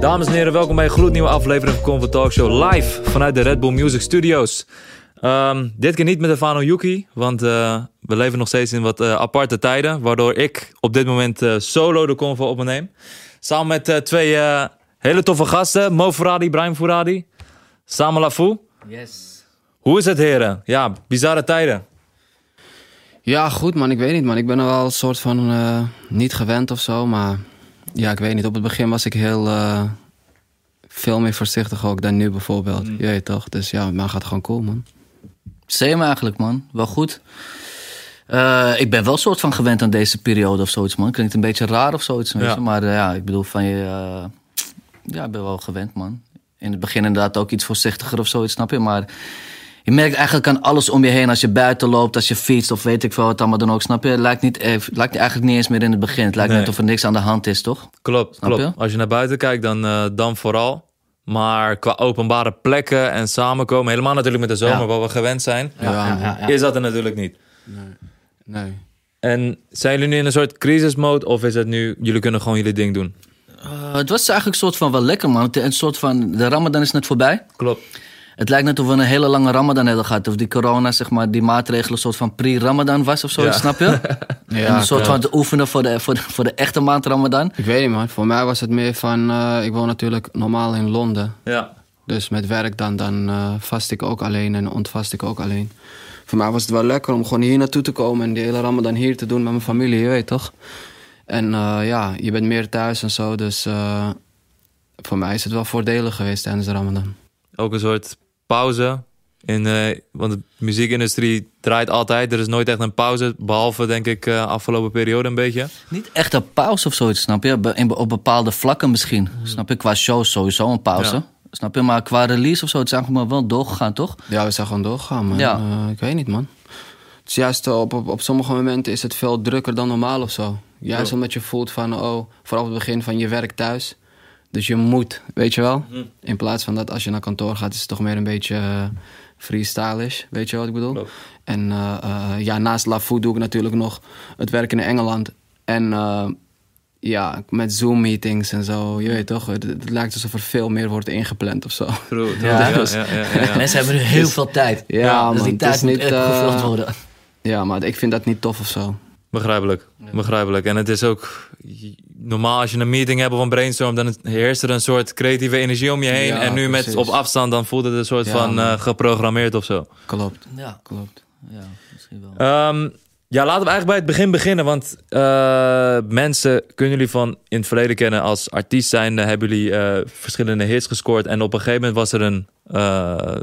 Dames en heren, welkom bij een gloednieuwe aflevering van Comfort Talk Show live vanuit de Red Bull Music Studios. Ehm, dit keer niet met Stefano Yuki, want uh, we leven nog steeds in wat uh, aparte tijden, waardoor ik op dit moment uh, solo de convo op me neem. Samen met twee hele toffe gasten, Mo Fouradi, Brian Fouradi, Samen Lafou. Yes. Hoe is het heren? Ja, bizarre tijden. Ja, goed man, ik weet niet man. Ik ben er wel een soort van niet gewend of zo, maar ja, ik weet niet. Op het begin was ik heel uh, veel meer voorzichtig ook dan nu bijvoorbeeld. Mm. Je weet toch? Dus ja, maar gaat gewoon cool, man. Same eigenlijk, man. Wel goed. Uh, ik ben wel een soort van gewend aan deze periode of zoiets, man. Klinkt een beetje raar of zoiets, ja. maar uh, ja, ik bedoel van je... ja, ik ben wel gewend, man. In het begin inderdaad ook iets voorzichtiger of zoiets, snap je? Maar je merkt eigenlijk aan alles om je heen. Als je buiten loopt, als je fietst of weet ik veel wat allemaal dan ook. Snap je? Het lijkt, niet, het lijkt eigenlijk niet eens meer in het begin. Het lijkt nee. net of er niks aan de hand is, toch? Klopt, snap klopt. Je? Als je naar buiten kijkt, dan, uh, dan vooral. Maar qua openbare plekken en samenkomen, helemaal natuurlijk met de zomer, ja. wat we gewend zijn, ja, ja, is dat er natuurlijk niet. Nee. nee. En zijn jullie nu in een soort crisismode of is het nu, jullie kunnen gewoon jullie ding doen? Uh, het was eigenlijk een soort van wel lekker, man. Een soort van, de Ramadan is net voorbij. Klopt. Het lijkt net of we een hele lange Ramadan hebben gehad. Of die corona, zeg maar, die maatregelen een soort van pre-Ramadan was of zo, ja. snap je? ja, een soort van te oefenen voor de, voor, de, voor de echte maand Ramadan. Ik weet niet, man. Voor mij was het meer van. Uh, ik woon natuurlijk normaal in Londen. Ja. Dus met werk dan, dan uh, vast ik ook alleen en ontvast ik ook alleen. Voor mij was het wel lekker om gewoon hier naartoe te komen en die hele Ramadan hier te doen met mijn familie, je weet toch? En uh, ja, je bent meer thuis en zo, dus voor mij is het wel voordelig geweest tijdens de Ramadan. Ook een soort pauze. In, uh, want de muziekindustrie draait altijd. Er is nooit echt een pauze. Behalve, denk ik, uh, afgelopen periode een beetje. Niet echt een pauze of zoiets, snap je? In, op bepaalde vlakken misschien. Snap je? Qua shows sowieso een pauze. Ja. Snap je? Maar qua release of zo, het zijn maar wel doorgegaan, toch? Ja, we zijn gewoon doorgegaan, man. Ja. Uh, ik weet niet, man. Het is juist op, op, op sommige momenten is het veel drukker dan normaal of zo. Juist omdat je voelt van, oh, vooral op het begin van je werk thuis dus je moet, weet je wel? Mhm. In plaats van dat als je naar kantoor gaat, is het toch meer een beetje uh, freestylish. Weet je wat ik bedoel? Klopt. En uh, uh, ja, naast LaFood doe ik natuurlijk nog het werken in Engeland. En ja, met Zoom-meetings en zo. Je weet toch, het, het, lijkt alsof er veel meer wordt ingepland of zo. True, ja. Dus, ja, ja, Mensen hebben nu heel veel tijd. Ja, dus die tijd moet niet, gevuld worden. Ja, maar ik vind dat niet tof of zo. Begrijpelijk, begrijpelijk. En het is ook normaal als je een meeting hebt of een brainstorm, dan heerst er een soort creatieve energie om je heen. en nu met op afstand, dan voelt het een soort van uh, geprogrammeerd of zo. Klopt. Ja, klopt. Ja, misschien wel. Um, ja, laten we eigenlijk bij het begin beginnen. Want uh, mensen kunnen jullie van in het verleden kennen als artiest zijnde. Hebben jullie uh, verschillende hits gescoord. En op een gegeven moment was er een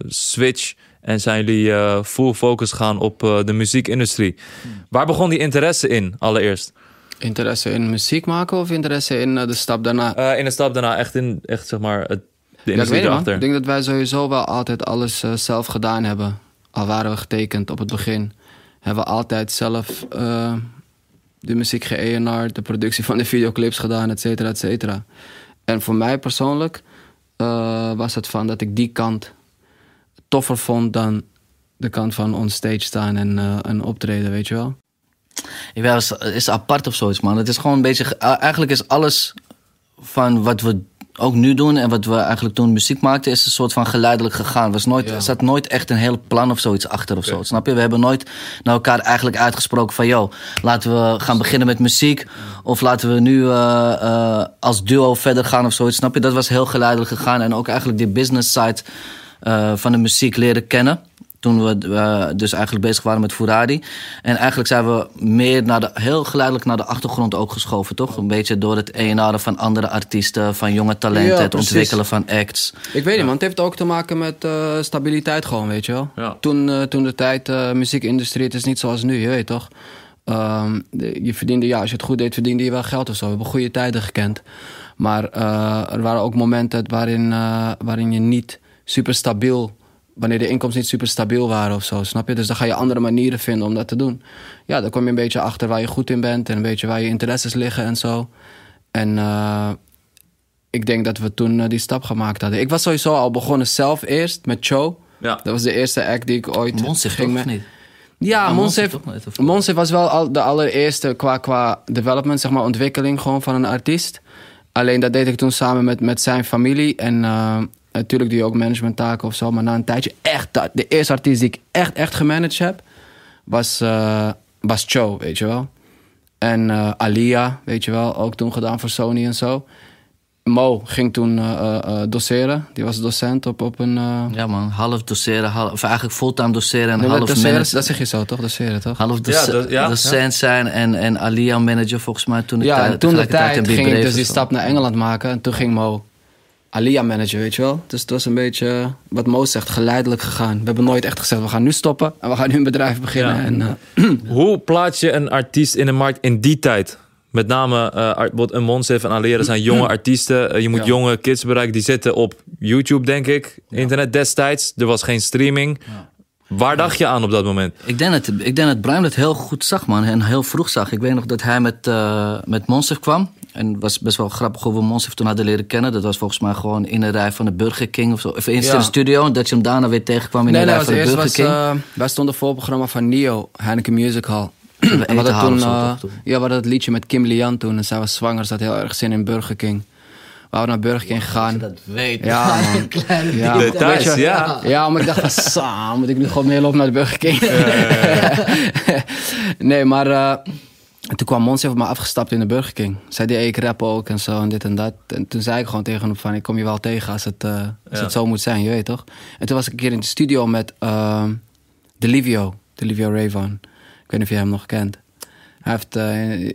switch. En zijn jullie full focus gaan op de muziekindustrie. Hmm. Waar begon die interesse in allereerst? Interesse in muziek maken of interesse in uh, de stap daarna? Uh, in de stap daarna, echt in, echt zeg maar, het, de industrie ja, ik erachter. Ik denk dat wij sowieso wel altijd alles uh, zelf gedaan hebben. Al waren we getekend op het begin. Hebben we altijd zelf de muziek geëvenaard, de productie van de videoclips gedaan, et cetera, et cetera. En voor mij persoonlijk was het van dat ik die kant toffer vond dan de kant van onstage staan en, en optreden, weet je wel. Ja, het is apart of zoiets, man. Het is gewoon een beetje. Eigenlijk is alles van wat we ook nu doen en wat we eigenlijk toen muziek maakten, is een soort van geleidelijk gegaan. Was nooit, Er zat nooit echt een heel plan of zoiets achter of zo. Snap je? We hebben nooit naar elkaar eigenlijk uitgesproken van, yo, laten we gaan beginnen met muziek. Of laten we nu uh, uh, als duo verder gaan of zoiets. Snap je? Dat was heel geleidelijk gegaan. En ook eigenlijk die business side van de muziek leren kennen. Toen we uh, dus eigenlijk bezig waren met Furadi. En eigenlijk zijn we meer naar de, heel geleidelijk naar de achtergrond ook geschoven, toch? Een beetje door het eenaren van andere artiesten, van jonge talenten, ja, het ontwikkelen van acts. Ik weet niet, man. Het heeft ook te maken met uh, stabiliteit gewoon, weet je wel. Ja. Toen, uh, toen de tijd, muziekindustrie, het is niet zoals nu, je weet toch? Um, je verdiende, ja, als je het goed deed, verdiende je wel geld of zo. We hebben goede tijden gekend. Maar er waren ook momenten waarin, waarin je niet super stabiel wanneer de inkomsten niet super stabiel waren of zo, snap je? Dus dan ga je andere manieren vinden om dat te doen. Ja, dan kom je een beetje achter waar je goed in bent en een beetje waar je interesses liggen en zo. En uh, ik denk dat we toen uh, die stap gemaakt hadden. Ik was sowieso al begonnen zelf eerst met Cho. Ja. Dat was de eerste act die ik ooit Monsef ging met. Niet? Ja, ah, Monsef was wel al de allereerste qua, qua development, zeg maar, ontwikkeling gewoon van een artiest. Alleen dat deed ik toen samen met, met zijn familie. En eh, natuurlijk doe je ook managementtaken of zo. Maar na een tijdje echt... dat- De eerste artiest die ik echt, echt gemanaged heb... was, eh was Cho, weet je wel. En eh, Alia, weet je wel. Ook toen gedaan voor Sony en zo. Mo ging toen eh, eh, eh, doseren. Die was docent op, op een... Ja man, half doseren, half, of eigenlijk fulltime doseren en nee, half doseren, manager. dat zeg je zo, toch? Doseren, toch? Half Ja, ja, docent zijn en, en Alia manager volgens mij toen de Ja, tijd. en toen de tijd ging ik dus die stap naar Engeland maken. En toen ging Mo Alia managen, weet je wel. Dus het was een beetje, wat Mo zegt, geleidelijk gegaan. We hebben nooit echt gezegd, we gaan nu stoppen. En we gaan nu een bedrijf beginnen. Ja. En, eh, Hoe plaats je een artiest in de markt in die tijd? Met name art- wat een Monsef en Alera zijn jonge artiesten. Eh, je moet Ja. jonge kids bereiken. Die zitten op YouTube, denk ik. Internet destijds. Er was geen streaming. Waar dacht je aan op dat moment? Ik denk, dat, ik denk dat Brian het heel goed zag, man. En heel vroeg zag. Ik weet nog dat hij met, eh met Monsef kwam. En het was best wel grappig hoe we Monsef toen hadden leren kennen. Dat was volgens mij gewoon in een rij van de Burger King of zo. Of eerst Ja. in de studio, dat je hem daarna weer tegenkwam in nee, een nee, rij van de Burger was, King. eh, wij stonden voor het programma van Nio, Heineken Music Hall. we En we hadden toen, eh, ja, we hadden het liedje met Kim Lian toen. En zij was zwanger, ze had heel erg zin in Burger King. We waren naar Burger King gegaan. Dat weet Ja, man. Kleine Ja, je- ja. Ja, maar ik dacht van, saam, moet ik nu gewoon meelopen naar de Burger King? nee, maar eh, toen kwam Mons even maar afgestapt in de Burger King. Zei die, hey, ik rap ook en zo en dit en dat. En toen zei ik gewoon tegen hem van, ik kom je wel tegen als het, eh, als Ja. het zo moet zijn, je weet toch? En toen was ik een keer in de studio met uh, Delivio, Delivio Rayvon. Ik weet niet of je hem nog kent. Hij, heeft, eh,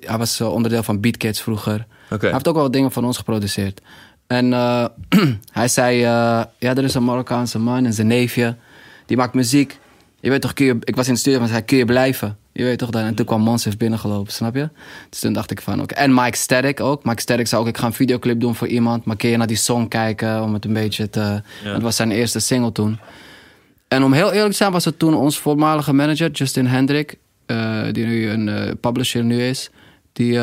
hij was eh, onderdeel van Beat Kids vroeger. Hij heeft ook wel wat dingen van ons geproduceerd. En eh, hij zei, eh, ja, er is een Marokkaanse man en zijn neefje. Die maakt muziek. Je weet toch, kun je, ik was in de studio en hij zei, kun je blijven? Je weet toch dan? En toen kwam Monsef binnengelopen, snap je? Dus toen dacht ik van, oké. En Mike Static ook. Mike Static zei ook, ik ga een videoclip doen voor iemand. Maar kun je naar die song kijken om het een beetje te... Het was zijn eerste single toen. En om heel eerlijk te zijn was het toen ons voormalige manager, Justin Hendrik... eh, die nu een publisher nu is... Die,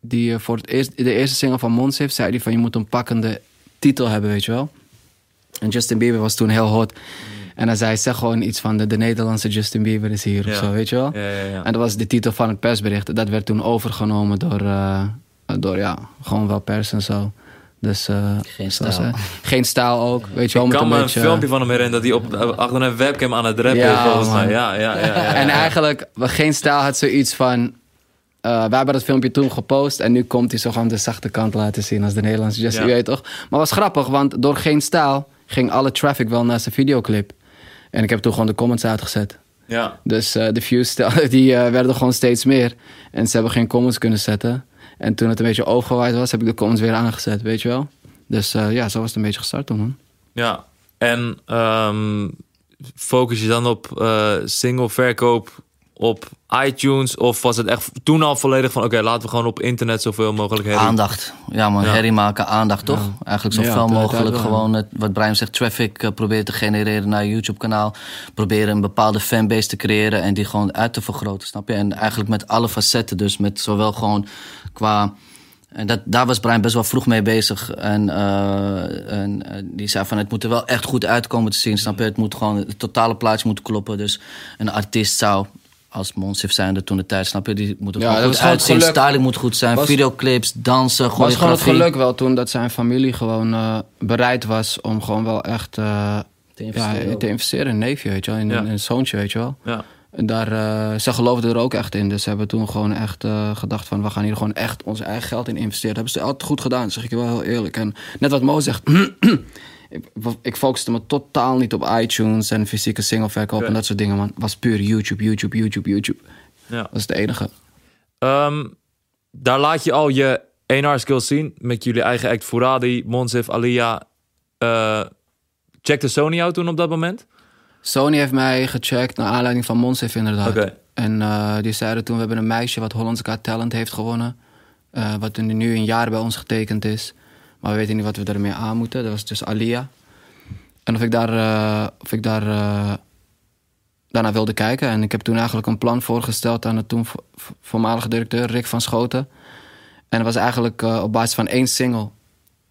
die eh, voor het eerst, de eerste single van Mons heeft... zei hij van, je moet een pakkende titel hebben, weet je wel? En Justin Bieber was toen heel hot. En hij zei, zeg gewoon iets van... de, de Nederlandse Justin Bieber is hier Ja. of zo, weet je wel? Ja, ja, ja. En dat was de titel van het persbericht. Dat werd toen overgenomen door, eh, door ja, gewoon wel pers en zo. Dus, eh, Geen zoals, eh, geen stijl ook, weet je wel. Ik met kan een me een beetje, filmpje van hem herinneren dat hij op, achter een webcam aan het rappen Ja, is volgens mij. Ja, ja, ja, ja, ja. En eigenlijk, geen stijl had zoiets van... eh wij hebben dat filmpje toen gepost en nu komt hij zo gewoon de zachte kant laten zien als de Nederlandse Ja. je weet toch? Maar was grappig, want door geen stijl ging alle traffic wel naar zijn videoclip. En ik heb toen gewoon de comments uitgezet. Ja. Dus eh, de views die, eh, werden gewoon steeds meer. En ze hebben geen comments kunnen zetten. En toen het een beetje overgewaaid was, heb ik de comments weer aangezet, weet je wel? Dus ja, zo was het een beetje gestart toen, man. Ja, en ehm, focus je dan op single verkoop op iTunes? Of was het echt toen al volledig van... oké, laten we gewoon op internet zoveel mogelijk herrie? Aandacht. Ja man, Ja. herrie maken, aandacht toch? Eigenlijk zoveel mogelijk wel, gewoon, het, wat Brian zegt, traffic eh, proberen te genereren naar je YouTube kanaal. Proberen een bepaalde fanbase te creëren en die gewoon uit te vergroten, snap je? En eigenlijk met alle facetten, dus met zowel gewoon qua... En dat, daar was Brian best wel vroeg mee bezig. En, eh, en eh, die zei van het moet er wel echt goed uitkomen te zien. Snap je? Het moet gewoon, het totale plaatje moet kloppen. Dus een artiest zou, als Monsif zijnde toen de tijd, snap je? Die moet er Ja, goed uitzien. Styling moet goed zijn. Was- videoclips, dansen, Het was gewoon het geluk wel toen dat zijn familie gewoon eh, bereid was om gewoon wel echt eh, Te investeren ja, ook. te investeren in een neefje, weet je wel. In, Ja. in een zoontje, weet je wel. Ja. En daar, eh, ze geloofden er ook echt in. Dus ze hebben toen gewoon echt gedacht van... we gaan hier gewoon echt ons eigen geld in investeren. Dat hebben ze altijd goed gedaan, zeg ik je wel heel eerlijk. En net wat Mo zegt... ik, ik focuste me totaal niet op iTunes en fysieke singleverkoop Ja. en dat soort dingen, man. Het was puur YouTube, YouTube, YouTube, YouTube. ja. Dat is het enige. Ehm, daar laat je al je 1R skills zien met jullie eigen act Furadi, Monsef, Alia. Eh checkte Sony jou toen op dat moment? Sony heeft mij gecheckt naar aanleiding van Monsef inderdaad. En eh, die zeiden toen, we hebben een meisje wat Hollands Got Talent heeft gewonnen. eh, wat nu nu een jaar bij ons getekend is. Maar we weten niet wat we ermee aan moeten. Dat was dus Alia. En of ik daar, eh, of ik daar eh, daarna wilde kijken. En ik heb toen eigenlijk een plan voorgesteld aan de toen vo- vo- voormalige directeur Rick van Schoten. En dat was eigenlijk eh, op basis van één single.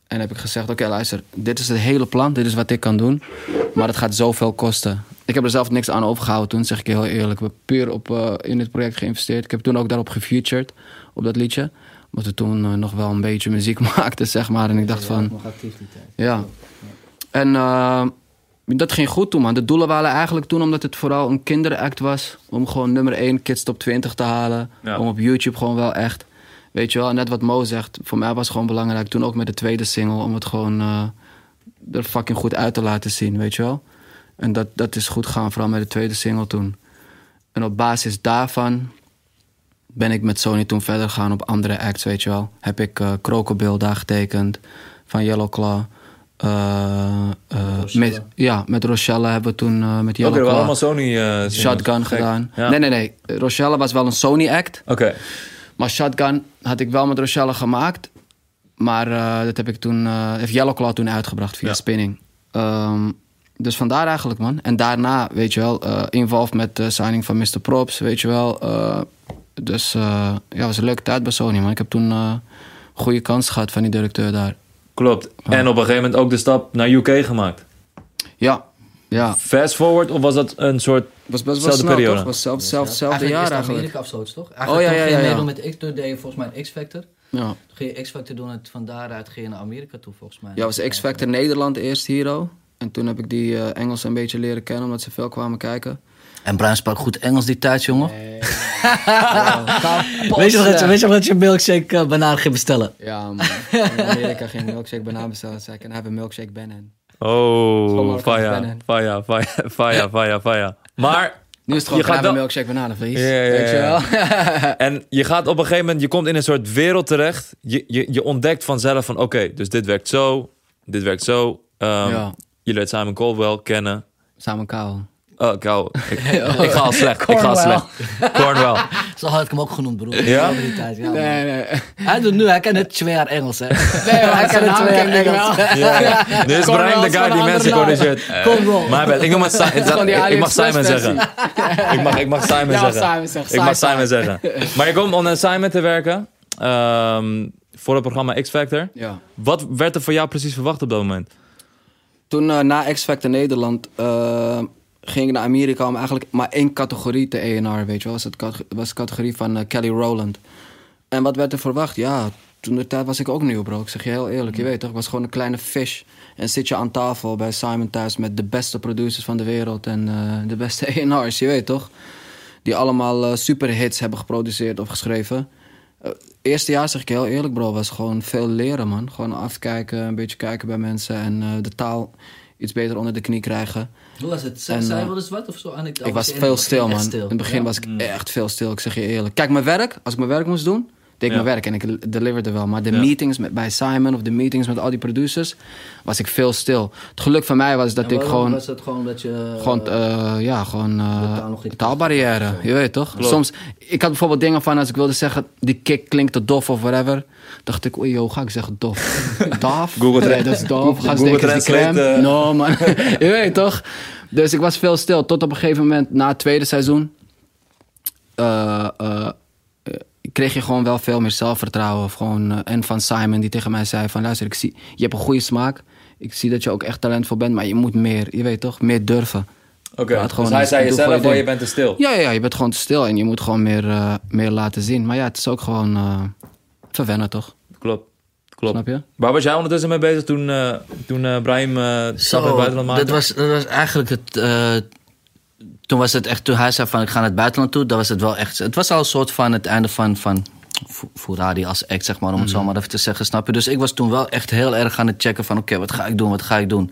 En heb ik gezegd, oké luister, dit is het hele plan. Dit is wat ik kan doen. Maar het gaat zoveel kosten. Ik heb er zelf niks aan overgehouden toen, zeg ik je heel eerlijk. We hebben puur op, in dit project geïnvesteerd. Ik heb toen ook daarop gefeatured, op dat liedje. Omdat we toen eh, nog wel een beetje muziek maakten, zeg maar. En ik dacht van... Nog actief die tijd. Ja. En eh, dat ging goed toen, man. De doelen waren eigenlijk toen omdat het vooral een kinderact was. Om gewoon nummer 1 Kids Top 20 te halen. Ja. Om op YouTube gewoon wel echt... Weet je wel, net wat Mo zegt. Voor mij was het gewoon belangrijk. Toen ook met de tweede single. Om het gewoon eh, er fucking goed uit te laten zien, weet je wel. En dat, dat is goed gegaan, vooral met de tweede single toen. En op basis daarvan ben ik met Sony toen verder gegaan op andere acts, weet je wel. Heb ik eh Crocodile daar getekend van Yellow Claw. Eh, eh, met, ja, met Rochelle hebben we toen eh, met Oké, Yellow we hebben Claw allemaal Sony eh. Shotgun Gek. gedaan. Ja. Nee, nee, nee. Rochelle was wel een Sony act. Oké. Maar Shotgun had ik wel met Rochelle gemaakt. Maar eh, dat heb ik toen, eh heeft Yellow Claw toen uitgebracht via Ja. Spinning. Ehm, dus vandaar eigenlijk, man. En daarna, weet je wel, eh involved met de signing van Mr. Props, weet je wel. Dus eh, ja, het was een leuke tijd bij Sony, man. Ik heb toen eh goede kans gehad van die directeur daar. Klopt. En op een gegeven moment ook de stap naar UK gemaakt. Ja, ja. Fast forward of was dat een soort... Was best Zelfde snel, periode. toch? Was zelf, zelf, zelfde Eigenlijk jaar is het eigenlijk. Amerika zoiets, toch? Eigenlijk Oh, ja, ja, ja, ja. meedoen met X, toen deed je volgens mij een X-Factor. Ja. Toen ging je X-Factor doen en van daaruit ging je naar Amerika toe, volgens mij. Ja, was X-Factor Nederland eerst Hero. En toen heb ik die eh Engels een beetje leren kennen, omdat ze veel kwamen kijken. En Bruin sprak goed Engels die tijd, jongen. Kapot Weet je, nog dat, weet je nog dat je milkshake uh, banaan ging bestellen? Ja, man. In Amerika ging milkshake banaan bestellen. Zei ik, en a milkshake banaan. Oh, Schoonmaker faya, Bannon. faya, faya, faya, faya, faya. Maar, Nu is het gewoon, Je gaat milkshake banaan, please. Ja, ja, Weet je ja. wel? en je gaat op een gegeven moment, je komt in een soort wereld terecht. Je, je, je ontdekt vanzelf van, oké, dus dit werkt zo, dit werkt zo. Ehm, Ja. Je leert Simon Caldwell kennen. Samen kou. Oh. Ik, ik ga al slecht. Ik ga al slecht. Cornwell. Zo had ik hem ook genoemd, broer. Ja? Die tijd, ja. Nee, nee. Hij doet nu, hij kan het twee jaar Engels, hè? Nee, hij maar kan zijn het jaar Engels. Ja. Dit is Cornwell Brian, de guy die mensen corrigeert. Cornwell. Maar bad, ik noem het die ik, mag Simon zeggen. Ik mag, ik mag Simon Ja, zeggen. Simon zegt. Ik mag Simon. Zeggen. Maar je komt om aan Simon te werken. ehm, voor het programma X Factor. Ja. Wat werd er van jou precies verwacht op dat moment? Toen eh, na X Factor Nederland eh, ging ik naar Amerika om eigenlijk maar één categorie te ENR, weet je wel. Was het was de categorie van eh, Kelly Rowland. En wat werd er verwacht? Ja, toen de tijd was ik ook nieuw, bro. Ik zeg je heel eerlijk, je weet toch, ik was gewoon een kleine fish. En zit je aan tafel bij Simon thuis met de beste producers van de wereld en eh, de beste ENR's, je weet toch? Die allemaal eh, superhits hebben geproduceerd of geschreven. Eerste jaar, zeg ik heel eerlijk, bro, was gewoon veel leren, man. Gewoon afkijken, een beetje kijken bij mensen en de taal iets beter onder de knie krijgen. Hoe was het? En, Zei je eh, wel eens wat of zo? Aan ik was veel stil, man. In het begin was ik echt veel stil, ik zeg je eerlijk. Kijk, mijn werk, als ik mijn werk moest doen, deed ik Ja. mijn werk en ik deliverde wel. Maar de Ja. meetings met, bij Simon of de meetings met al die producers, was ik veel stil. Het geluk van mij was dat ik gewoon... Was het gewoon dat je... Gewoon, eh, ja, gewoon eh, taalbarrière. Je weet toch? Soms, ik had bijvoorbeeld dingen van als ik wilde zeggen, die kick klinkt te dof of whatever. Dacht ik, oei, joh, ga ik zeggen dof? Dof? Google nee, dat is dof. Ga ze Google Translate, eh. No, man. je weet toch? Dus ik was veel stil. Tot op een gegeven moment, na het tweede seizoen, eh, eh, eh, kreeg je gewoon wel veel meer zelfvertrouwen. Of gewoon, eh, en van Simon, die tegen mij zei van, luister, ik zie, je hebt een goede smaak. Ik zie dat je ook echt talentvol bent, maar je moet meer, je weet toch, meer durven. Oké, dus hij zei jezelf, je oh, je bent te stil. Ja, ja, ja, je bent gewoon te stil en je moet gewoon meer, eh, meer laten zien. Maar ja, het is ook gewoon eh, verwennen, toch? Klopt. Klopt. Snap je? Waar was jij ondertussen mee bezig toen, eh toen Brahim eh stap in het buitenland maakte? dat was, dat was eigenlijk het... toen was het echt, toen hij zei van ik ga naar het buitenland toe, dan was het wel echt... Het was al een soort van het einde van, van Furadi als act, zeg maar, om het zo maar even te zeggen, snap je? Dus ik was toen wel echt heel erg aan het checken van oké, wat ga ik doen, wat ga ik doen?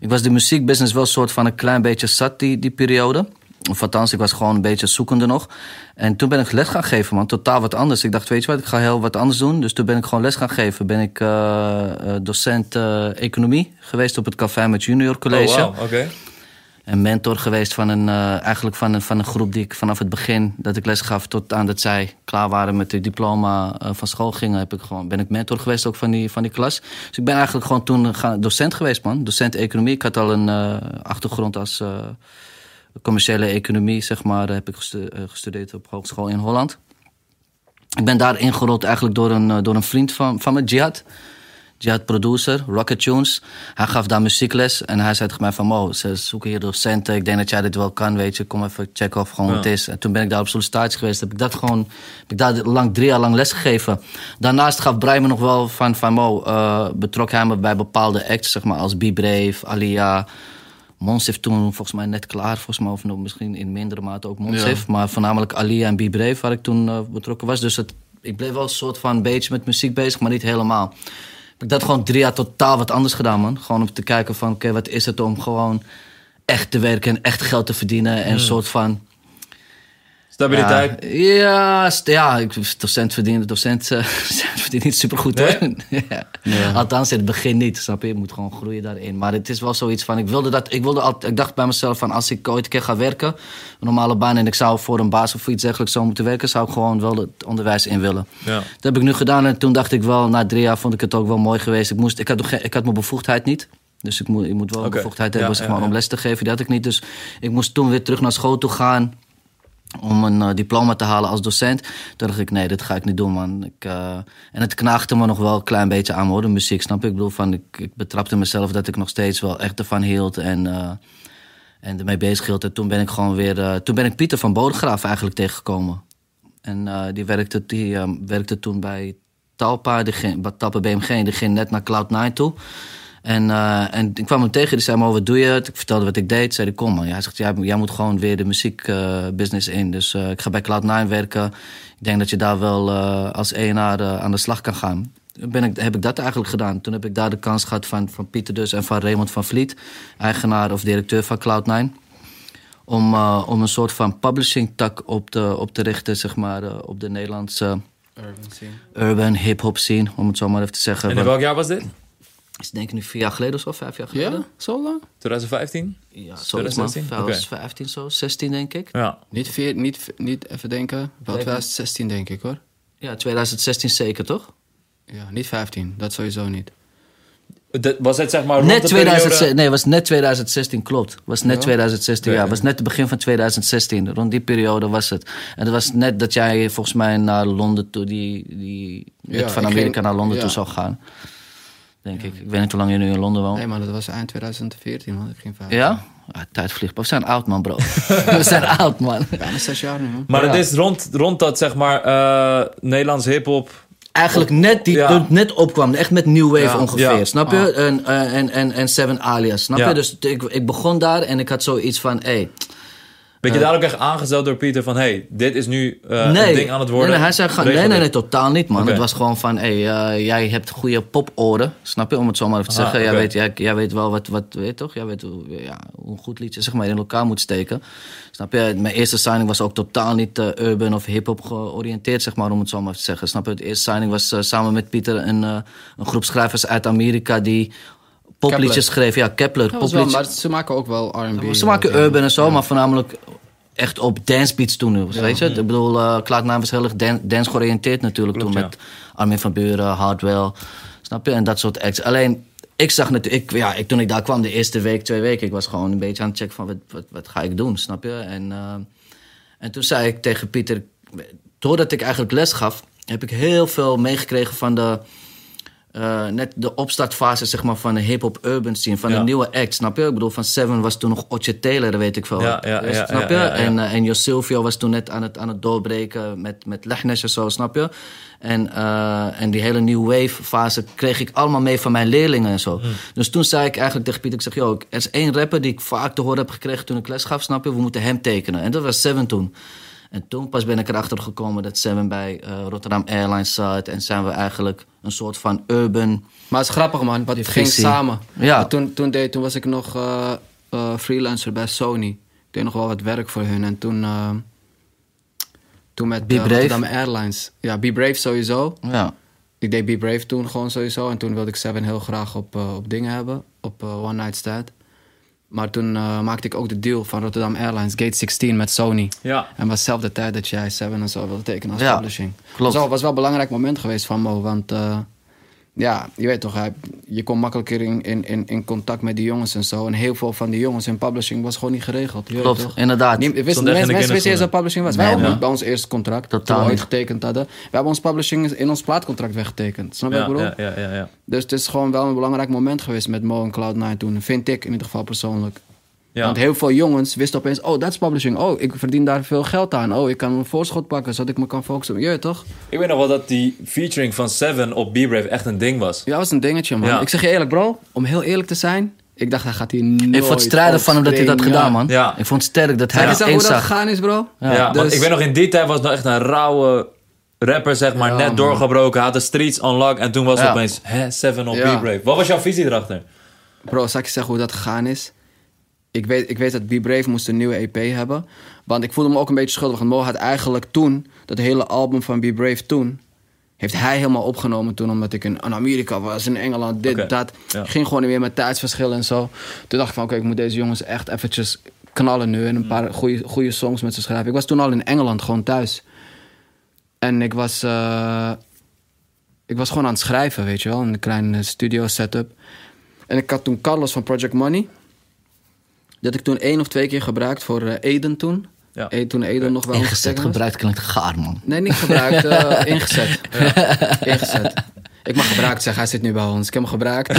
Ik was de muziekbusiness wel een soort van een klein beetje zat die, die periode. Of althans, ik was gewoon een beetje zoekende nog. En toen ben ik les gaan geven, man. Totaal wat anders. Ik dacht, weet je wat, ik ga heel wat anders doen. Dus toen ben ik gewoon les gaan geven. Ben ik eh, eh, docent eh, economie geweest op het Café met Junior College. Oh, wow, oké. En mentor geweest van een, eh, eigenlijk van een, van een groep die ik vanaf het begin dat ik les gaf tot aan dat zij klaar waren met het diploma eh, van school gingen, heb ik gewoon, ben ik mentor geweest ook van die, van die klas. Dus ik ben eigenlijk gewoon toen gaan- docent geweest, man. Docent economie. Ik had al een eh, achtergrond als commerciële economie, zeg maar, heb ik gestu- gestudeerd op hogeschool in Holland. Ik ben daar ingerold eigenlijk door een, door een vriend van, van me, Jihad. Jihad producer, Rocket Tunes. Hij gaf daar muziekles en hij zei tegen mij van... Mo, ze zoeken hier docenten, ik denk dat jij dit wel kan, weet je. Kom even checken of gewoon Ja. wat het is. En toen ben ik daar op sollicitatie geweest. Heb ik dat gewoon, heb ik daar lang, drie jaar lang les gegeven. Daarnaast gaf Brian me nog wel van, van Mo, eh, betrok hij me bij bepaalde acts, zeg maar, als Be Brave, Alia... Monsif toen volgens mij net klaar, volgens mij, of nog misschien in mindere mate ook Monsif. Maar voornamelijk Alia en Be Brave waar ik toen eh, betrokken was. Dus het, ik bleef wel een soort van beetje met muziek bezig, maar niet helemaal. Heb ik dat gewoon drie jaar totaal wat anders gedaan, man. Gewoon om te kijken van, oké, wat is het om gewoon echt te werken en echt geld te verdienen. En een soort van... Stabiliteit. Ja, ja, st- ja, docent verdient, docent, eh, verdient niet supergoed Nee? hoor. ja. Althans in het begin niet, snap je? Je moet gewoon groeien daarin. Maar het is wel zoiets van, ik wilde dat, ik wilde altijd, ik dacht bij mezelf van, als ik ooit een keer ga werken, een normale baan en ik zou voor een baas of voor iets dergelijks zou moeten werken, zou ik gewoon wel het onderwijs in willen. Ja. Dat heb ik nu gedaan en toen dacht ik wel, na drie jaar vond ik het ook wel mooi geweest. Ik, moest, ik, had, geen- ik had mijn bevoegdheid niet. Dus ik moet, ik moet wel een bevoegdheid Ja, hebben, ja, om les te geven. Die had ik niet. Dus ik moest toen weer terug naar school toe gaan om een eh, diploma te halen als docent. Toen dacht ik, nee, dit ga ik niet doen, man. Ik, eh, en het knaagde me nog wel een klein beetje aan, hoor, de muziek, snap je? Ik bedoel, van, ik, ik betrapte mezelf dat ik nog steeds wel echt ervan hield en, eh, en ermee bezig hield. En toen ben ik gewoon weer... toen ben ik Pieter van Bodegraaf eigenlijk tegengekomen. En die, werkte, die werkte toen bij Talpa, ging, bij Talpa BMG. Die ging net naar Cloud9 toe. En, eh, en ik kwam hem tegen, die zei, maar wat doe je? Ik vertelde wat ik deed. Zei hij, kom man. Hij zegt, jij, jij moet gewoon weer de muziekbusiness in. Dus eh, ik ga bij Cloud9 werken. Ik denk dat je daar wel eh, als ENR eh, aan de slag kan gaan. Ben ik, heb ik dat eigenlijk gedaan. Toen heb ik daar de kans gehad van, van Pieter dus en van Raymond van Vliet. Eigenaar of directeur van Cloud9 om, eh, om een soort van publishing tak op te, op te richten, zeg maar, eh, op de Nederlandse Urban scene. urban hip-hop scene, om het zo maar even te zeggen. En in welk jaar was dit? Is denk ik nu vier jaar geleden of zo, vijf jaar geleden. Ja? Zo lang? 2015? Ja, man. 2016? 2015 zo, 16 denk ik. Ja. Niet, vier, niet, niet even denken. Wel 2016 denk ik hoor. Ja, 2016 zeker, toch? Ja, niet 15. Dat sowieso niet. Dat- Was het zeg maar rond Net de 2016, periode- nee, was net 2016, klopt. Was net Ja? 2016, ja. Was net het begin van 2016. Rond die periode was het. En dat was net dat jij volgens mij naar Londen toe, die, die net Ja, van ik Amerika ging- naar Londen ja. toe zou gaan. Denk ik. Ik weet niet hoe lang je nu in Londen woont. Nee man, dat was eind 2014 man. Ik ging 15. Ja? ja? Tijd vliegt. We zijn oud, man, bro. We zijn oud, man. Bijna zes jaar nu man. Maar Ja. het is rond, rond dat zeg maar eh Nederlands hip-hop. Eigenlijk net die Ja. net opkwam. Echt met New Wave Ja. ongeveer. Ja. Snap je? Ah. En, eh, en, en, en Seven Alias. Snap Ja. je? Dus ik, ik begon daar en ik had zoiets van... Hey, Ben je daar ook echt aangesteld door Pieter van... hey, dit is nu nee. een ding aan het worden? Nee, nee, hij zei nee, nee, nee, totaal niet, man. Het was gewoon van, hey, eh, jij hebt goede poporen. Snap je? Om het zo maar even te Ah, zeggen. Jij, weet, jij, jij weet wel wat, wat weet je toch? Jij weet hoe, ja, hoe een goed liedje zeg maar, in elkaar moet steken. Snap je? Mijn eerste signing was ook totaal niet eh, urban of hip-hop georiënteerd, zeg maar, om het zo maar even te zeggen. Snap je? De eerste signing was samen met Pieter een, een groep schrijvers uit Amerika die popliedjes Kepler. schreef. Ja, Kepler. Dat was wel, popliedjes. maar ze maken ook wel R&B. Ze maken urban en zo, maar voornamelijk echt op dancebeats toen. Weet je? Ik bedoel, eh Cloud9 was heel erg dan- dance georiënteerd natuurlijk Klopt, toen. ja. Met Armin van Buren, Hardwell, snap je? En dat soort acts. Alleen, ik zag natuurlijk, ik, ja, ik, toen ik daar kwam, de eerste week, twee weken, ik was gewoon een beetje aan het checken van wat, wat, wat ga ik doen, snap je? En, eh, en toen zei ik tegen Pieter, doordat ik eigenlijk les gaf, heb ik heel veel meegekregen van de, eh, net de opstartfase zeg maar, van de hip-hop urban scene, van Ja. de nieuwe act, snap je? Ik bedoel, van Seven was toen nog Otje Taylor, weet ik veel. Ja, ja, snap je? En, eh, en Jos Silvio was toen net aan het, aan het doorbreken met, met Lechnes en zo, snap je? En, eh, en die hele new wave fase kreeg ik allemaal mee van mijn leerlingen en zo. Dus toen zei ik eigenlijk tegen Pieter, ik zeg, joh, er is één rapper die ik vaak te horen heb gekregen toen ik les gaf, snap je? We moeten hem tekenen. En dat was Seven toen. En toen pas ben ik erachter gekomen dat Seven bij Rotterdam Airlines zat. En zijn we eigenlijk een soort van urban... Maar het is grappig man, want het ging samen. Ja. Toen, toen, deed, toen was ik nog eh, eh, freelancer bij Sony. Ik deed nog wel wat werk voor hun. En toen, eh, toen met Be? Rotterdam Airlines. Ja, Be Brave sowieso. Ja, Ik deed Be Brave toen gewoon sowieso. En toen wilde ik Seven heel graag op, op dingen hebben. Op One Night Stand. Maar toen eh, maakte ik ook de deal van Rotterdam Airlines, Gate 16 met Sony. Ja. En was zelf de tijd dat jij Seven en zo wilde tekenen als Ja, publishing. klopt. Dat was wel een belangrijk moment geweest van Mo, want eh, ja, je weet toch, je komt makkelijker in, in, in, in contact met die jongens en zo. En heel veel van die jongens in publishing was gewoon niet geregeld. Je weet Klopt, toch? inderdaad. In mensen, wisten eerst dat publishing was. Wij ook niet bij ons eerste contract. Totaal toen we ooit getekend hadden. We hebben ons publishing in ons plaatcontract weggetekend. Snap je Ja, wat ik bedoel? ja, ja, ja, ja. Dus het is gewoon wel een belangrijk moment geweest met Mo en Cloud9 toen. Vind ik in ieder geval persoonlijk. Ja. Want heel veel jongens wisten opeens... Oh, dat is publishing. Oh, ik verdien daar veel geld aan. Oh, ik kan een voorschot pakken zodat ik me kan focussen. Je toch? Ik weet nog wel dat die featuring van Seven op B-Brave echt een ding was. Ja, dat was een dingetje, man. Ja. Ik zeg je eerlijk, bro. Om heel eerlijk te zijn... Ik dacht, hij gaat hier nooit Ik vond het strijden van hem dat hij dat gedaan, man. Ja. Ik vond het sterk dat hij Hij dat is hoe dat gegaan is, bro. Ja, want dus- ik weet nog in die tijd was het nog echt een rauwe rapper, zeg maar, Ja, net man. doorgebroken. Had de streets unlocked en toen was het Ja. opeens, hè, Seven op Ja. B-Brave. Wat was jouw visie erachter? Bro, zal ik je zeggen hoe dat gegaan is? Ik weet, ik weet dat Be Brave moest een nieuwe EP hebben. Want ik voelde me ook een beetje schuldig. Want Mo had eigenlijk toen, dat hele album van Be Brave toen... heeft hij helemaal opgenomen toen, omdat ik in, in Amerika was, in Engeland, dit, dat. ja. Ging gewoon niet meer met tijdsverschil en zo. Toen dacht ik van, oké, ik moet deze jongens echt eventjes knallen nu... en een paar goede, goede songs met ze schrijven. Ik was toen al in Engeland, gewoon thuis. En ik was... eh, ik was gewoon aan het schrijven, weet je wel. in Een kleine studio setup. En ik had toen Carlos van Project Money. Dat had ik toen één of twee keer gebruikt voor eh, Eden toen. Ja. Eh, toen Eden nog wel Ingezet, gebruikt klinkt gaar, man. Nee, niet gebruikt, eh, ingezet. Ingezet. Ik mag gebruikt zeggen, hij zit nu bij ons. Ik heb hem gebruikt.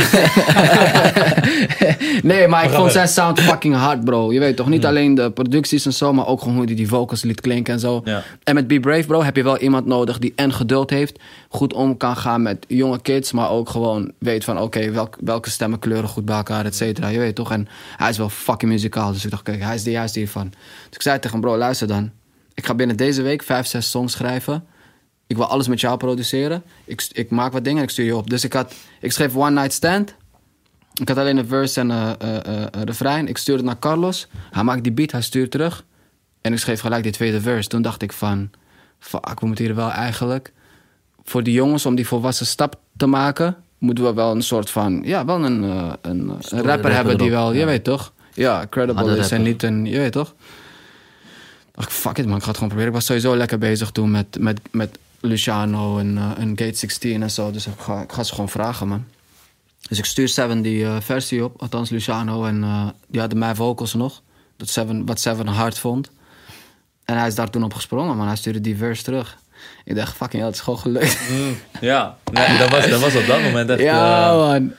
nee, maar ik vond zijn sound fucking hard, bro. Je weet toch, niet alleen de producties en zo, maar ook gewoon hoe hij die vocals liet klinken en zo. Ja. En met Be Brave, bro, heb je wel iemand nodig die en geduld heeft, goed om kan gaan met jonge kids, maar ook gewoon weet van, oké, welk, welke stemmen kleuren goed bij elkaar, et cetera. Je weet toch? En hij is wel fucking muzikaal, dus ik dacht, kijk, hij is de juiste hiervan. Dus ik zei tegen hem, bro, luister dan. Ik ga binnen deze week vijf, zes songs schrijven. Ik wil alles met jou produceren. Ik, ik maak wat dingen en ik stuur je op. Dus ik, had, ik schreef One Night Stand. Ik had alleen een verse en een uh, uh, uh, refrein. Ik stuurde het naar Carlos. Hij maakt die beat, hij stuurt terug. En ik schreef gelijk die tweede verse. Toen dacht ik van... Fuck, we moeten hier wel eigenlijk... Voor die jongens, om die volwassen stap te maken... moeten we wel een soort van... Ja, wel een, uh, een, een rapper hebben die wel... Je weet toch? Ja, credible is en niet een... Je weet toch? dacht ik, fuck it man, ik ga het gewoon proberen. Ik was sowieso lekker bezig toen met, met, met Luciano en, uh, en Gate 16 en zo. Dus ik ga, ik ga ze gewoon vragen, man. Dus ik stuur Seven die uh, versie op, althans Luciano. En uh, die hadden mijn vocals nog. Dat Seven, wat Seven hard vond. En hij is daar toen op gesprongen, man. Hij stuurde die verse terug. Ik dacht, fucking hell, het is gewoon gelukt. Mm, ja, nee, dat, was, dat was op dat moment echt... ja, man.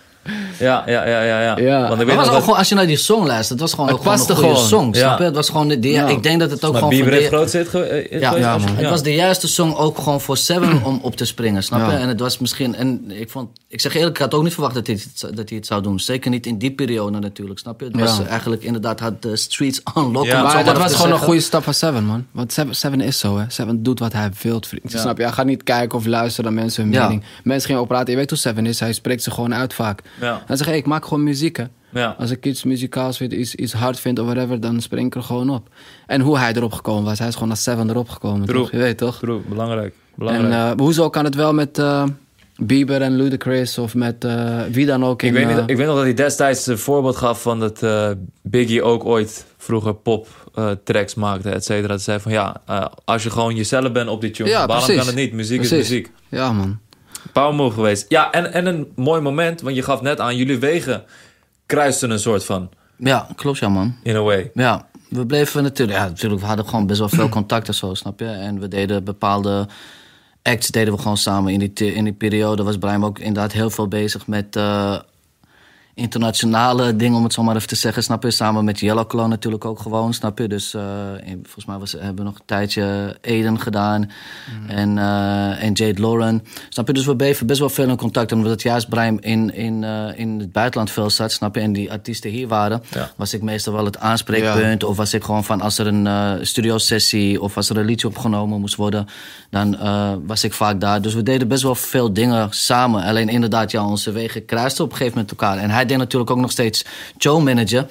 Ja, ja, ja, ja. ja. Ja. Want ik Maar weet was ook dat... gewoon, als je naar die song luistert, het was gewoon, Het ook gewoon een goede gewoon. song, Ja. snap je? Het was gewoon, de, de- Ja. ik denk dat het ook Maar gewoon de- heeft groot zit ge- eh, Ja, man. Het was de juiste song ook gewoon voor Seven om op te springen, snap je? En het was misschien, en ik vond, ik zeg eerlijk, ik had ook niet verwacht dat hij het, dat hij het zou doen. Zeker niet in die periode natuurlijk, snap je? Het was Ja. eigenlijk inderdaad, had de streets unlocked. Ja. Maar maar dat was gewoon een goede stap van Seven, man. Want Seven, Seven is zo, hè. Seven doet wat hij wil, vriend. Ja. Snap je? Hij gaat niet kijken of luisteren naar mensen hun Ja. mening. Mensen gingen ook praten. Je weet hoe Seven is. Hij spreekt ze gewoon uit vaak. Ja. Hij zegt, hey, ik maak gewoon muziek, hè. Ja. Als ik iets muzikaals vind, iets, iets hard vind of whatever, dan spring ik er gewoon op. En hoe hij erop gekomen was. Hij is gewoon naar Seven erop gekomen, toch? Je weet toch? True, belangrijk. En belangrijk. eh, hoezo kan het wel met eh, Bieber en Ludacris of met eh, wie dan ook? ik, in, weet niet, ik weet nog dat hij destijds een voorbeeld gaf van dat eh, Biggie ook ooit vroeger pop tracks maakte, et cetera. Dat zei van ja, als je gewoon jezelf bent op die tune, Ja, waarom precies. kan het niet? Muziek Precies. is muziek. Ja, man. Power move geweest. Ja, en, en een mooi moment, want je gaf net aan, jullie wegen kruisten een soort van, Ja, klopt ja man. in a way. Ja, we bleven natuurlijk, ja, natuurlijk, we hadden gewoon best wel veel contact en zo, snap je? En we deden bepaalde acts deden we gewoon samen. In die, in die periode was Brian ook inderdaad heel veel bezig met eh, internationale dingen, om het zo maar even te zeggen, snap je? Samen met Yellow Claw natuurlijk ook gewoon, snap je? Dus eh, volgens mij was, hebben we nog een tijdje Eden gedaan en, eh, en Jade Lauren. Snap je? Dus we bleven best wel veel in contact. En omdat juist Brian in, in, eh, in het buitenland veel zat, snap je? En die artiesten hier waren, Ja. was ik meestal wel het aanspreekpunt. Of was ik gewoon van als er een studiosessie of als er een liedje opgenomen moest worden, dan was ik vaak daar. Dus we deden best wel veel dingen samen. Alleen inderdaad, ja, onze wegen kruisten op een gegeven moment elkaar. En hij deed natuurlijk ook nog steeds showmanager.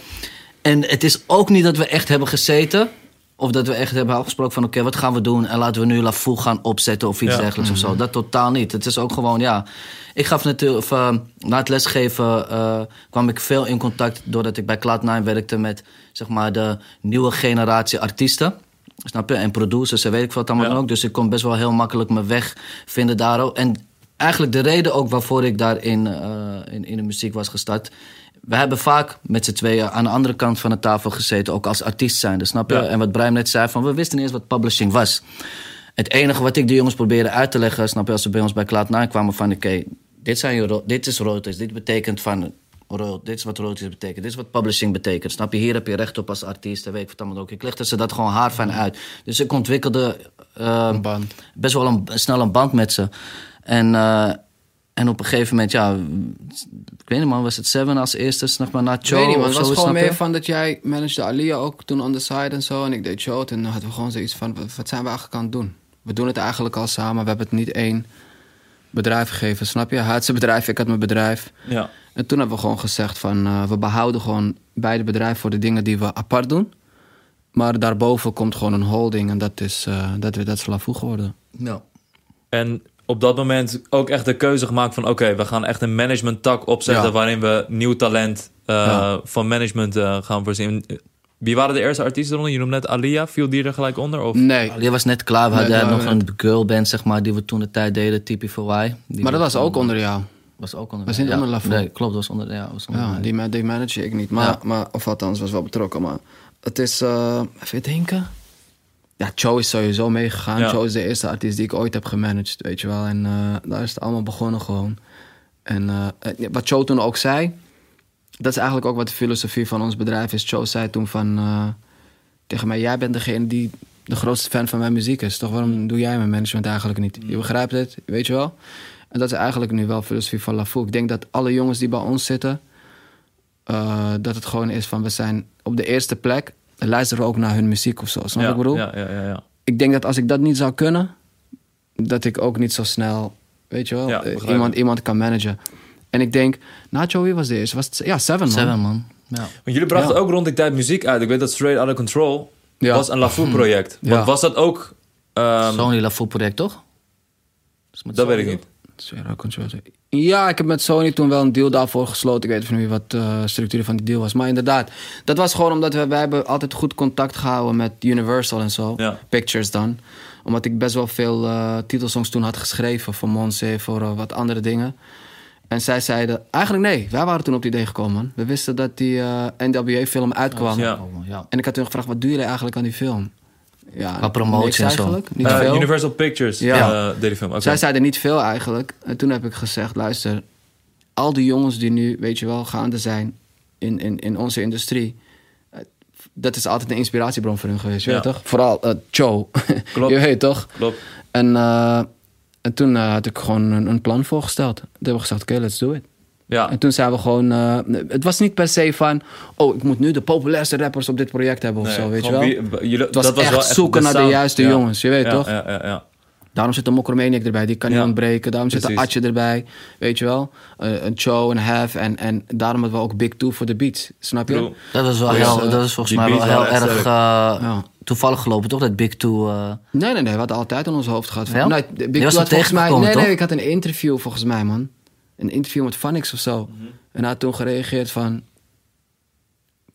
En het is ook niet dat we echt hebben gezeten. Of dat we echt hebben afgesproken van oké, wat gaan we doen? En laten we nu La Fou gaan opzetten of iets Ja. dergelijks of zo. Dat totaal niet. Het is ook gewoon, ja. Ik gaf natuurlijk, of, eh, na het lesgeven eh, kwam ik veel in contact doordat ik bij Cloud9 werkte met zeg maar de nieuwe generatie artiesten. Snap je? En producers en weet ik wat allemaal Ja. ook. Dus ik kon best wel heel makkelijk mijn weg vinden daar ook. En eigenlijk de reden ook waarvoor ik daar in, eh, in, in de muziek was gestart. We hebben vaak met z'n tweeën aan de andere kant van de tafel gezeten, ook als artiest zijnde, snap je? Ja. En wat Brian net zei, van we wisten eens wat publishing was. Het enige wat ik de jongens probeerde uit te leggen, snap je, als ze bij ons bij Cloud9 kwamen van oké, dit, zijn je dit is royalties, dit betekent van, dit is wat royalties betekent, dit is wat publishing betekent, snap je? Hier heb je recht op als artiest, en weet ik wat allemaal ook. Ik legde ze dat gewoon haar van uit. Dus ik ontwikkelde Een band. best wel een, snel een band met ze. En, eh, en op een gegeven moment, ja, ik weet niet man, was het Seven als eerste, snap maar, na Ik Joe weet niet, man. Het was zo, gewoon meer van dat jij managede Alia ook toen on the side en zo. En ik deed show. En dan hadden we gewoon zoiets van, wat- zijn we eigenlijk aan het doen? We doen het eigenlijk al samen. We hebben het niet één bedrijf gegeven, snap je? Hij had zijn bedrijf, ik had mijn bedrijf. Ja. En toen hebben we gewoon gezegd van, eh, we behouden gewoon beide bedrijven voor de dingen die we apart doen. Maar daarboven komt gewoon een holding en dat is, eh dat, dat is Lafou geworden. Ja. En op dat moment ook echt de keuze gemaakt van... oké, we gaan echt een management tak opzetten... Ja. waarin we nieuw talent eh, Ja. van management eh, gaan voorzien. Wie waren de eerste artiesten eronder? Je noemde net Alia. Viel die er gelijk onder? Of? Nee, Die was net klaar. We Nee, hadden nog een girlband, zeg maar, die we toen de tijd deden, TP4Y. Die maar dat was ook onder jou. Was ook onder Was niet ja. onder Lafou. Nee, klopt, was onder, ja, was onder Ja, mij. die, ma- die manage ik niet. Maar, Ja. maar, of althans, was wel betrokken. Maar het is, eh, even denken. Ja, Joe is sowieso meegegaan. Ja. Joe is de eerste artiest die ik ooit heb gemanaged, weet je wel. En eh, daar is het allemaal begonnen gewoon. En eh, eh, wat Joe toen ook zei, dat is eigenlijk ook wat de filosofie van ons bedrijf is. Joe zei toen van, tegen mij, jij bent degene die de grootste fan van mijn muziek is. Toch waarom doe jij mijn management eigenlijk niet? Je begrijpt het, weet je wel? En dat is eigenlijk nu wel filosofie van Lafou. Ik denk dat alle jongens die bij ons zitten, dat het gewoon is van we zijn op de eerste plek. En Luisteren we ook naar hun muziek of zo. Snap je ja, wat ik bedoel? Ja, ja, ja, ja. Ik denk dat als ik dat niet zou kunnen, dat ik ook niet zo snel, weet je wel, Ja, eh, iemand, iemand kan managen. En ik denk, Nacho, wie was de eerste? Was het, ja, Seven, man. Seven, man. Ja. Want jullie brachten Ja. ook rond die tijd muziek uit. Ik weet dat Straight Outta Control Ja. was een LaFou-project. Ja. Want was dat ook... ehm, Sony Lafou project, toch? Met dat Sony, weet ik niet. Ja, ik heb met Sony toen wel een deal daarvoor gesloten. Ik weet niet wat de structuur van die deal was. Maar inderdaad, dat was gewoon omdat we, wij hebben altijd goed contact gehouden met Universal en zo. Ja. Pictures dan. Omdat ik best wel veel eh, titelsongs toen had geschreven voor Monse, voor eh, wat andere dingen. En zij zeiden, eigenlijk nee, wij waren toen op het idee gekomen. We wisten dat die eh, NWA-film uitkwam. Ja. En ik had toen gevraagd, wat doen jullie eigenlijk aan die film? Ja, Qua promotie en zo. eigenlijk. Niet Eh, veel. Universal Pictures Ja. eh, deed die film. Oké. Zij zeiden niet veel eigenlijk. En toen heb ik gezegd, luister, al die jongens die nu, weet je wel, gaande zijn in, in, in onze industrie. eh, Dat is altijd een inspiratiebron voor hun geweest, Ja. weet toch? Vooral eh, Joe, Klopt. je weet toch? Klopt. En, eh, en toen eh, had ik gewoon een, een plan voorgesteld. Toen hebben we gezegd, oké, let's do it. Ja. En toen zijn we gewoon... eh, het was niet per se van... Oh, ik moet nu de populairste rappers op dit project hebben of Nee, zo, weet je wel? gewoon wie- jullie- Het was dat was echt wel echt zoeken de naar de juiste Ja. jongens, je weet Ja, toch? Ja, ja, ja. Daarom zit een Mokromaniac erbij, die kan niet Ja. ontbreken. Daarom zit een Precies. Atje erbij, weet je wel. Eh, een Cho, een Have. En, en daarom hebben we ook Big Two voor de beats, snap je? Dat is wel Dus, heel, eh, dat is volgens mij wel heel erg eh, toevallig gelopen, toch? Dat Big Two. eh, Nee, nee, nee. We hadden altijd in ons hoofd gehad. Van, nee, Big Two was had volgens mij... Nee, nee, toch? ik had een interview volgens mij, man. Een interview met Vanix of zo. Mhm. En hij had toen gereageerd van...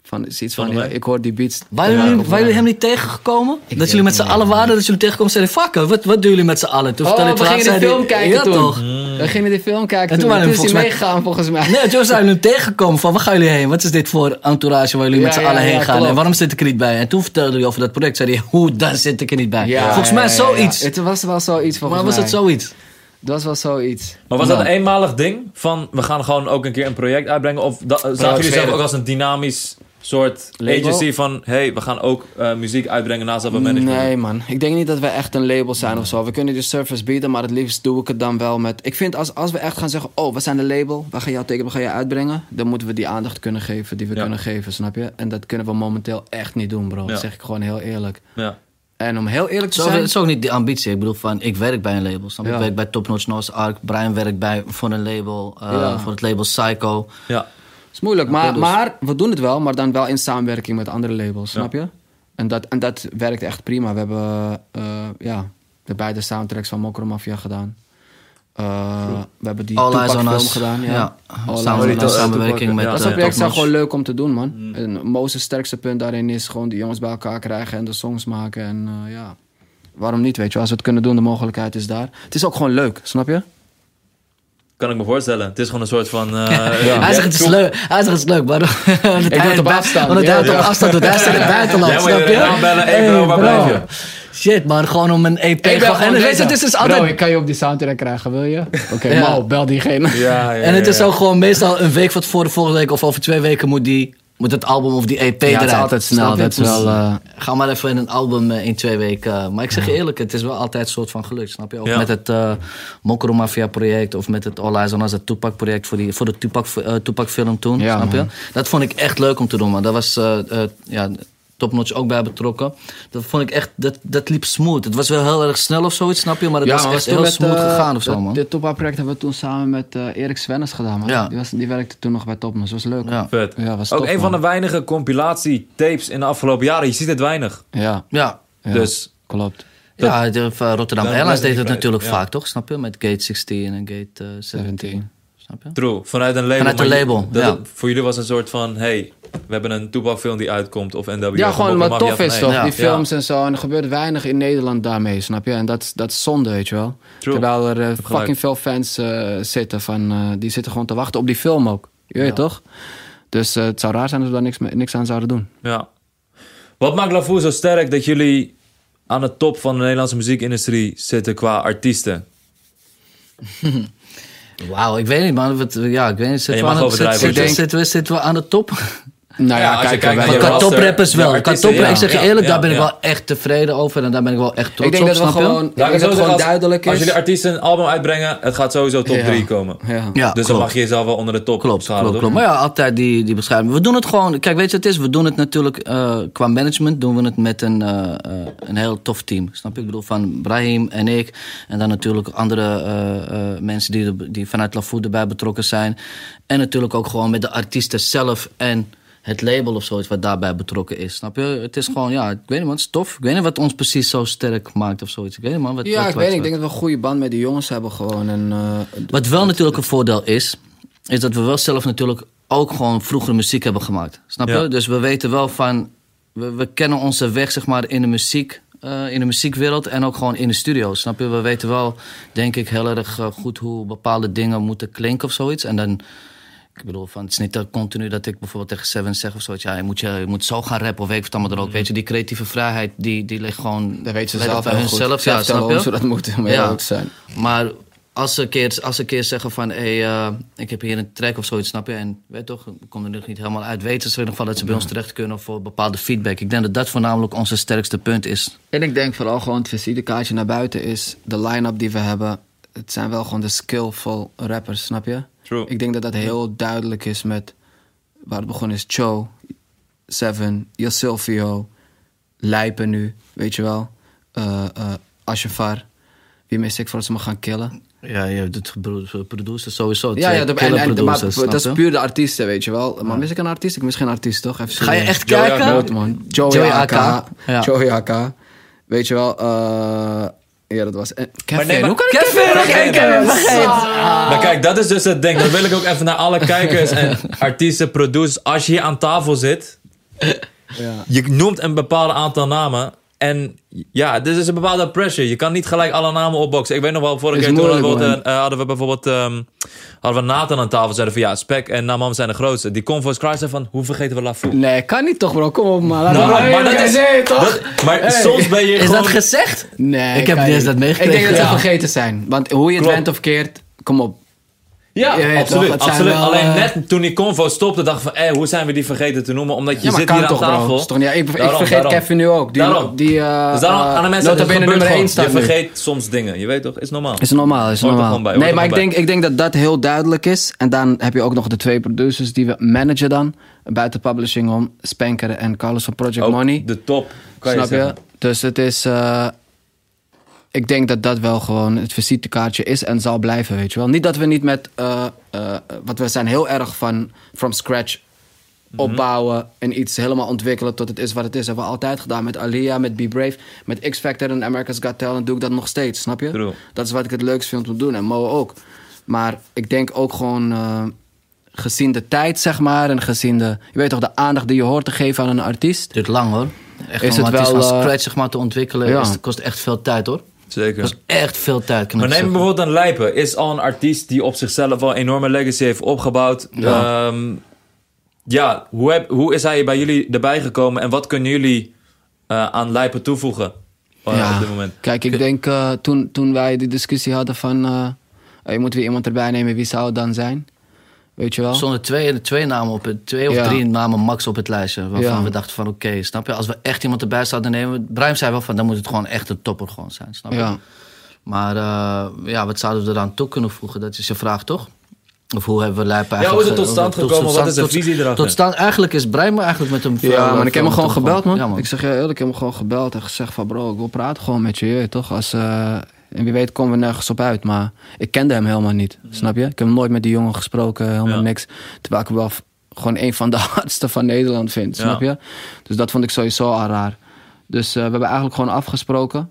Van is iets van, Van ja, mij? ik hoor die beats. Waren jullie, waren jullie mij. hem niet tegengekomen? dat jullie met z'n allen waren, dat jullie tegenkomen en zeiden: Fuck, wat, wat doen jullie met z'n allen? Toen Oh, vertelde we hij gingen de film kijken ja, toen. toch? We gingen die film kijken En toen toen. waren toen volgens mij- meegegaan volgens mij. Nee, toen zijn jullie tegengekomen van waar gaan jullie heen? Wat is dit voor entourage waar jullie Ja, met z'n ja, allen ja, heen gaan? klopt. En waarom zit ik er niet bij? En toen vertelde hij over dat project. Zei hij, hoe, daar zit ik er niet bij. volgens mij zoiets. ja. Het was wel zoiets volgens maar was mij. het zoiets? Het was wel zoiets. Maar was dat Nou. een eenmalig ding? Van, we gaan gewoon ook een keer een project uitbrengen? Of da- zagen jullie zelf het. ook als een dynamisch soort Label? agency van... hey, we gaan ook eh, muziek uitbrengen naast dat we management Nee, man. Ik denk niet dat we echt een label zijn of zo. We kunnen de service bieden, maar het liefst doe ik het dan wel met. Ik vind als, als we echt gaan zeggen: Oh, we zijn een label, we gaan jou tekenen, we gaan jou uitbrengen. Dan moeten we die aandacht kunnen geven die we Ja. kunnen geven, snap je? En dat kunnen we momenteel echt niet doen, bro. Ja. Dat zeg ik gewoon heel eerlijk. Ja. En om heel eerlijk te Zo, zijn. het is ook niet de ambitie. Ik bedoel, van, ik werk bij een label. snap je? Ja. Ik werk bij Top Notch North Arc. Brian werkt bij, voor een label, eh, Ja. voor het label Psycho. ja. is moeilijk, maar, dus- maar we doen het wel, maar dan wel in samenwerking met andere labels, snap je? En dat, en dat werkt echt prima. We hebben eh, ja, de beide soundtracks van Mokro Mafia gedaan. Eh, we hebben die All Tupac film gedaan. Ja. Ja. Samen- samenwerking met ja. Dat zijn Top Notch. gewoon leuk om te doen, man. En Moses' sterkste punt daarin is gewoon die jongens bij elkaar krijgen en de songs maken. En eh, ja, waarom niet, weet je. Als we het kunnen doen, de mogelijkheid is daar. Het is ook gewoon leuk, snap je? Kan ik me voorstellen. Het is gewoon een soort van... eh, Hij zegt het is leuk, hij zegt het is leuk, maar hij doe het op afstand, ja. hij het op afstand doet, hij zit in het buitenland, snap je je? aanbellen, hey, bro, waar blijf je? Shit man, gewoon om een EP. Ik ben en weet je, het is dus Bro, altijd... ik kan je op die soundtrack krijgen, wil je? Oké, Ja. Mo, bel diegene. Ja, ja, En het is ja. ook gewoon meestal een week van tevoren, volgende week of over twee weken moet, die, moet het album of die EP Ja, eruit. het is altijd snel. Dat is Dus wel... eh, Ga maar even in een album eh, in twee weken. eh, Maar ik zeg je eerlijk, het is wel altijd een soort van geluk, snap je? Ook Ja. met het uh, Mokro Mafia project of met het All Eyes on Us, het Tupac project voor, die, voor de Tupac, eh, Tupac film toen, Ja, snap je? man. Dat vond ik echt leuk om te doen, man. Daar was eh, eh, ja, Topnotch ook bij betrokken. Dat vond ik echt, dat, dat liep smooth. Het was wel heel erg snel of zoiets, snap je? Maar het was maar echt heel met, smooth eh, gegaan of zo, man. Dit Topa-project hebben we toen samen met eh, Erik Svennis gedaan, man. Ja. Die, was, die werkte toen nog bij Topnotch. Dat was leuk. Ja. Vet. Ja, was ook tof, een van de weinige compilatietapes in de afgelopen jaren. Je ziet het weinig. Ja, Ja. ja, Dus klopt. Ja, de, uh, Rotterdam Airlines blijft deed het natuurlijk vaak, toch? Snap je? Met Gate 16 en Gate eh, 17. 17. Snap je? true. Vanuit een label. Vanuit een je- label, dat voor jullie was een soort van... Hey, we hebben een Tupac film die uitkomt. Of NW. Ja, gewoon wat Mafia tof is toch? Ja. Die films en zo. En er gebeurt weinig in Nederland daarmee, snap je? En dat, is- dat is zonde, weet je wel. True. Terwijl er eh, fucking veel fans eh, zitten van... eh, die zitten gewoon te wachten op die film ook. Je weet Ja. toch? Dus eh, het zou raar zijn als we daar niks, niks aan zouden doen. Ja. Wat maakt Lavoe zo sterk dat jullie aan de top van de Nederlandse muziekindustrie zitten qua artiesten? Wauw, ik weet niet, man. Wat, ja, ik weet niet. Zitten we, aan, zitten we aan de top? Nou ja, als kijk, kijkt wij- Qua toprappers wel. Qua artiesten, top, ja. ik zeg je eerlijk, ja, daar ben ik ja. wel echt tevreden over. En daar ben ik wel echt trots ik denk op, dat we gewoon... Ik denk dat het gewoon als- duidelijk Als is. jullie artiesten een album uitbrengen, het gaat sowieso top Ja. 3 komen. Ja. Ja, Dus dan mag je jezelf wel onder de top Klopt, schalen, klopt, klopt. Maar ja, altijd die, die beschrijving. We doen het gewoon... Kijk, weet je wat het is? We doen het natuurlijk... eh, qua management doen we het met een, eh, eh, een heel tof team. Snap je? Ik bedoel, van Brahim en ik. En dan natuurlijk andere eh, eh, mensen die, die vanuit LaFood erbij betrokken zijn. En natuurlijk ook gewoon met de artiesten zelf en het label of zoiets wat daarbij betrokken is. Snap je? Het is gewoon, ja, ik weet niet man, het is tof. Ik weet niet wat ons precies zo sterk maakt of zoiets. Ik weet niet man. Wat, Ja, wat, ik wat- weet niet. Ik denk dat we een goede band met die jongens hebben gewoon. En, eh, Wat wel natuurlijk een voordeel is, is dat we wel zelf natuurlijk ook gewoon vroeger muziek hebben gemaakt. Snap je? Ja. Dus we weten wel van, we, we kennen onze weg zeg maar in de muziek. eh, in de muziekwereld en ook gewoon in de studio. Snap je? We weten wel, denk ik, heel erg eh, goed hoe bepaalde dingen moeten klinken of zoiets. En dan, ik bedoel, van, het is niet continu dat ik bijvoorbeeld tegen Seven zeg of zoiets. Ja, je moet, je, je moet zo gaan rappen of weet ik wat allemaal er ook. Weet je, die creatieve vrijheid, die, die ligt gewoon... dat weet ze zelf bij goed. hunzelf. Ja, snap je? hoe dat moet, heel Ja. te zijn. Maar als ze een keer, als ze een keer zeggen van... Hey, eh, ik heb hier een track of zoiets, snap je? En weet toch, ik kom er nog niet helemaal uit. Weten ze in ieder geval dat ze bij ons terecht kunnen voor bepaalde feedback. Ik denk dat dat voornamelijk onze sterkste punt is. En ik denk vooral gewoon het visitekaartje naar buiten is de line-up die we hebben. Het zijn wel gewoon de skillful rappers, snap je? True. Ik denk dat dat heel duidelijk is met waar het begonnen is. Cho, Seven, Silvio, Lijpen nu, weet je wel. Eh eh Ashafar. Wie mis ik voor ze me gaan killen? Ja, je hebt het producers sowieso. Ja, ja, de, en, maar dat is puur de artiesten, weet je wel. Maar mis ik een artiest? Ik mis geen artiest, toch? Even Ga je echt kijken? Joey, AK. Joey AK. Weet je wel, eh ja, dat was... eh, Kevin, nee, maar- hoe kan ik Kevin, Kevin vergeten? Kijk, dat is dus het ding. Dan wil ik ook even naar alle kijkers en artiesten, producers. Als je hier aan tafel zit, Ja. je noemt een bepaald aantal namen. En ja, dit is een bepaalde pressure. Je kan niet gelijk alle namen opboksen. Ik weet nog wel, vorige keer toen hadden we, man. eh, hadden we bijvoorbeeld ehm, hadden we Nathan aan tafel. Zeiden van ja, Spek en Namam zijn de grootste. Die Convoice Cry zei van, hoe vergeten we Lafou? Nee, kan niet toch, bro? Kom op, man. Laat Nou, maar, maar dat is- nee, toch? Dat- maar Hey. soms ben je Is gewoon... dat gezegd? Nee, Ik heb niet eens dat Ik meegekregen. denk dat ze Ja. vergeten zijn. Want hoe je het Klopt. went of keert, kom op. Ja, Ja, ja, absoluut. absoluut. wel, Alleen eh, net toen die convo stopte, dacht ik van, eh, hoe zijn we die vergeten te noemen? Omdat je Ja, zit hier aan toch, tafel. Niet, ik, ik vergeet daarom. Kevin nu ook. Die, Daarom. die uh, Dus daarom, aan de mensen, gebeurt nummer 1 gewoon. staat Je vergeet soms dingen. Je weet toch, is normaal. Is normaal, is normaal. bij, nee, maar ik denk, ik denk dat dat heel duidelijk is. En dan heb je ook nog de twee producers die we managen dan. Buiten publishing om. Spanker en Carlos van Project Ook Money. de top, kan Snap je. Dus het is... eh, ik denk dat dat wel gewoon het visitekaartje is en zal blijven, weet je wel. Niet dat we niet met... eh eh want we zijn heel erg van from scratch Mhm. opbouwen en iets helemaal ontwikkelen tot het is wat het is. Dat hebben we altijd gedaan met Alia, met Be Brave, met X Factor en America's Got Talent doe ik dat nog steeds, snap je? True. Dat is wat ik het leukst vind om te doen en Mo ook. Maar ik denk ook gewoon eh, gezien de tijd, zeg maar, en gezien de, je weet toch, de aandacht die je hoort te geven aan een artiest. duurt lang hoor. Echt Is het artiest wel, van scratch zeg maar, te ontwikkelen ja. is, kost echt veel tijd hoor. Zeker. Dat was echt veel tijd. Kan Maar neem zeggen. bijvoorbeeld een Lijpen. Is al een artiest die op zichzelf wel een enorme legacy heeft opgebouwd. Ja. Ja, ja hoe, heb, hoe is hij bij jullie erbij gekomen en wat kunnen jullie eh, aan Lijpen toevoegen eh, Ja. op dit moment? Kijk, ik denk eh, toen, toen wij die discussie hadden van... je moet weer iemand erbij nemen, wie zou het dan zijn? Weet je wel? Er stonden twee, twee namen op het, twee of Ja. drie namen max op het lijstje. Waarvan Ja. we dachten van oké, snap je? Als we echt iemand erbij zouden nemen. Brian zei wel van dan moet het gewoon echt een topper gewoon zijn, snap je? Ja. Maar eh, ja, wat zouden we eraan toe kunnen voegen? Dat is je vraag toch? Of hoe hebben we Lijpen hoe is eigenlijk... het tot stand ge- gekomen? Wat is de tot- visie erachter? Tot stand, eigenlijk is Brian me eigenlijk met hem... Ja, maar ik heb hem gewoon gebeld, man. Ja, man. Ik zeg je eerlijk, ik heb hem gewoon gebeld en gezegd van... bro, ik wil praten gewoon met je, toch? Als, eh, en wie weet komen we nergens op uit, maar ik kende hem helemaal niet, snap je? Ik heb nooit met die jongen gesproken, helemaal Ja. niks. Terwijl ik hem wel gewoon een van de hardste van Nederland vind, Ja. snap je? Dus dat vond ik sowieso al raar. Dus eh, we hebben eigenlijk gewoon afgesproken.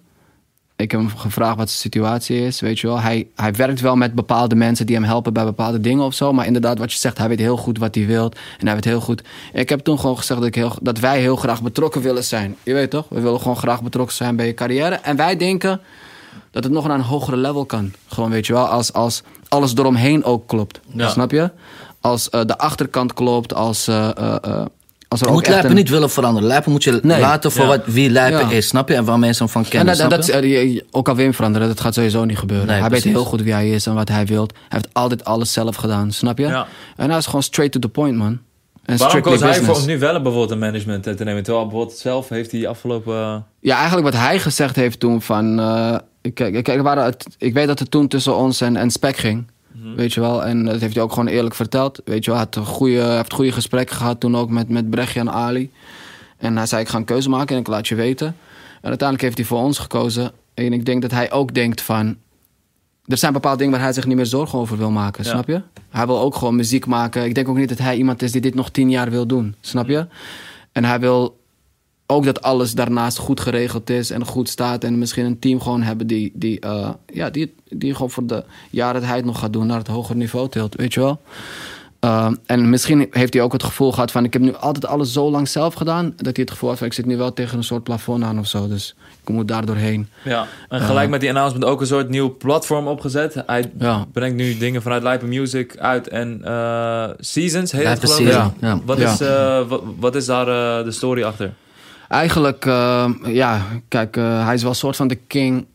Ik heb hem gevraagd wat zijn situatie is, weet je wel. Hij, hij werkt wel met bepaalde mensen die hem helpen bij bepaalde dingen of zo. Maar inderdaad, wat je zegt, hij weet heel goed wat hij wil. En hij weet heel goed... Ik heb toen gewoon gezegd dat, ik heel, dat wij heel graag betrokken willen zijn. Je weet toch? We willen gewoon graag betrokken zijn bij je carrière. En wij denken dat het nog naar een hogere level kan. Gewoon, weet je wel, als, als alles eromheen ook klopt. Ja. Snap je? Als eh, de achterkant klopt, als... eh, eh, als er Je ook moet Lijpen een- niet willen veranderen. Lijpen moet je Nee. laten voor Ja. wat, wie Lijpen Ja. is, snap je? En waar mensen hem van En kennen, dat, dat, is- eh, ook al wil hem veranderen, dat gaat sowieso niet gebeuren. Nee, hij precies. weet heel goed wie hij is en wat hij wil. Hij heeft altijd alles zelf gedaan, snap je? En hij is gewoon straight to the point, man. En Waarom koos hij voor om nu wel bijvoorbeeld een management te nemen? Terwijl bijvoorbeeld zelf heeft hij afgelopen... eh, Ja, eigenlijk wat hij gezegd heeft toen van... eh, ik, ik, er waren het, ik weet dat het toen tussen ons en, en Spec ging. Mhm. Weet je wel, en dat heeft hij ook gewoon eerlijk verteld. Weet je wel, hij had een goede, heeft goede gesprekken gehad toen ook met, met Brechtje en Ali. En hij zei, ik ga een keuze maken en ik laat je weten. En uiteindelijk heeft hij voor ons gekozen. En ik denk dat hij ook denkt van... Er zijn bepaalde dingen waar hij zich niet meer zorgen over wil maken, snap je? Hij wil ook gewoon muziek maken. Ik denk ook niet dat hij iemand is die dit nog tien jaar wil doen, snap je? En hij wil ook dat alles daarnaast goed geregeld is en goed staat. En misschien een team gewoon hebben die, die, eh, ja, die, die gewoon voor de jaren dat hij het nog gaat doen naar het hogere niveau tilt, weet je wel. Ehm, en misschien heeft hij ook het gevoel gehad van... ik heb nu altijd alles zo lang zelf gedaan... dat hij het gevoel had van ik zit nu wel tegen een soort plafond aan of zo. Dus ik moet daar doorheen. Ja, en gelijk met die announcement ook een soort nieuw platform opgezet. Hij Ja. brengt nu dingen vanuit Lijpen Music uit en eh, Seasons heet het geloof ja. Wat, Ja. Is, eh, wat, wat is daar eh, de story achter? Eigenlijk, ehm, ja, kijk, eh, hij is wel een soort van de king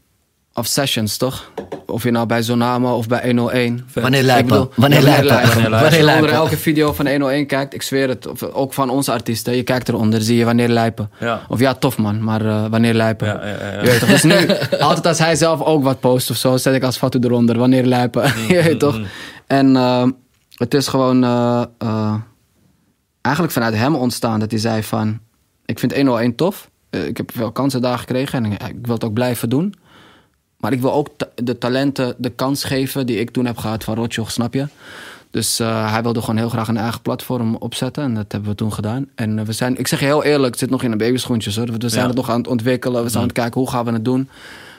of sessions, toch? Of je nou bij Zonama of bij 101. Wanneer Lijpen? Wanneer Lijpen? Wanneer je onder Lijpen? elke video van 101 kijkt, ik zweer het, of ook van onze artiesten, je kijkt eronder, zie je wanneer lijpen. Ja. Of ja, tof man, maar eh, wanneer lijpen. Ja, ja. Je weet toch? Dus nu, altijd als hij zelf ook wat post of zo, zet ik als foto eronder, wanneer lijpen. Mm, je weet toch? En eh, het is gewoon eh, eh, eigenlijk vanuit hem ontstaan dat hij zei van, ik vind 101 tof. Ik heb veel kansen daar gekregen en ik, ik wil het ook blijven doen. Maar ik wil ook ta- de talenten de kans geven die ik toen heb gehad van Rotjoch, snap je? Dus eh, hij wilde gewoon heel graag een eigen platform opzetten. En dat hebben we toen gedaan. En eh, we zijn, ik zeg je heel eerlijk, het zit nog in de babyschoentjes hoor. We zijn Ja. het nog aan het ontwikkelen. We zijn aan het kijken hoe gaan we het doen.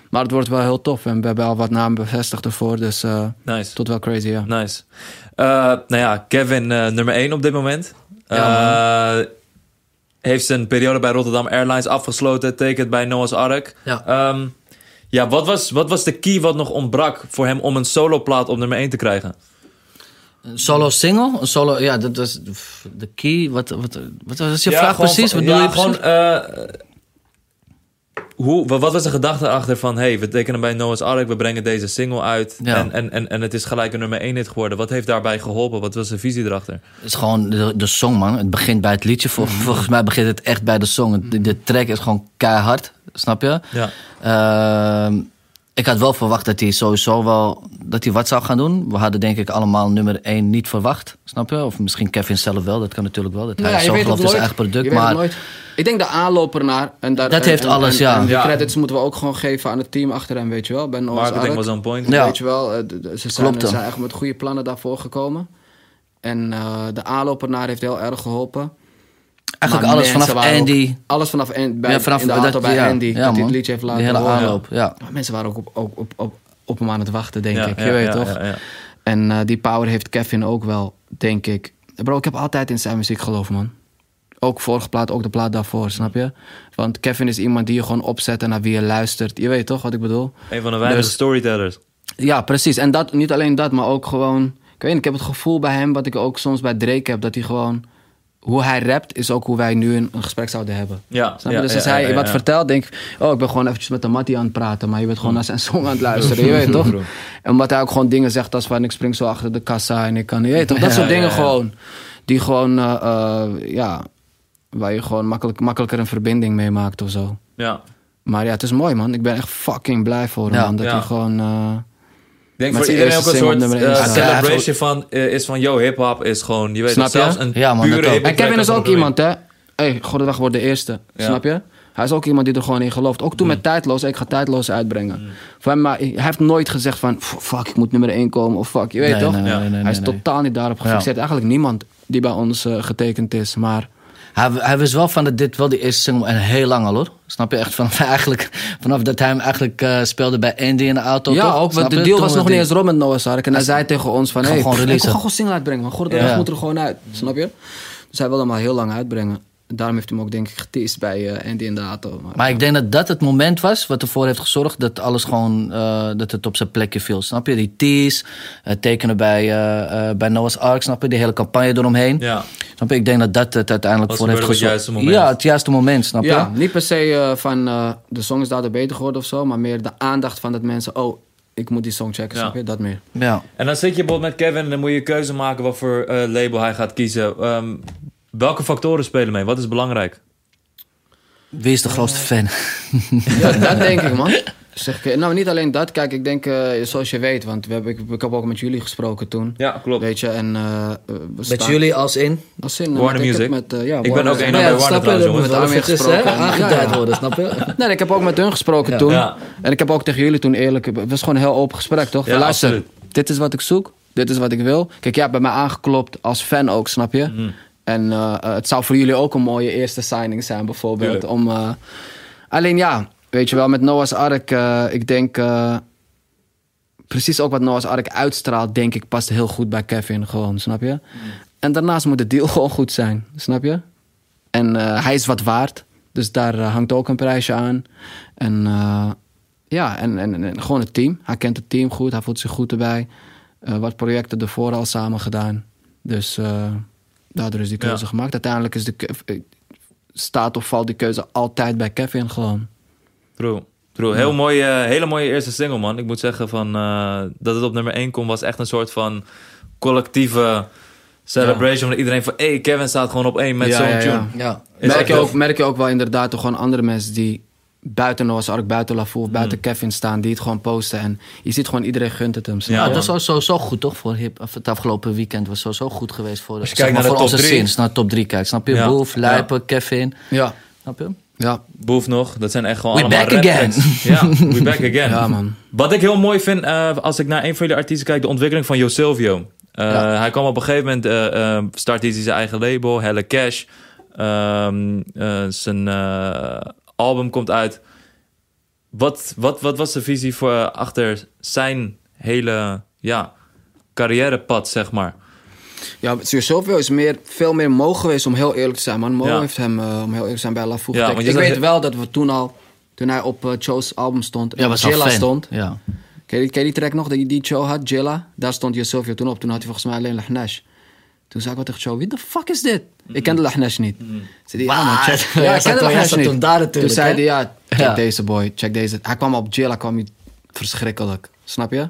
Maar het wordt wel heel tof. En we hebben al wat namen bevestigd ervoor. Dus eh, Nice. tot wel crazy, ja. Nice. Nou ja, Kevin nummer 1 op dit moment. Ja, heeft zijn periode bij Rotterdam Airlines afgesloten. Tekent bij Noah's Ark. Ja. Ehm, ja, wat was, wat was de key wat nog ontbrak voor hem om een soloplaat op nummer 1 te krijgen? Een solo single? Een solo, ja, dat was de key. Wat, wat, wat was je Ja, vraag gewoon precies? Wat bedoel ja, je precies? gewoon, eh, hoe, wa- wat was de gedachte achter van... hey, we tekenen bij Noah's Ark, we brengen deze single uit... Ja. En, en, en, en het is gelijk een nummer 1 hit geworden. Wat heeft daarbij geholpen? Wat was de visie erachter? Het is gewoon de, de song, man. Het begint bij het liedje. Vol- Volgens mij begint het echt bij de song. De, de track is gewoon keihard, snap je? Ja. Ehm, ik had wel verwacht dat hij sowieso wel dat hij wat zou gaan doen. We hadden denk ik allemaal nummer 1 niet verwacht, snap je? Of misschien Kevin zelf wel, dat kan natuurlijk wel. Dat Nou hij ja, zo gelooft in zijn eigen product. Je weet het Maar nooit. Ik denk de aanloop ernaar. En daar, Dat en- heeft en- alles, en- ja. En de Ja. credits moeten we ook gewoon geven aan het team achter hem, weet je wel. Noah's Marketing Ark. was on point. Ja. Weet je wel, eh, ze zijn, Klopt, ze ja. zijn echt met goede plannen daarvoor gekomen. En eh, de aanloop ernaar heeft heel erg geholpen. Eigenlijk alles vanaf Andy. alles vanaf en, bij, Ja, vanaf in de auto dat- bij ja. Andy, Ja, dat hij het liedje heeft laten De hele horen. aanloop, ja. Maar Mensen waren ook op, op, op, op, op hem aan het wachten, denk ik. je weet toch? En eh, die power heeft Kevin ook wel, denk ik. Bro, ik heb altijd in zijn muziek geloofd, man. Ook vorige plaat, ook de plaat daarvoor, snap je? Want Kevin is iemand die je gewoon opzet en naar wie je luistert. Je weet toch wat ik bedoel? Een van de weinige Dus- storytellers. Ja, precies. En dat, niet alleen dat, maar ook gewoon... Ik weet niet, ik heb het gevoel bij hem, wat ik ook soms bij Drake heb... dat hij gewoon... Hoe hij rapt, is ook hoe wij nu een, een gesprek zouden hebben. Ja, ja, dus ja, als hij ja, wat vertelt, denk ik... Oh, ik ben gewoon eventjes met de Mattie aan het praten... maar je bent gewoon naar zijn song aan het luisteren. Je weet toch? En omdat hij ook gewoon dingen zegt als van... ik spring zo achter de kassa en ik kan... Je weet toch? Dat soort dingen gewoon. Die gewoon, eh, eh, ja... Waar je gewoon makkelijk, makkelijker een verbinding mee maakt of zo. Ja. Maar ja, het is mooi, man. Ik ben echt fucking blij voor hem, Ja. man. Dat hij gewoon... eh, denk voor iedereen ook een soort eh, staan. celebration van, eh, is van, yo, hip-hop is gewoon, je weet Snap het, je? zelfs een Ja, man, pure En Kevin is ook iemand, hè? hey, Gordondag wordt de eerste. Ja. Snap je? Hij is ook iemand die er gewoon in gelooft. Ook toen met Tijdloos, ik ga Tijdloos uitbrengen. Voor hem, maar hij heeft nooit gezegd van... "F- Fuck, ik moet nummer 1 komen. Of fuck, je weet Nee, toch? nee, nee, Ja. nee, nee, hij is nee. totaal niet daarop gefixeerd. Eigenlijk niemand die bij ons eh, getekend is. Maar Hij, hij wist wel van dat dit wel die eerste single en heel lang al hoor. Snap je echt vanaf, eigenlijk, vanaf dat hij hem eigenlijk eh, speelde bij Andy in de auto. ja, toch? ook, want de deal was nog niet eens rond met Noah Sark. En hij zei tegen ons van... Ga Hey, gewoon ik ga gewoon single uitbrengen. Man. Gordondag Ja. moet er gewoon uit. Snap je? Dus hij wilde hem al heel lang uitbrengen. Daarom heeft hij hem ook denk ik geteased bij eh, Andy in de auto. Maar, Maar ik denk dat dat het moment was wat ervoor heeft gezorgd dat alles gewoon, eh, dat het op zijn plekje viel. Snap je? Die tease, het tekenen bij, eh, eh, bij Noah's Ark, snap je? Die hele campagne eromheen. Ja. Snap je? Ik denk dat dat het uiteindelijk Was voor heeft op het gezorgd. juiste moment. Ja, het juiste moment, snap je? Ja, niet per se eh, van eh, de song is daardoor beter geworden of zo, maar meer de aandacht van dat mensen, oh, ik moet die song checken, Ja. snap je? Dat meer. Ja. En dan zit je bijvoorbeeld met Kevin en dan moet je keuze maken wat voor eh, label hij gaat kiezen. Ehm, welke factoren spelen mee? Wat is belangrijk? Wie is de grootste fan? Ja, dat denk ik, man. Zeg ik, nou, niet alleen dat. Kijk, ik denk, eh, zoals je weet, want we hebben, ik, ik heb ook met jullie gesproken toen. Ja, klopt. Weet je, en eh, we Met staan- jullie als in? Als in, Warner ik Music. Met, eh, ja, Ik ben ook één Ja, bij ja, Warner snap je? trouwens, Met jongens. Armin gesproken. Aangeduid Ja, ja. worden, snap je? Nee, ik heb ook met hun gesproken Ja. toen. Ja. En ik heb ook tegen jullie toen eerlijk... Het was gewoon een heel open gesprek, toch? Ja, luister, absoluut. dit is wat ik zoek. Dit is wat ik wil. Kijk, jij hebt bij mij aangeklopt als fan ook, snap je? Mhm. En eh, eh, het zou voor jullie ook een mooie eerste signing zijn, bijvoorbeeld. Tuurlijk. Om, eh, alleen ja, weet je wel, met Noah's Ark... ik denk... precies ook wat Noah's Ark uitstraalt, denk ik, past heel goed bij Kevin gewoon, snap je? En daarnaast moet de deal gewoon goed zijn, snap je? En hij is wat waard, dus daar hangt ook een prijsje aan. En ja, en, en, en gewoon het team. Hij kent het team goed, hij voelt zich goed erbij. Wat projecten ervoor al samen gedaan. Dus daardoor is die keuze Ja. gemaakt. Uiteindelijk is de eh, staat of valt die keuze altijd bij Kevin gewoon. True. True. Heel mooie, hele mooie eerste single, man. Ik moet zeggen van, eh, dat het op nummer 1 komt, was echt een soort van collectieve celebration. Van iedereen van, hey, Kevin staat gewoon op één met Ja, zo'n ja, ja. tune. Ja. Merk, je ook, merk je ook wel inderdaad toch gewoon andere mensen die buiten Noah's Ark, buiten Lafou of Mm. buiten Kevin staan, die het gewoon posten. En je ziet gewoon iedereen gunt het hem. Ja, dat was sowieso goed, toch? Voor hip, het afgelopen weekend was sowieso goed geweest voor, Als je kijkt naar de voor top onze drie. naar de top 3 kijkt. Snap je? Ja. Boef, Lijpen, Kevin. ja. Snap je? Ja. Boef nog, dat zijn echt gewoon We allemaal back again. Ja, we back again. Ja, man. Wat ik heel mooi vind, eh, als ik naar een van jullie artiesten kijk, de ontwikkeling van Jo Silvio. Eh, Ja. Hij kwam op een gegeven moment, eh, eh, start hij zijn eigen label, Helle Cash. Ehm, eh, zijn eh, album komt uit. Wat, wat, wat was de visie voor, eh, achter zijn hele ja, carrièrepad, zeg maar? Ja, Sir Silvio is meer, veel meer Mo geweest, om heel eerlijk te zijn, man. Mo Ja. heeft hem, eh, om heel eerlijk te zijn, bij Lafou Ja, getekend. want je Ik weet wel dat we toen al, toen hij op Cho's album stond, Ja, was Jilla stond. Ja. Ken je, ken je die track nog, die, die Cho had, Jilla? Daar stond Sir Silvio toen op. Toen had hij volgens mij alleen Lahnash. Toen zei ik wat tegen Cho, wie de fuck is dit? Ik kende Lahnash niet. Zei hij, ja man, check. Waar? Ja, ik kende zat niet. toen daar natuurlijk, Toen zei hij, ja, check Ja. deze boy, check deze. Hij kwam op Jilla, kwam hij verschrikkelijk. Snap je?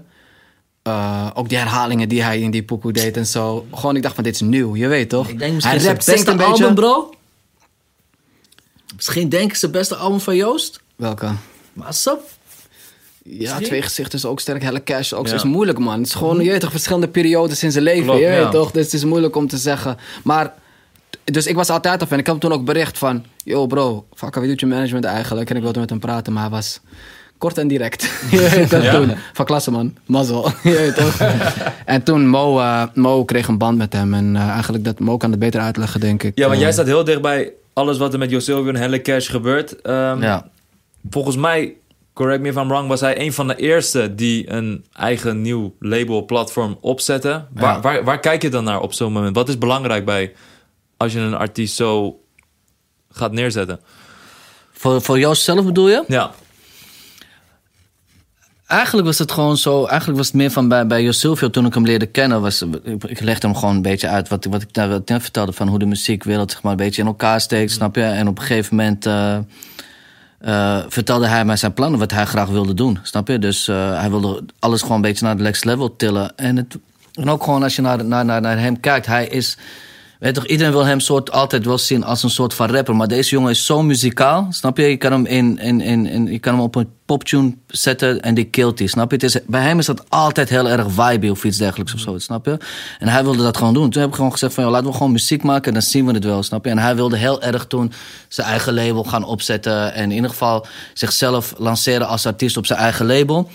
Eh, ook die herhalingen die hij in die pokoe deed en zo. Gewoon, ik dacht van, dit is nieuw, je weet toch? Ik denk misschien hij zijn rapt, zingt beste een beetje. album, bro. Misschien denk ik zijn beste album van Joost. Welke? Maar sap. Ja, twee gezichten is ook sterk. Helle Cash ook. Ja. Is moeilijk, man. Het is gewoon, je weet toch, verschillende periodes in zijn leven. Klopt, je ja. weet toch? Dus het is moeilijk om te zeggen. Maar, dus ik was altijd af en ik heb hem toen ook bericht van... Yo bro, fuck, wie doet je management eigenlijk? En ik wilde met hem praten, maar hij was kort en direct. je Ja. toen. Van klasse, man. Mazzel. je toch? en toen, Mo, eh, Mo kreeg een band met hem. En eh, eigenlijk, dat Mo kan het beter uitleggen, denk ik. Ja, want jij Eh, staat heel dicht bij alles wat er met Jo Silvio en Helle Cash gebeurt. Ehm, Ja. Volgens mij, correct me if I'm wrong, was hij een van de eerste die een eigen nieuw label platform opzette. Waar, Ja. waar, waar kijk je dan naar op zo'n moment? Wat is belangrijk bij als je een artiest zo gaat neerzetten? Voor, voor jou zelf bedoel je? Ja. Eigenlijk was het gewoon zo. Eigenlijk was het meer van bij, bij Josilvio toen ik hem leerde kennen. Was, ik, legde hem gewoon een beetje uit wat, wat ik daar net vertelde. Van hoe de muziekwereld zeg maar, een beetje in elkaar steekt. Snap je? En op een gegeven moment. eh, eh, vertelde hij mij zijn plannen, wat hij graag wilde doen. Snap je? Dus eh, hij wilde alles gewoon een beetje naar de next level tillen. En, het, en ook gewoon als je naar, naar, naar, naar hem kijkt, hij is. Weet toch, iedereen wil hem soort, altijd wel zien als een soort van rapper. Maar deze jongen is zo muzikaal. Snap je? Je kan hem, in, in, in, in, je kan hem op een poptune zetten en die killt hij. Snap je? Het is, bij hem is dat altijd heel erg vibe of iets dergelijks of zo. Snap je? En hij wilde dat gewoon doen. Toen heb ik gewoon gezegd van, laten we gewoon muziek maken en dan zien we het wel. Snap je? En hij wilde heel erg toen zijn eigen label gaan opzetten. En in ieder geval zichzelf lanceren als artiest op zijn eigen label.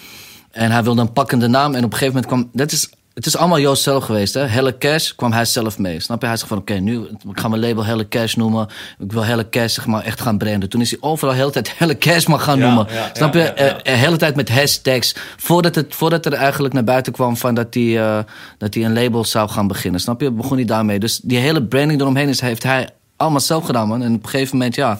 En hij wilde een pakkende naam. En op een gegeven moment kwam... Dat is, het is allemaal Joost zelf geweest. Hè? Helle Cash kwam hij zelf mee. Snap je? Hij zegt van oké, nu ik ga mijn label Helle Cash noemen. Ik wil Helle Cash zeg maar, echt gaan branden. Toen is hij overal de hele tijd Helle Cash maar gaan Ja, noemen. ja, Snap je? Eh, ja. De hele tijd met hashtags. Voordat, het, voordat er eigenlijk naar buiten kwam van dat hij, eh, dat hij een label zou gaan beginnen. Snap je? Begon hij daarmee. Dus die hele branding eromheen is, heeft hij allemaal zelf gedaan, man. En op een gegeven moment, ja.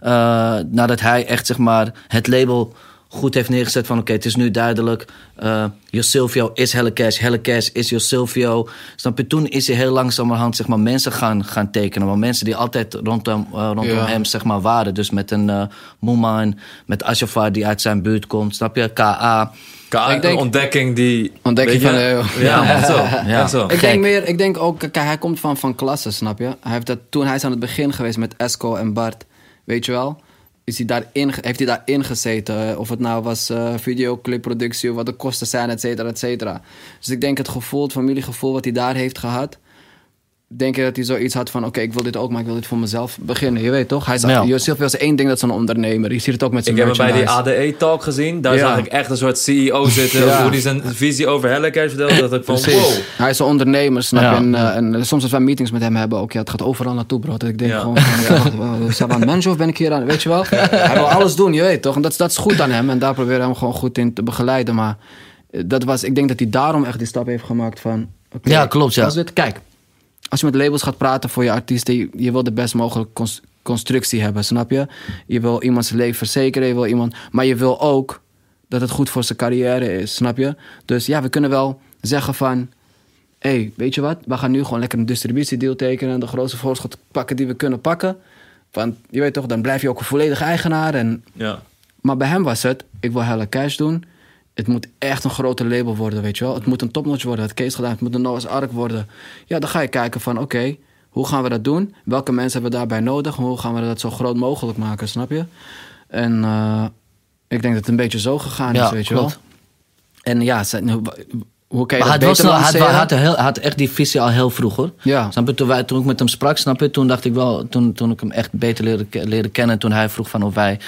eh, nadat hij echt zeg maar het label goed heeft neergezet van oké, het is nu duidelijk. eh Silvio is Helle Cash, Helle Cash is Silvio. Snap je? Toen is hij heel langzamerhand zeg maar, mensen gaan, gaan tekenen. Maar mensen die altijd rondom, eh, rondom Ja. hem zeg maar, waren. Dus met een eh Moeman, met Ashafar die uit zijn buurt komt. Snap je? KA. Ka- Ik denk- een ontdekking die... Ontdekking van de eeuw. Ja, zo. Ja. Zo. Ik denk meer, ik denk ook, kijk, hij komt van, van klasse, snap je? Hij heeft dat, toen hij is aan het begin geweest met Esco en Bart, weet je wel? Is hij daarin, heeft hij daarin gezeten? Of het nou was videoclipproductie, of wat de kosten zijn, et cetera, et cetera. Dus ik denk het gevoel, het familiegevoel wat hij daar heeft gehad, denk ik dat hij zoiets had van, oké, ik wil dit ook, maar ik wil dit voor mezelf beginnen. Je weet toch? Hij is, Ja. Joseph was één ding, dat is een ondernemer. Je ziet het ook met zijn Ik heb hem bij die. ADE-talk gezien. Daar Ja. zag ik echt een soort CEO zitten. Ja. Hoe die zijn visie over Hellecash vertelde. Dat ik van, Precies. wow. Hij is een ondernemer, snap je? En, eh, en soms als wij meetings met hem hebben, ook, ja, het gaat overal naartoe, bro. Dat ik denk gewoon, van, zijn we aan managen of ben ik hier aan? Weet je wel? Hij wil alles doen, je weet toch? En dat, is- dat is goed aan hem. En daar proberen we hem gewoon goed in te begeleiden. Maar eh, dat was, ik denk dat hij daarom echt die stap heeft gemaakt van... Ja, klopt, ja. Als dit, kijk, als je met labels gaat praten voor je artiesten, je, je wil de best mogelijke cons- constructie hebben, snap je? Je wil iemands leven verzekeren, je wil iemand, maar je wil ook dat het goed voor zijn carrière is, snap je? Dus ja, we kunnen wel zeggen van, hé, hey, weet je wat? We gaan nu gewoon lekker een distributiedeal tekenen, de grootste voorschot pakken die we kunnen pakken. Want je weet toch, dan blijf je ook een volledige eigenaar. En, Ja. maar bij hem was het, ik wil helle cash doen. Het moet echt een grote label worden, weet je wel. Het moet een topnotch worden, het Kees gedaan. Het moet een Noah's Ark worden. Ja, dan ga je kijken van, oké, hoe gaan we dat doen? Welke mensen hebben we daarbij nodig? Hoe gaan we dat zo groot mogelijk maken, snap je? En eh, ik denk dat het een beetje zo gegaan Ja, is, weet je wel. En ja, hoe, kan je Maar dat beter hij, had, had, heel- hij had echt die visie al heel vroeg hoor. Ja. Snap je? Toen, wij, toen ik met hem sprak, snap je? Toen dacht ik wel, toen, toen ik hem echt beter leerde, leerde kennen, toen hij vroeg van of wij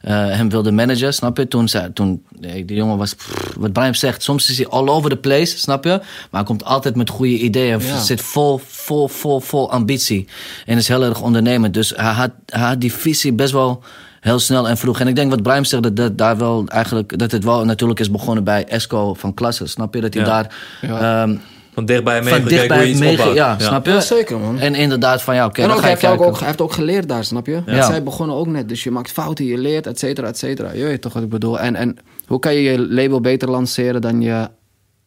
hem wilden managen, snap je? Toen zei, toen, nee, die jongen was, pff, wat Brian zegt, soms is hij all over the place, snap je? Maar hij komt altijd met goede ideeën, Ja. zit vol, vol, vol, vol ambitie en is heel erg ondernemend. Dus hij had, hij had die visie best wel heel snel en vroeg. En ik denk wat Brian zegt, dat, dat, daar wel eigenlijk, dat het wel natuurlijk is begonnen bij Esco van Klasse, snap je? Dat hij Ja. daar... Ja. ehm, Van dichtbij van meegekeken hoe dichtbij je iets meege- opbouwt. ja, snap je? Ja, zeker, man. En inderdaad van ja, oké, en dan ook, ga hij, je heeft ook, kijken. ook, hij heeft ook geleerd daar, snap je? Ja. Zij begonnen ook net, dus je maakt fouten, je leert, et cetera, et cetera. Je weet toch wat ik bedoel? En, en hoe kan je je label beter lanceren dan je...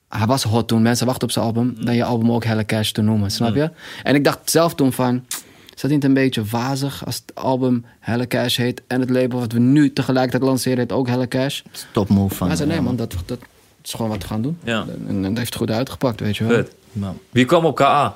Hij was hot toen, mensen wachten op zijn album, dan je album ook Helle Cash te noemen, snap je? En ik dacht zelf toen van, is dat niet een beetje wazig als het album Helle Cash heet en het label wat we nu tegelijkertijd lanceren heet ook Helle Cash? Top move van. Maar hij zei, nee man, dat, dat is gewoon wat we gaan doen. Ja. En, en dat heeft het goed uitgepakt, weet je wel. Man. Wie kwam op KA?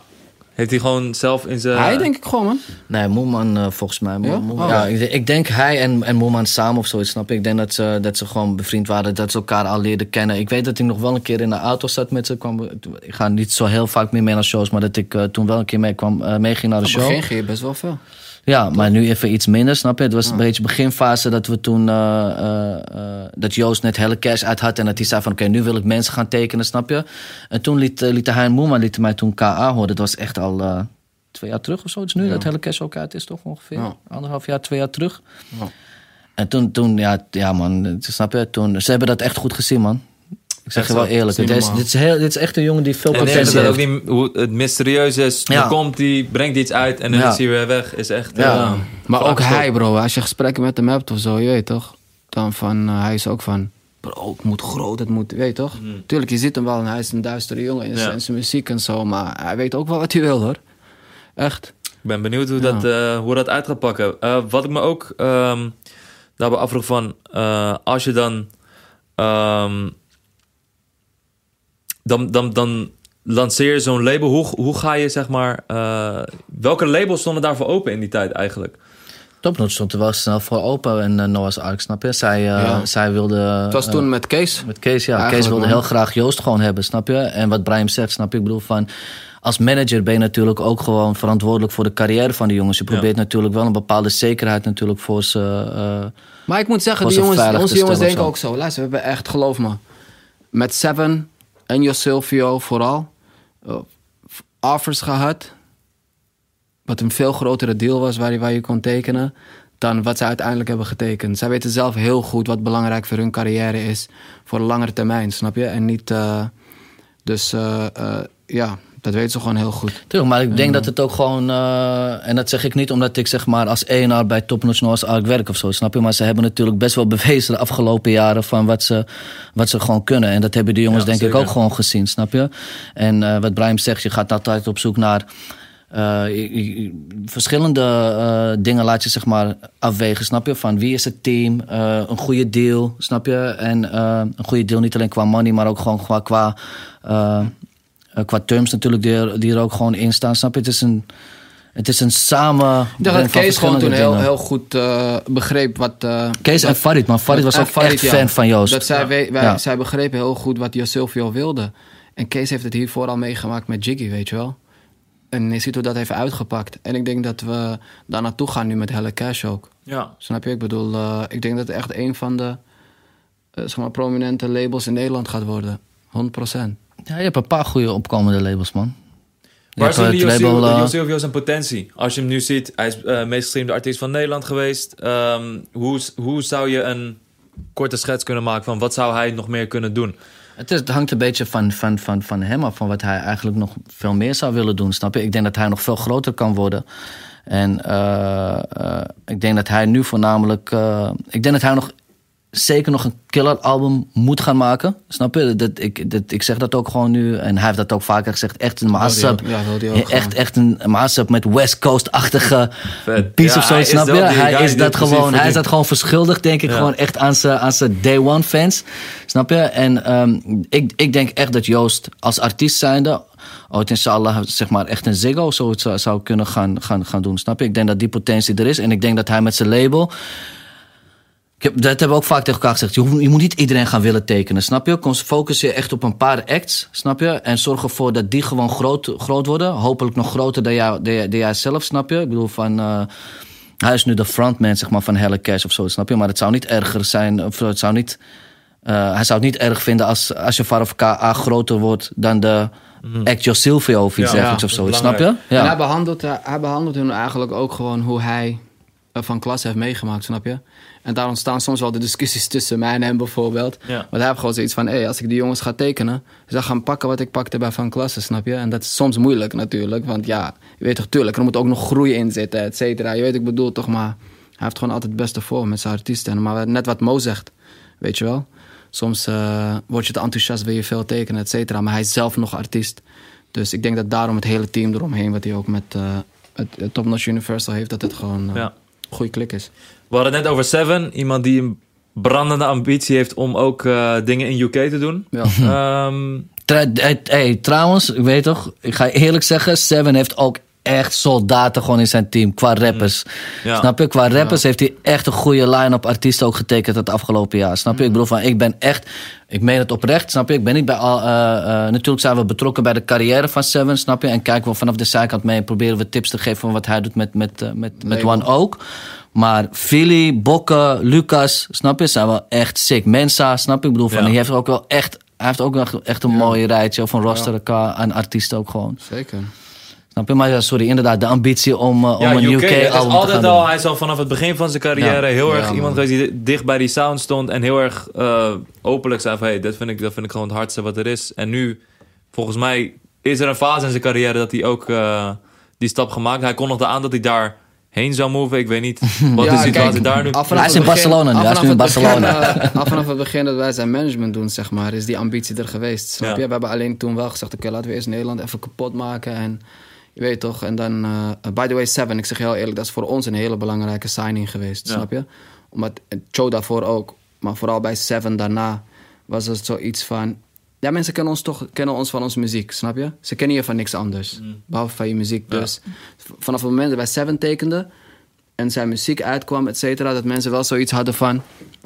Heeft hij gewoon zelf in zijn... Hij denk ik gewoon, man. Nee, Moeman eh, volgens mij. Mo- Ja? Mo- Oh. ja, ik, ik denk hij en, en Moeman samen of zoiets, snap je? Ik denk dat ze, dat ze gewoon bevriend waren, dat ze elkaar al leerden kennen. Ik weet dat ik nog wel een keer in de auto zat met ze. Kwam, ik ga niet zo heel vaak meer mee naar shows, maar dat ik eh, toen wel een keer mee kwam, eh, meeging naar de Op het show. begin ging je best wel veel. Ja, maar nu even iets minder, snap je? Het was een beetje beginfase dat we toen... eh, eh, eh, dat Joost net hele cash uit had en dat hij zei van... oké, nu wil ik mensen gaan tekenen, snap je? En toen liet, liet hij en Moema lieten mij toen KA horen. Dat was echt al twee jaar terug of zo. Het is nu dat hele cash ook uit is, toch ongeveer? Ja. Anderhalf jaar, twee jaar terug. Ja. En toen, toen ja, ja man, snap je? Toen, ze hebben dat echt goed gezien, man. Ik zeg je wel eerlijk. Is Dit is, dit, is heel, dit is echt een jongen die veel En potentie dat ook heeft. niet hoe het mysterieus is. Ja. Komt hij, brengt iets uit en dan Ja. is hij weer weg. Is echt. Ja. eh, Maar ook hij, bro. Als je gesprekken met hem hebt of zo, je weet toch? Dan van, eh, hij is ook van... Bro, het moet groot, het moet... Weet je toch? Tuurlijk, je ziet hem wel en hij is een duistere jongen in, Ja. zijn- zijn muziek en zo. Maar hij weet ook wel wat hij wil, hoor. Echt. Ik ben benieuwd hoe, dat, eh, hoe dat uit gaat pakken. Eh, wat ik me ook ehm, daarbij afvroeg van... eh, als je dan... ehm, dan, dan, dan lanceer je zo'n label. Hoe, hoe ga je, zeg maar... eh, welke labels stonden daarvoor open in die tijd eigenlijk? Topnotch stond er wel snel voor open en uh, Noah's Ark, snap je? Zij, uh, Ja. zij wilde... Het was uh, toen met Kees. Met Kees, ja. Eigenlijk, Kees wilde man. heel graag Joost gewoon hebben, snap je? En wat Brian zegt, snap je? Ik bedoel van... Als manager ben je natuurlijk ook gewoon verantwoordelijk voor de carrière van de jongens. Je probeert natuurlijk wel een bepaalde zekerheid natuurlijk voor ze... uh, Maar ik moet zeggen, die jongens, onze jongens denken ook zo. Luister, we hebben echt, geloof me. Met Seven en Jo Silvio vooral. eh, offers gehad. Wat een veel grotere deal was waar je, waar je kon tekenen. Dan wat ze uiteindelijk hebben getekend. Zij weten zelf heel goed wat belangrijk voor hun carrière is. Voor de langere termijn, snap je? En niet... eh, dus eh, ja, dat weten ze gewoon heel goed. Tuurlijk, maar ik denk dat het ook gewoon... uh, en dat zeg ik niet omdat ik zeg maar als ENR bij Topnotch Noah's Ark werk of zo, snap je? Maar ze hebben natuurlijk best wel bewezen de afgelopen jaren van wat ze, wat ze gewoon kunnen. En dat hebben de jongens Ja, denk zeker. ik ook gewoon gezien, snap je? En uh, wat Brian zegt, je gaat altijd op zoek naar... Uh, je, je, verschillende uh, dingen laat je zeg maar afwegen, snap je? Van wie is het team, uh, een goede deal, snap je? En een goede deal niet alleen qua money, maar ook gewoon qua, qua, uh, qua terms natuurlijk die er, die er ook gewoon in staan, snap je? Het is een, het is een samen. Ik dacht dat Kees gewoon toen heel, heel goed uh, begreep wat. Uh, Kees wat, en Farid, maar Farid was ook Farid, echt ja. fan van Joost. Dat zij, ja. wij, wij, Ja. zij begrepen heel goed wat Jo Silvio wilde. En Kees heeft het hiervoor al meegemaakt met Jiggy, weet je wel. En je ziet hoe dat heeft uitgepakt. En ik denk dat we daar naartoe gaan nu met Helle Cash ook. Ja. Snap je? Ik bedoel, uh, ik denk dat het echt een van de uh, zeg maar, prominente labels in Nederland gaat worden. 100%. Ja, je hebt een paar goede opkomende labels, man. Waar zien label, Josilvio uh, Josilvio zijn potentie? Als je hem nu ziet, hij is uh, meest gestreamde artiest van Nederland geweest. Um, hoe, hoe zou je een korte schets kunnen maken van wat zou hij nog meer kunnen doen? Het, is, het hangt een beetje van, van, van, van hem af, van wat hij eigenlijk nog veel meer zou willen doen, snap je? Ik denk dat hij nog veel groter kan worden. En uh, uh, ik denk dat hij nu voornamelijk. Uh, ik denk dat hij nog zeker nog een killer album moet gaan maken. Snap je? Dat, ik, dat, ik zeg dat ook gewoon nu. En hij heeft dat ook vaker gezegd. Echt een. Ja, ook echt, echt een mashup met West Coast-achtige piece Ja, of zo. Snap je? Hij is dat gewoon. Hij is dat gewoon verschuldigd, denk ik. Ja. Gewoon echt aan zijn, aan zijn day one fans. Snap je? En um, ik, ik denk echt dat Joost als artiest zijnde ooit inshallah zeg maar echt een Ziggo zoiets zou, zou kunnen gaan, gaan, gaan doen. Snap je? Ik denk dat die potentie er is. En ik denk dat hij met zijn label... Ik heb, dat hebben we ook vaak tegen elkaar gezegd. Je, hoeft- je moet niet iedereen gaan willen tekenen, snap je? Focus je echt op een paar acts, snap je? En zorg ervoor dat die gewoon groot, groot worden. Hopelijk nog groter dan jij, dan jij, dan jij zelf, snap je? Ik bedoel van... eh, hij is nu de frontman zeg maar, van Helle Cash of zo, snap je? Maar het zou niet erger zijn... Of het zou niet, eh, hij zou het niet erg vinden als, als je of KA groter wordt... dan de act Joe Silvio of iets. Ja, dergelijks ja, of zo, snap je? belangrijk. En hij Ja. behandelt, hij, hij behandelt hun eigenlijk ook gewoon hoe hij eh, van klas heeft meegemaakt, snap je? En daar ontstaan soms wel de discussies tussen mij en hem bijvoorbeeld. Ja. Want hij heeft gewoon zoiets van, hé, als ik die jongens ga tekenen... ze gaan pakken wat ik pakte bij Van Klasse, snap je? En dat is soms moeilijk natuurlijk, want ja, je weet toch, tuurlijk... er moet ook nog groei in zitten, et cetera. Je weet, ik bedoel toch, maar hij heeft gewoon altijd het beste voor met zijn artiesten. Maar net wat Mo zegt, weet je wel? Soms eh, word je te enthousiast, wil je veel tekenen, et cetera. Maar hij is zelf nog artiest. Dus ik denk dat daarom het hele team eromheen... wat hij ook met eh, het, het Top Notch Universal heeft... dat het gewoon Ja. een goede klik is. We hadden net over Seven. Iemand die een brandende ambitie heeft om ook eh, dingen in UK te doen. Ja. Ehm, Tra- hey, hey, trouwens, ik weet toch, ik ga eerlijk zeggen, Seven heeft ook echt soldaten gewoon in zijn team qua rappers. Ja. Snap je? Qua rappers heeft hij echt een goede line-up artiesten ook getekend het afgelopen jaar. Snap je? Ik bedoel van, ik ben echt, ik meen het oprecht, snap je? Ik ben niet bij al, eh, eh, natuurlijk zijn we betrokken bij de carrière van Seven, snap je? En kijken we vanaf de zijkant mee en proberen we tips te geven van wat hij doet met, met, eh, met, met. One ook. Maar Philly, Bokke, Lucas, snap je? Zijn wel echt sick. Mensa, snap je? Ik bedoel van, Ja. die heeft ook wel echt, hij heeft ook wel echt een mooi rijtje van roster aan artiesten ook gewoon. Zeker. Snap je? Maar ja, sorry, inderdaad, de ambitie om, uh, Ja, om een UK, album te altijd gaan al, doen. hij is al vanaf het begin van zijn carrière Ja. heel Ja, erg man. iemand geweest die dicht bij die sound stond en heel erg eh, openlijk zei van hey, dat vind, ik, dat vind ik gewoon het hardste wat er is. En nu, volgens mij, is er een fase in zijn carrière dat hij ook eh, die stap gemaakt. Hij kondigde aan dat hij daar heen zou moven. Ik weet niet wat Ja, de situatie kijk, daar nu. af vanaf Hij is het in Barcelona nu, af hij is vanaf nu in begin, Barcelona. eh, af vanaf het begin dat wij zijn management doen, zeg maar, is die ambitie er geweest. Snap Ja. je? We hebben alleen toen wel gezegd, oké, laten we eerst Nederland even kapot maken. En je weet toch, en dan, eh, by the way, Seven, ik zeg heel eerlijk, dat is voor ons een hele belangrijke signing geweest, Ja. snap je? Omdat, Joe daarvoor ook, maar vooral bij Seven daarna was het zoiets van... Ja, mensen kennen ons toch kennen ons van onze muziek, snap je? Ze kennen je van niks anders, behalve van je muziek. Ja. Dus vanaf het moment dat wij Seven tekenden en zijn muziek uitkwam, et cetera, dat mensen wel zoiets hadden van...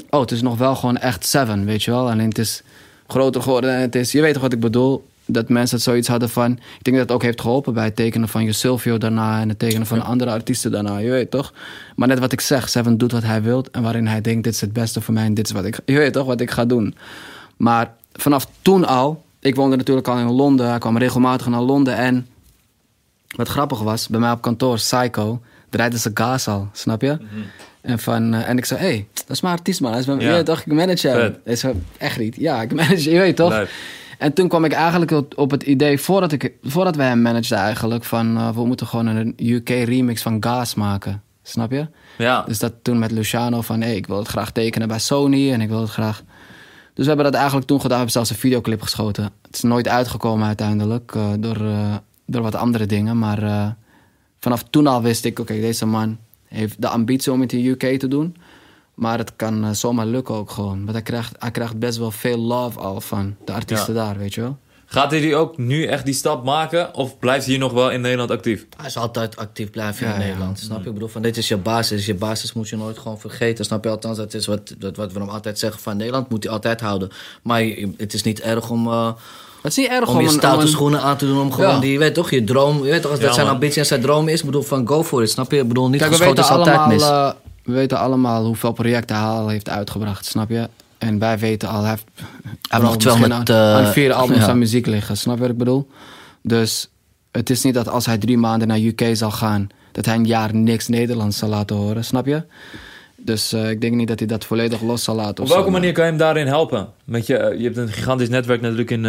Oh, het is nog wel gewoon echt Seven, weet je wel? Alleen het is groter geworden en het is... Je weet toch wat ik bedoel? Dat mensen zoiets hadden van... Ik denk dat het ook heeft geholpen bij het tekenen van Silvio daarna... en het tekenen van andere artiesten daarna, je weet toch? Maar net wat ik zeg, Seven doet wat hij wil... en waarin hij denkt, dit is het beste voor mij en dit is wat ik... Je weet toch wat ik ga doen? Maar vanaf toen al... Ik woonde natuurlijk al in Londen, hij kwam regelmatig naar Londen... en wat grappig was, bij mij op kantoor, Psycho, draaide ze gas al, snap je? En, van, eh, en ik zei, hé, hey, dat is mijn artiest, man. Hij is mijn, Ja. je weet toch, ik manage hem. Vet. Hij zei, echt niet. Ja, ik manage, je weet toch? Leuk. En toen kwam ik eigenlijk op- het idee, voordat, ik, voordat wij hem manageden eigenlijk, van eh, we moeten gewoon een UK remix van Gas maken. Snap je? Ja, Dus dat toen met Luciano van, hé, ik wil het graag tekenen bij Sony en ik wil het graag... Dus we hebben dat eigenlijk toen gedaan. We hebben zelfs een videoclip geschoten. Het is nooit uitgekomen uiteindelijk eh, door, eh, door wat andere dingen. Maar vanaf toen al wist ik, oké, deze man heeft de ambitie om het in UK te doen. Maar het kan eh, zomaar lukken ook gewoon. Want hij krijgt, hij krijgt best wel veel love al van de artiesten daar, weet je wel. gaat hij die ook nu echt die stap maken of blijft hij hier nog wel in Nederland actief? Hij is altijd actief blijven Ja, in ja. Nederland. Snap je? Ik bedoel, van dit is je basis. Je basis moet je nooit gewoon vergeten. Snap je? Althans, dat is wat, dat, wat we hem altijd zeggen van Nederland moet hij altijd houden. Maar het is niet erg om, eh, Het is niet erg om om je een- stoute een- schoenen aan te doen. Om gewoon Ja. die, je weet toch, je droom. Je weet toch, als dat Ja, zijn ambitie en zijn droom is. Ik bedoel, van go for it. Snap je? Ik bedoel, niet Kijk, we geschoten weten, is altijd allemaal, mis. eh, we weten allemaal hoeveel projecten hij al heeft uitgebracht, snap je? En wij weten al, hij heeft, heeft nog misschien 200, aan, eh, aan vier albums ja. aan muziek liggen, snap je wat ik bedoel? Dus het is niet dat als hij drie maanden naar UK zal gaan, dat hij een jaar niks Nederlands zal laten horen, snap je? Dus eh, ik denk niet dat hij dat volledig los zal laten. Op zo, welke maar- manier kan je hem daarin helpen? Met je, eh, je hebt een gigantisch netwerk natuurlijk in,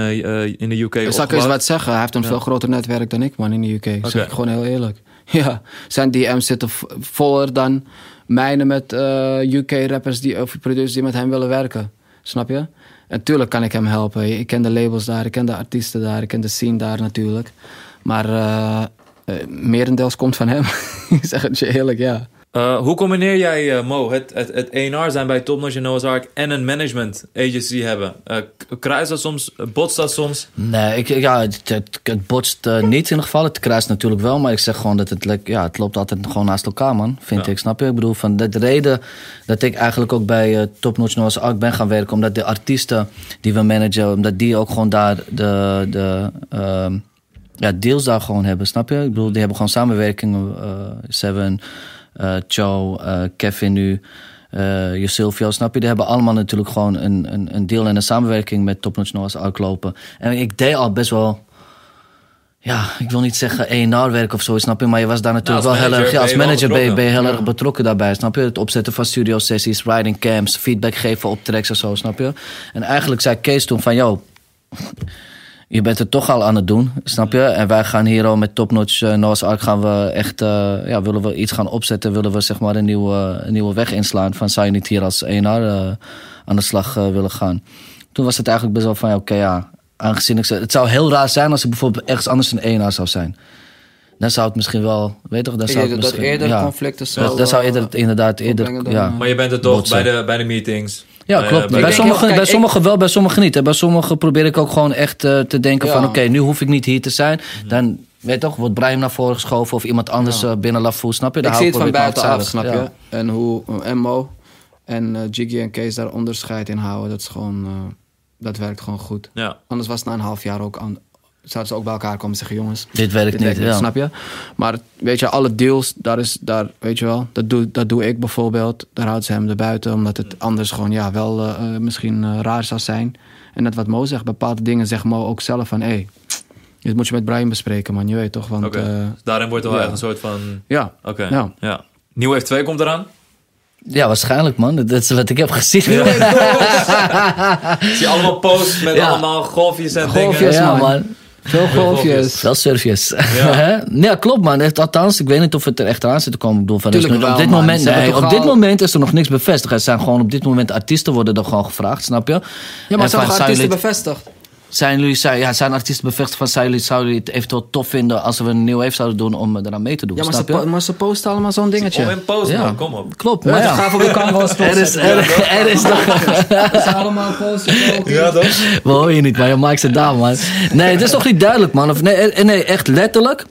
in de UK Zal ik eens wat zeggen? Hij heeft een veel groter netwerk dan ik, man, in de UK. Dat Oké. zeg ik gewoon heel eerlijk. Ja, zijn DM's zitten voller dan mijne met eh, UK-rappers die, of producers die met hem willen werken. Snap je? En tuurlijk kan ik hem helpen. Ik ken de labels daar, ik ken de artiesten daar, ik ken de scene daar natuurlijk. Maar eh, merendeels komt van hem. ik zeg het je eerlijk, ja. Eh, hoe combineer jij, eh, Mo, het, het, het zijn bij Top Notch en Noah's Ark en een management agency hebben? K- kruist dat soms? Botst dat soms? Nee, ik, ja, het, het, het botst niet in ieder geval. Het kruist natuurlijk wel. Maar ik zeg gewoon dat het, ja, het loopt altijd gewoon naast elkaar, man. Vind Ja. ik, snap je? Ik bedoel, van de, de reden dat ik eigenlijk ook bij eh, Top Notch Noah's Ark ben gaan werken... omdat de artiesten die we managen, omdat die ook gewoon daar de, de ehm, ja, deals daar gewoon hebben, snap je? Ik bedoel, die hebben gewoon samenwerkingen. Seven, eh Joe, eh, Kevin nu... eh Silvio, snap je? Die hebben allemaal natuurlijk gewoon een, een, een deal en een samenwerking met Top Notch Noah's Ark lopen. En ik deed al best wel ja, ik wil niet zeggen ENR werk of zo, snap je? Maar je was daar natuurlijk Nou, wel heel erg... Ja, als manager ben je ben heel erg betrokken daarbij, snap je? Het opzetten van studio sessies, riding camps, feedback geven op tracks en zo, snap je? En eigenlijk zei Kees toen van, yo, je bent het toch al aan het doen, snap je? En wij gaan hier al met Top Notch uh, Noah's Ark gaan we echt... eh, ja, willen we iets gaan opzetten, willen we zeg maar een nieuwe, een nieuwe weg inslaan. Van, zou je niet hier als ENR eh, aan de slag willen gaan? Toen was het eigenlijk best wel van, ja, oké, ja... Aangezien ik ze, het zou heel raar zijn als ik bijvoorbeeld ergens anders een ENR zou zijn. Dan zou het misschien wel, weet toch? Dan zou het dat misschien, eerder ja. conflicten zou... dat zou eerder, inderdaad eerder, ja. Maar je bent er toch Botsen. bij de, bij de meetings. Ja, Eh, klopt. bij denk sommigen, bij sommigen wel, bij sommigen niet. hè. Bij sommigen probeer ik ook gewoon echt eh, te denken Ja. van... oké, nu hoef ik niet hier te zijn. Dan, weet je toch, wordt Brian naar voren geschoven... of iemand anders Ja. eh, binnen Lafou, snap je? Dan ik zie het hou van buitenaf, snap je? En hoe en Mo en eh, Jiggy en Kees daar onderscheid in houden, dat is gewoon, eh, dat werkt gewoon goed. Ja. Anders was het na een half jaar ook aan, zouden ze ook bij elkaar komen en zeggen, jongens, Dit werkt dit niet, werkt ja. snap je? Maar weet je, alle deals, daar is, daar, weet je wel, dat doe, dat doe ik bijvoorbeeld. Daar houdt ze hem erbuiten, omdat het anders gewoon, ja, wel eh, eh, misschien eh, raar zou zijn. En net wat Mo zegt, bepaalde dingen zegt Mo ook zelf van, hé, hey, Dit moet je met Brian bespreken, man. Je weet toch, want... Eh, Dus daarin wordt er wel ja. echt een soort van... ja. Oké, Ja. ja. Nieuw Wave 2 komt eraan. Ja, waarschijnlijk, man. Dat is wat ik heb gezien. Zie je allemaal posts met Ja. allemaal golfjes en Golfjes. dingen. ja, man. Veel golfjes. Veel surfjes. Ja. Ja. klopt man. Echt, althans, ik weet niet of het er echt aan zit te komen. Ik bedoel, van, er Tuurlijk op dit man. moment, nee, op dit al- moment is er nog niks bevestigd. Er zijn gewoon op dit moment artiesten worden er gewoon gevraagd, snap je? Ja, maar En zijn artiesten bevestigd? Zijn jullie, zijn, ja, zijn artiesten bevestigd van, zijn jullie, zouden jullie het eventueel tof vinden als we een nieuw even zouden doen om eraan mee te doen? Ja, maar ze, snap je? po- maar ze posten allemaal zo'n dingetje. Om in post, Ja. man. Kom op. Klopt, maar dan ja. gaan we ook carnaval Er is, er, er is nog... Ze allemaal posten. Ja, toch? We horen je niet, maar je maakt ze daar, man. Nee, het is nog niet duidelijk, man. Of, nee, eh, nee, echt letterlijk.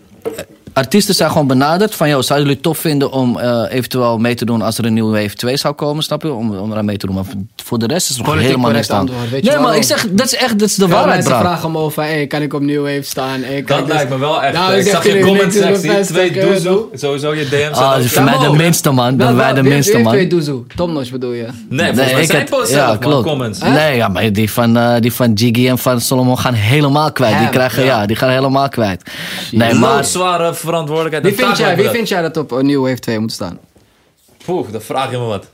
Artiesten zijn gewoon benaderd van, joh, zouden jullie het tof vinden om eh, eventueel mee te doen als er een nieuwe Wave 2 zou komen, snap je? Om, om eraan mee te doen. Maar voor de rest is er nog helemaal niks aan. antwoord, weet je Nee, maar waarom? ik zeg, dat is echt, dat is de Ja, waarheid, bro. vragen me over, hey, kan ik opnieuw even staan? Hey, kan Dat ik lijkt me wel echt. Nou, eh, ik zag je comment sectie, twee eh, doezoe. Sowieso je DM Ah, dat is voor Ja, mij de minste, man. Bij mij wel, de minste, man. twee doezoe? Tomnos bedoel je? Nee, volgens mij zijn het- post zelf, man. Comments. Nee, ja, maar die van, eh, die van Jiggy en van Solomon gaan helemaal kwijt. Die krijgen, ja. ja. die gaan helemaal kwijt. Nee, maar... Loodzware verantwoordelijkheid. Wie vind, jij, wie vind jij dat op een nieuwe Wave 2 moet staan? dat. Poeh, dan vraag je me wat.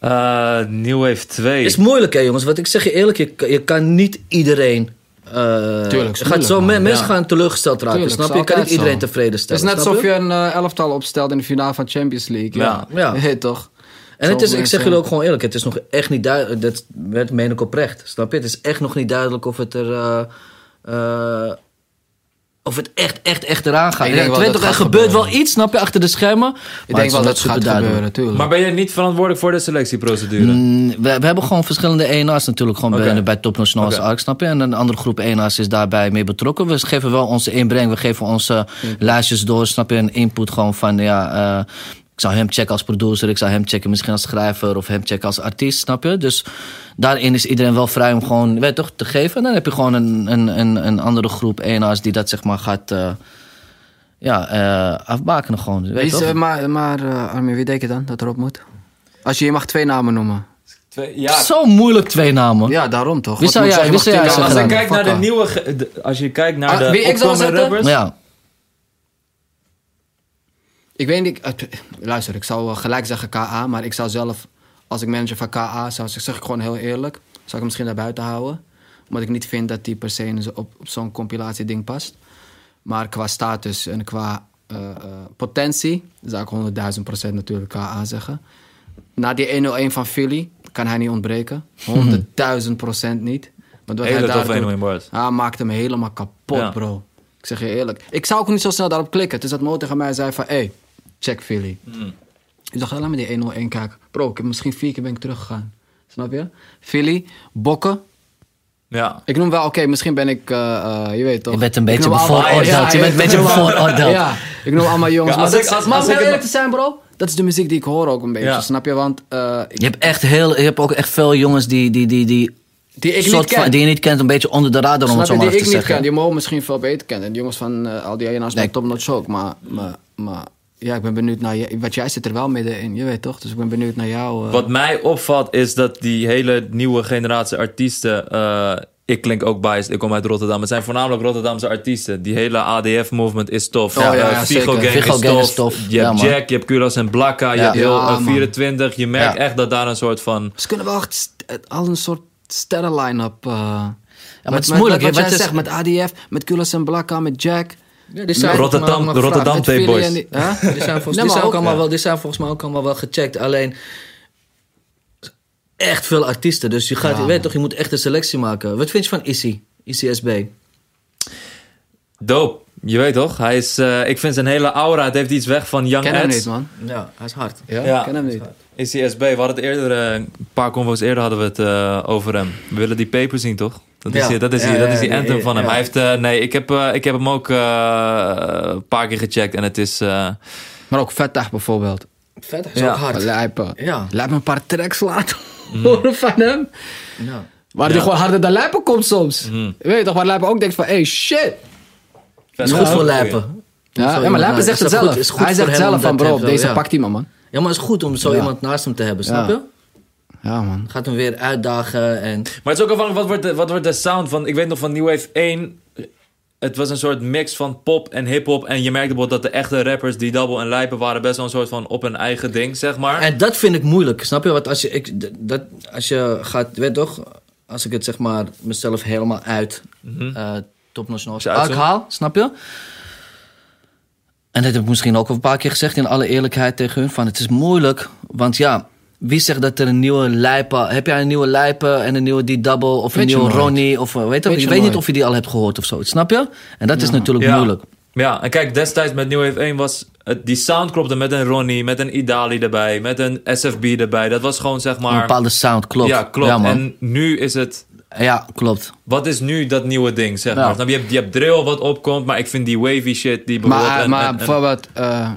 Eh New Wave 2. is moeilijk, hè, jongens. Wat ik zeg je eerlijk, je, kan- je kan niet iedereen. eh Tuurlijk, gaat zo, Mensen Ja. gaan teleurgesteld raken. Tuurlijk, snap je? Je kan niet iedereen zo. tevreden Het stellen. is net alsof je een eh, elftal opstelt in de finale van Champions League. Ja, Ja. Ja. Hey, toch? En het is, ik zeg jullie ook gewoon eerlijk, het is nog echt niet duidelijk. Dat werd meen ik oprecht. Snap je? Het is echt nog niet duidelijk of het er. Of het echt, echt, echt eraan gaat. Ik denk wel dat er gaat gebeurt wel iets, snap je, achter de schermen. Ik denk wel dat het gaat gebeuren, tuurlijk. Maar ben je niet verantwoordelijk voor de selectieprocedure? Mm, we, we hebben gewoon verschillende ENA's natuurlijk gewoon Oké. bij, bij Top Oké. Ark, snap je? En een andere groep ENA's is daarbij mee betrokken. We geven wel onze inbreng, we geven onze lijstjes door, snap je? Een input gewoon van, ja, eh, ik zou hem checken als producer, ik zou hem checken misschien als schrijver of hem checken als artiest, snap je? Dus daarin is iedereen wel vrij om gewoon, weet je toch, te geven. En dan heb je gewoon een, een, een, een andere groep ENA's die dat zeg maar gaat, eh, ja, eh afbakenen gewoon, weet is, toch? eh, maar, maar eh, Armin, wie denk je dan dat erop moet? Als je, je mag twee namen noemen. Twee, ja, Zo moeilijk twee namen. Ja, daarom toch? Wie Wat zou jij- je wie mag zou jij twee als zeggen je kijkt naar de nieuwe... de- Als je kijkt naar Ah, de wie ik zou opkomende zetten? rappers... Ja. Ik weet niet, luister, ik zou gelijk zeggen KA, maar ik zou zelf, als ik manager van KA zou, zeg ik gewoon heel eerlijk, zou ik hem misschien daar buiten houden. Omdat ik niet vind dat die per se op, op zo'n compilatie ding past. Maar qua status en qua eh, eh, potentie, zou ik 100.000 procent natuurlijk KA zeggen. Na die 101 van Philly kan hij niet ontbreken. 100.000 procent niet. Want wat Hele hij daar doet- 101 bars. hij maakt hem helemaal kapot, Ja. bro. Ik zeg je eerlijk. Ik zou ook niet zo snel daarop klikken. Het is dat Mo tegen mij zei van... Hey, check Philly. Hmm. Ik dacht, laat me die 101 kijken. Bro, ik heb misschien vier keer ben ik teruggegaan. Snap je? Philly, Bokken. Ja. Ik noem wel, oké, misschien ben ik... eh, eh, je weet toch? Je bent een Ik beetje bevooroordeeld. Je bent een beetje ik bevooroordeeld. Ja, ik noem allemaal jongens. Ja, maar als ik- maar als om ik eerlijk te zijn, bro... Dat is de muziek die ik hoor ook een beetje, Ja. snap je? Want eh, ik- Je hebt echt heel, je hebt ook echt veel jongens die, die, die, die, die ik soort niet ken. van, die je niet kent, een beetje onder de radar om het zo maar die even ik te niet zeggen. ken. Die Mo misschien veel beter kennen. En die jongens van eh, al die ena's Nee. Top Notch ook. Maar, maar, maar ja, ik ben benieuwd naar je. Want jij zit er wel middenin, je weet toch? Dus ik ben benieuwd naar jou. eh. Wat mij opvalt is dat die hele nieuwe generatie artiesten... eh, ik klink ook biased, ik kom uit Rotterdam. Het zijn voornamelijk Rotterdamse artiesten. Die hele ADF-movement is tof. Oh, ja, ja, Figo zeker. Gang, Figo is, Gang tof. is tof. Je Ja, hebt man. Jack, je hebt Kulas en Blakka. Je hebt heel Ja, eh, man. 24. Je merkt Ja. echt dat daar een soort van... Ze kunnen wel echt al een soort sterren-line-up. eh maar met- het is moeilijk, Met, wat wat jij is- zegt, met ADF, met Kulas en Blakka, met Jack. Ja, zijn Rotterdam- de Rotterdam met Tape Philly Boys. en die- huh? gevraagd. Die zijn, volgens, Nee, die, maar zijn ook ook, allemaal ja. wel, die zijn volgens mij ook allemaal wel gecheckt. Alleen echt veel artiesten. Dus je, gaat, Ja, je weet toch, je moet echt een selectie maken. Wat vind je van Issy? Issy SB? Dope. Je weet toch? Hij is, eh, ik vind zijn hele aura, het heeft iets weg van Young Ken hem niet, man. Ja, hij is hard. Ja? Ja. Ken hem niet. Is die SB? We hadden het eerder, eh, een paar convo's eerder hadden we het eh, over hem. We willen die paper zien, toch? Dat is, Ja. die, dat is, die, Ja, dat is die anthem ja, van hem. ja. Hij heeft, eh, nee, ik heb, eh, ik heb hem ook eh, een paar keer gecheckt en het is... eh, Maar ook Vettag bijvoorbeeld. Vet, hij is Ja. ook hard. Lijpen. Ja. Laat me een paar tracks laten horen van hem. Ja. Waar die gewoon harder dan Lijpen komt soms. Mhm. Weet je toch, waar Lijpen ook denkt van, hey shit. Dat is goed voor Lijpen. Ja, ja maar iemand Lijpen zegt het goed- zelf. is goed Hij zegt zelf van, bro, deze pakt me, man. Ja, maar het is goed om zo Ja. iemand naast hem te hebben, snap Ja. je? Ja, man. Gaat hem weer uitdagen en... Maar het is ook afhankelijk, wat wordt de, wat wordt de sound van... Ik weet nog van New Wave 1... het was een soort mix van pop en hip-hop. En je merkte bijvoorbeeld dat de echte rappers, die Double en Lijpen, waren best wel een soort van op hun eigen ding, zeg maar. En dat vind ik moeilijk, snap je? Want als je, ik, dat, als je gaat, weet toch, als ik het zeg maar mezelf helemaal uit eh topnationaal haal, snap je? En dat heb ik misschien ook al een paar keer gezegd in alle eerlijkheid tegen hun. Van het is moeilijk, want ja, wie zegt dat er een nieuwe lijpen... Heb jij een nieuwe lijpen en een nieuwe D-double of een Weet nieuwe. Ronnie? Of, eh, weet je, Weet je je weet niet of je die al hebt gehoord of zo, snap je? En dat is natuurlijk Ja. moeilijk. Ja, en kijk, destijds met New Wave 1 was... Het, die sound klopte met een Ronnie, met een Idali erbij, met een SFB erbij. Dat was gewoon, zeg Een maar... bepaalde sound, klopt. Ja, klopt. Ja, en nu is het... ja klopt. Wat is nu dat nieuwe ding, zeg Ja. maar? Snap Je, hebt, je hebt drill wat opkomt, maar ik vind die wavy shit... Die bijvoorbeeld Maar, een- maar een- een- bijvoorbeeld eh,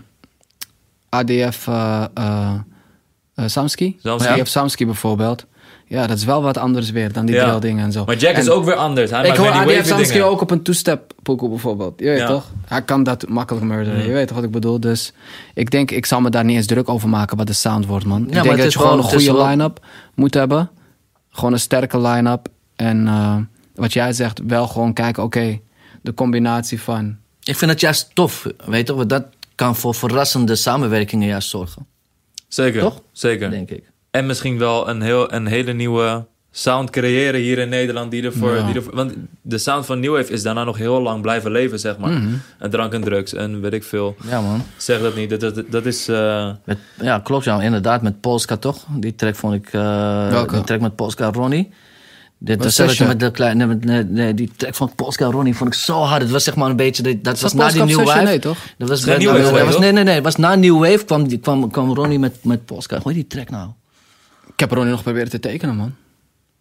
ADF eh eh, eh, Samski. Samski. ADF Samski bijvoorbeeld. Ja, dat is wel wat anders weer dan die Ja. drill dingen en zo. Maar Jack is ook weer anders. Hij Ik hoor Samski dingen. ook op een two-step pokoe bijvoorbeeld. Je weet Ja. Mm. toch? Hij kan dat makkelijk murderen. Je weet toch wat ik bedoel? Dus ik denk, ik zal me daar niet eens druk over maken wat de sound wordt, man. ik denk dat je gewoon wel- een goede wel- line-up moet hebben. Gewoon een sterke line-up. En eh, wat jij zegt, wel gewoon kijken, oké, de combinatie van... Ik vind het juist tof, weet je, want dat kan voor verrassende samenwerkingen juist zorgen, Zeker, Toch? zeker. denk ik. En misschien wel een, heel, een hele nieuwe sound creëren hier in Nederland. Die ervoor, Ja. die ervoor, want de sound van New Wave is daarna nog heel lang blijven leven, zeg maar. Mhm. En drank en drugs en weet ik veel. Ja, man. Zeg dat niet, dat, dat, dat is... eh, Met, ja, klopt, ja, inderdaad, met Polska toch? Die track vond ik, eh, Welke? die track met Polska Ronnie. Dit was met de kleine, nee, nee, nee, die track van Polska Ronnie vond ik zo hard. Het was zeg maar een beetje, dat, dat was na die New? Wave. Nee, toch? Dat was, dat- New Wave, was- nee, nee, nee, het was na New Wave kwam, die- kwam, kwam Ronnie met, met Polska. Hoe heet die track nou? Ik heb Ronnie nog proberen te tekenen, man.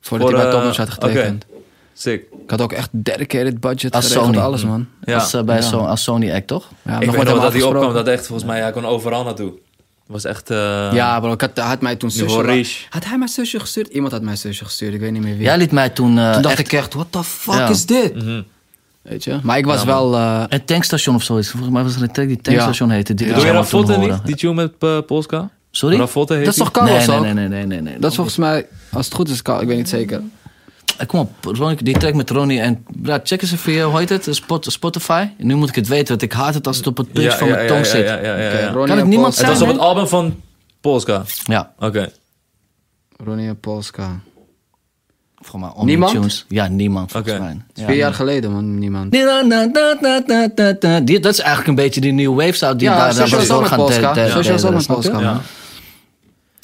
Voordat Voor, hij bij eh, Topnotch had getekend. sick. Ik had ook echt dedicated budget Als geregeld, Sony. alles, man. Ja. Als, eh, bij Ja. als Sony Act, toch? Ja, ik nog weet nog dat hij opkwam, dat echt volgens mij, hij kon overal naartoe. Het was echt... eh, Ja, bro, ik had, hij had mij toen zusje... Had hij mijn zusje gestuurd? Iemand had mijn zusje gestuurd, ik weet niet meer wie. Jij liet mij toen, eh, toen dacht echt ik echt, what the fuck Ja. is dit? mhm. Weet je? Maar ik was wel... eh, een tankstation of zoiets. Volgens mij was er een track die tankstation heette. Die Ja. ik Doe je Raffotte horen. niet, die tune met Polska? Sorry? Heet dat is die? toch Carlos nee, ook? nee, nee, nee, nee, nee. Dat is volgens mij, als het goed is, Carl, ik weet niet zeker. Eh, Kom op, Ronnie, die track met Ronnie en... Ja, check eens even, hoe heet het? Spot, Spotify. Nu moet ik het weten, want ik haat het als het op het puntje Ja, van ja, mijn tong ja, zit. ja, ja, ja, ja. Ronnie Kan het en niemand Polska. Het was op het album van Polska. Ja, Oké. Ronnie en Polska. voor mij om Niemand? tunes. Ja, niemand volgens Oké. mij. Is Ja, vier jaar geleden, man. Niemand. Nee, na, na, na, na, na, na, na. Die, dat is eigenlijk een beetje die new wave sound die Ja, daar, daar Social was ook met doorgaan Polska. Social was ook met? Polska, man.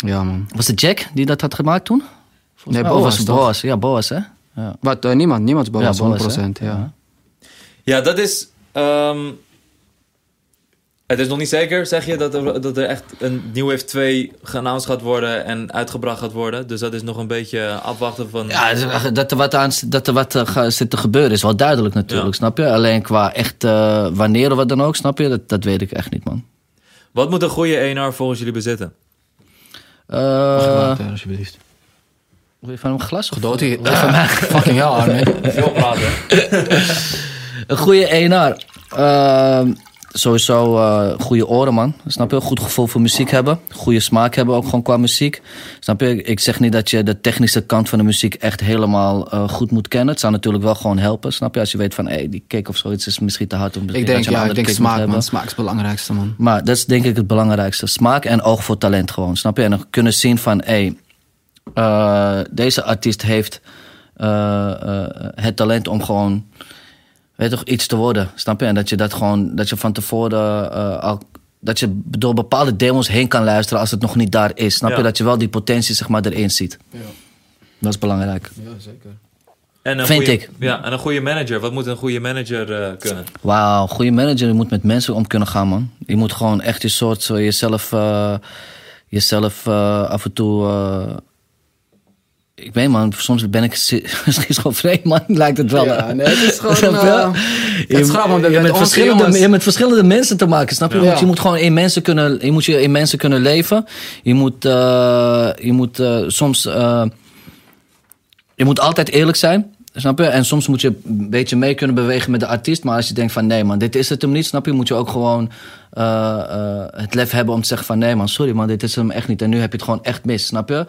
Ja, man. Was het Jack die dat had gemaakt toen? Volgens Nee, mij. Of Boas, was het toch? Boas? Ja, Boas, hè? Ja. Wat, eh, niemand. Niemand is boven Ja, Boas, 100%, hè? ja. Ja, dat is... ehm, het is nog niet zeker, zeg je, dat er, dat er echt een New Wave 2 geannounced gaat worden en uitgebracht gaat worden. Dus dat is nog een beetje afwachten van... Ja, dat er wat, aan, dat er wat eh, zit te gebeuren is wel duidelijk natuurlijk, Ja. snap je? Alleen qua echt eh, wanneer of wat dan ook, snap je? Dat, dat weet ik echt niet, man. Wat moet een goede ENR volgens jullie bezitten? Eh, Water, alsjeblieft. wil je van hem een glas? Of? Dood hij. Fucking hell, Armin. Veel praten. Een goede ENR. Ehm, sowieso eh goede oren, man. Snap je? Goed gevoel voor muziek hebben. Goede smaak hebben ook gewoon qua muziek. Snap je? Ik zeg niet dat je de technische kant van de muziek echt helemaal eh, goed moet kennen. Het zou natuurlijk wel gewoon helpen. Snap je? Als je weet van, hé, hey, die kick of zoiets is misschien te hard. Misschien Ik denk, ja, ik denk smaak, man. Smaak is het belangrijkste, man. Maar dat is denk ik het belangrijkste. Smaak en oog voor talent gewoon, snap je? En dan kunnen zien van, hé, hey, eh, deze artiest heeft het talent om gewoon, weet toch, iets te worden, snap je? En dat je dat gewoon, dat je van tevoren eh, al, dat je door bepaalde demos heen kan luisteren als het nog niet daar is, snap Ja. je? Dat je wel die potentie, zeg maar, erin ziet. Ja, Dat is belangrijk. ja zeker. En een Vind goede, ik. Ja, en een goede manager. Wat moet een goede manager eh, kunnen? Wauw, goede manager, je moet met mensen om kunnen gaan, man. Je moet gewoon echt je soort, zo jezelf, eh, jezelf eh, af en toe. Ik weet man, soms ben ik schi- schizofreen, man, lijkt het wel. Ja, nee, het is gewoon, je, het is grappig, want je, met verschillende, je hebt met verschillende mensen te maken, snap je? Je, Ja. moet, je moet gewoon in mensen kunnen, je moet je in mensen kunnen leven. Je moet, eh, je moet eh, soms, je moet altijd eerlijk zijn. Snap je? En soms moet je een beetje mee kunnen bewegen met de artiest. Maar als je denkt van nee man, dit is het hem niet. Snap je? Moet je ook gewoon het lef hebben om te zeggen van nee man, sorry man, dit is hem echt niet. En nu heb je het gewoon echt mis. Snap je?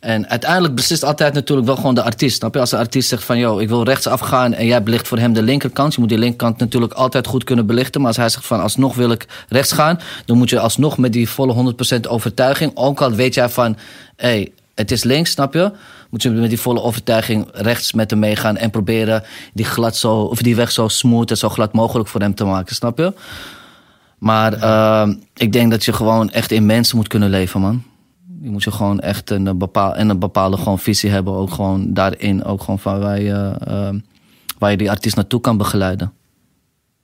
En uiteindelijk beslist altijd natuurlijk wel gewoon de artiest. Snap je? Als de artiest zegt van, yo, ik wil rechtsaf gaan en jij belicht voor hem de linkerkant. Je moet die linkerkant natuurlijk altijd goed kunnen belichten. Maar als hij zegt van, alsnog wil ik rechts gaan, dan moet je alsnog met die volle 100% overtuiging, ook al weet jij van, hé, hey, het is links, snap je? Moet je met die volle overtuiging rechts met hem meegaan en proberen die, glad zo, of die weg zo smooth en zo glad mogelijk voor hem te maken, snap je? Maar uh, ik denk dat je gewoon echt in mensen moet kunnen leven, man. Je moet je gewoon echt een, bepaal, en een bepaalde gewoon visie hebben. Ook gewoon daarin, ook gewoon van waar je, uh, waar je die artiest naartoe kan begeleiden.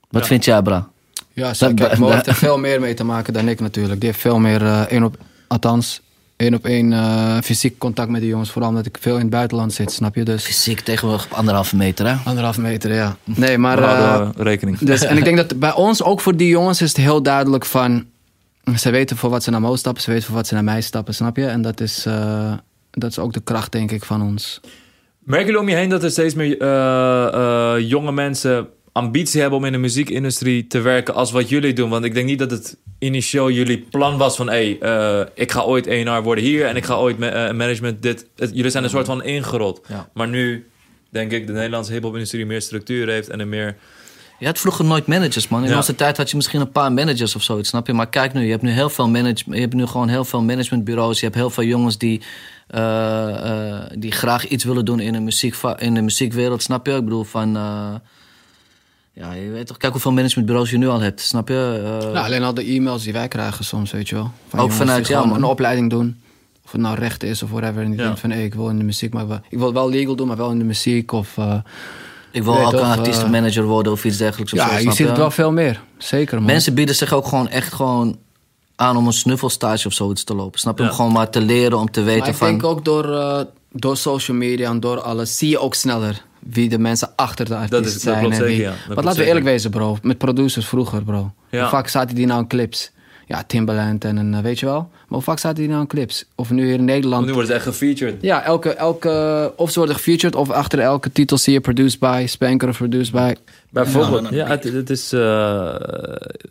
Wat ja. vind jij, Bra? Ja, zeker. Mo heeft er veel meer mee te maken dan ik natuurlijk. Die heeft veel meer uh, één op, althans, één op één uh, fysiek contact met die jongens. Vooral omdat ik veel in het buitenland zit, snap je? Dus... Fysiek tegenwoordig op anderhalve meter, hè? Anderhalve meter, ja. Nee, maar... Uh, rekening. Dus, en ik denk dat bij ons, ook voor die jongens, is het heel duidelijk van... Ze weten voor wat ze naar Mo stappen, ze weten voor wat ze naar mij stappen, snap je? En dat is, uh, dat is ook de kracht, denk ik, van ons. Merken jullie om je heen dat er steeds meer uh, jonge mensen ambitie hebben om in de muziekindustrie te werken als wat jullie doen? Want ik denk niet dat het initieel jullie plan was van... hé, hey, uh, ik ga ooit ENR worden hier en ik ga ooit ma uh, management dit... Het, jullie zijn een soort van ingerold. Ja. Maar nu denk ik de Nederlandse hiphop-industrie meer structuur heeft en er meer... Je had vroeger nooit managers, man. In Ja. onze tijd had je misschien een paar managers of zoiets, snap je? Maar kijk nu, je hebt nu heel veel manage, je hebt nu gewoon heel veel managementbureaus. Je hebt heel veel jongens die, uh, uh, die graag iets willen doen in de, muziek, in de muziekwereld, snap je? Ik bedoel van. Uh, ja, je weet toch, kijk hoeveel managementbureaus je nu al hebt, snap je? Ja, alleen al de e-mails die wij krijgen soms, weet je wel. Van ook vanuit jou, een opleiding doen. Of het nou recht is of whatever. En die ja. denkt van, hey, ik wil in de muziek, maar ik wil wel legal doen, maar wel in de muziek. Of, uh, ik wil ook een artiestenmanager worden of iets dergelijks. Of ja, zo, je ziet het wel veel meer. Zeker, man. Mensen bieden zich ook gewoon echt gewoon aan om een snuffelstage of zoiets te lopen. Snap je? Ja. Om gewoon maar te leren, om te weten maar ik van... denk ook door, uh, door social media en door alles zie je ook sneller wie de mensen achter de artiest dat is, zijn. Dat en zeker, wie... ja. Maar laten we eerlijk wezen, bro. Met producers vroeger, bro. Ja. Hoe vaak zaten die nou in clips? Ja, Timbaland en een, weet je wel. Maar hoe vaak zaten die nou in clips? Of nu hier in Nederland. nu worden ze echt gefeatured. Ja, elke, elke, of ze worden gefeatured of achter elke titel zie je produced by, Spanker of produced by. Bijvoorbeeld, ja, het, het is uh,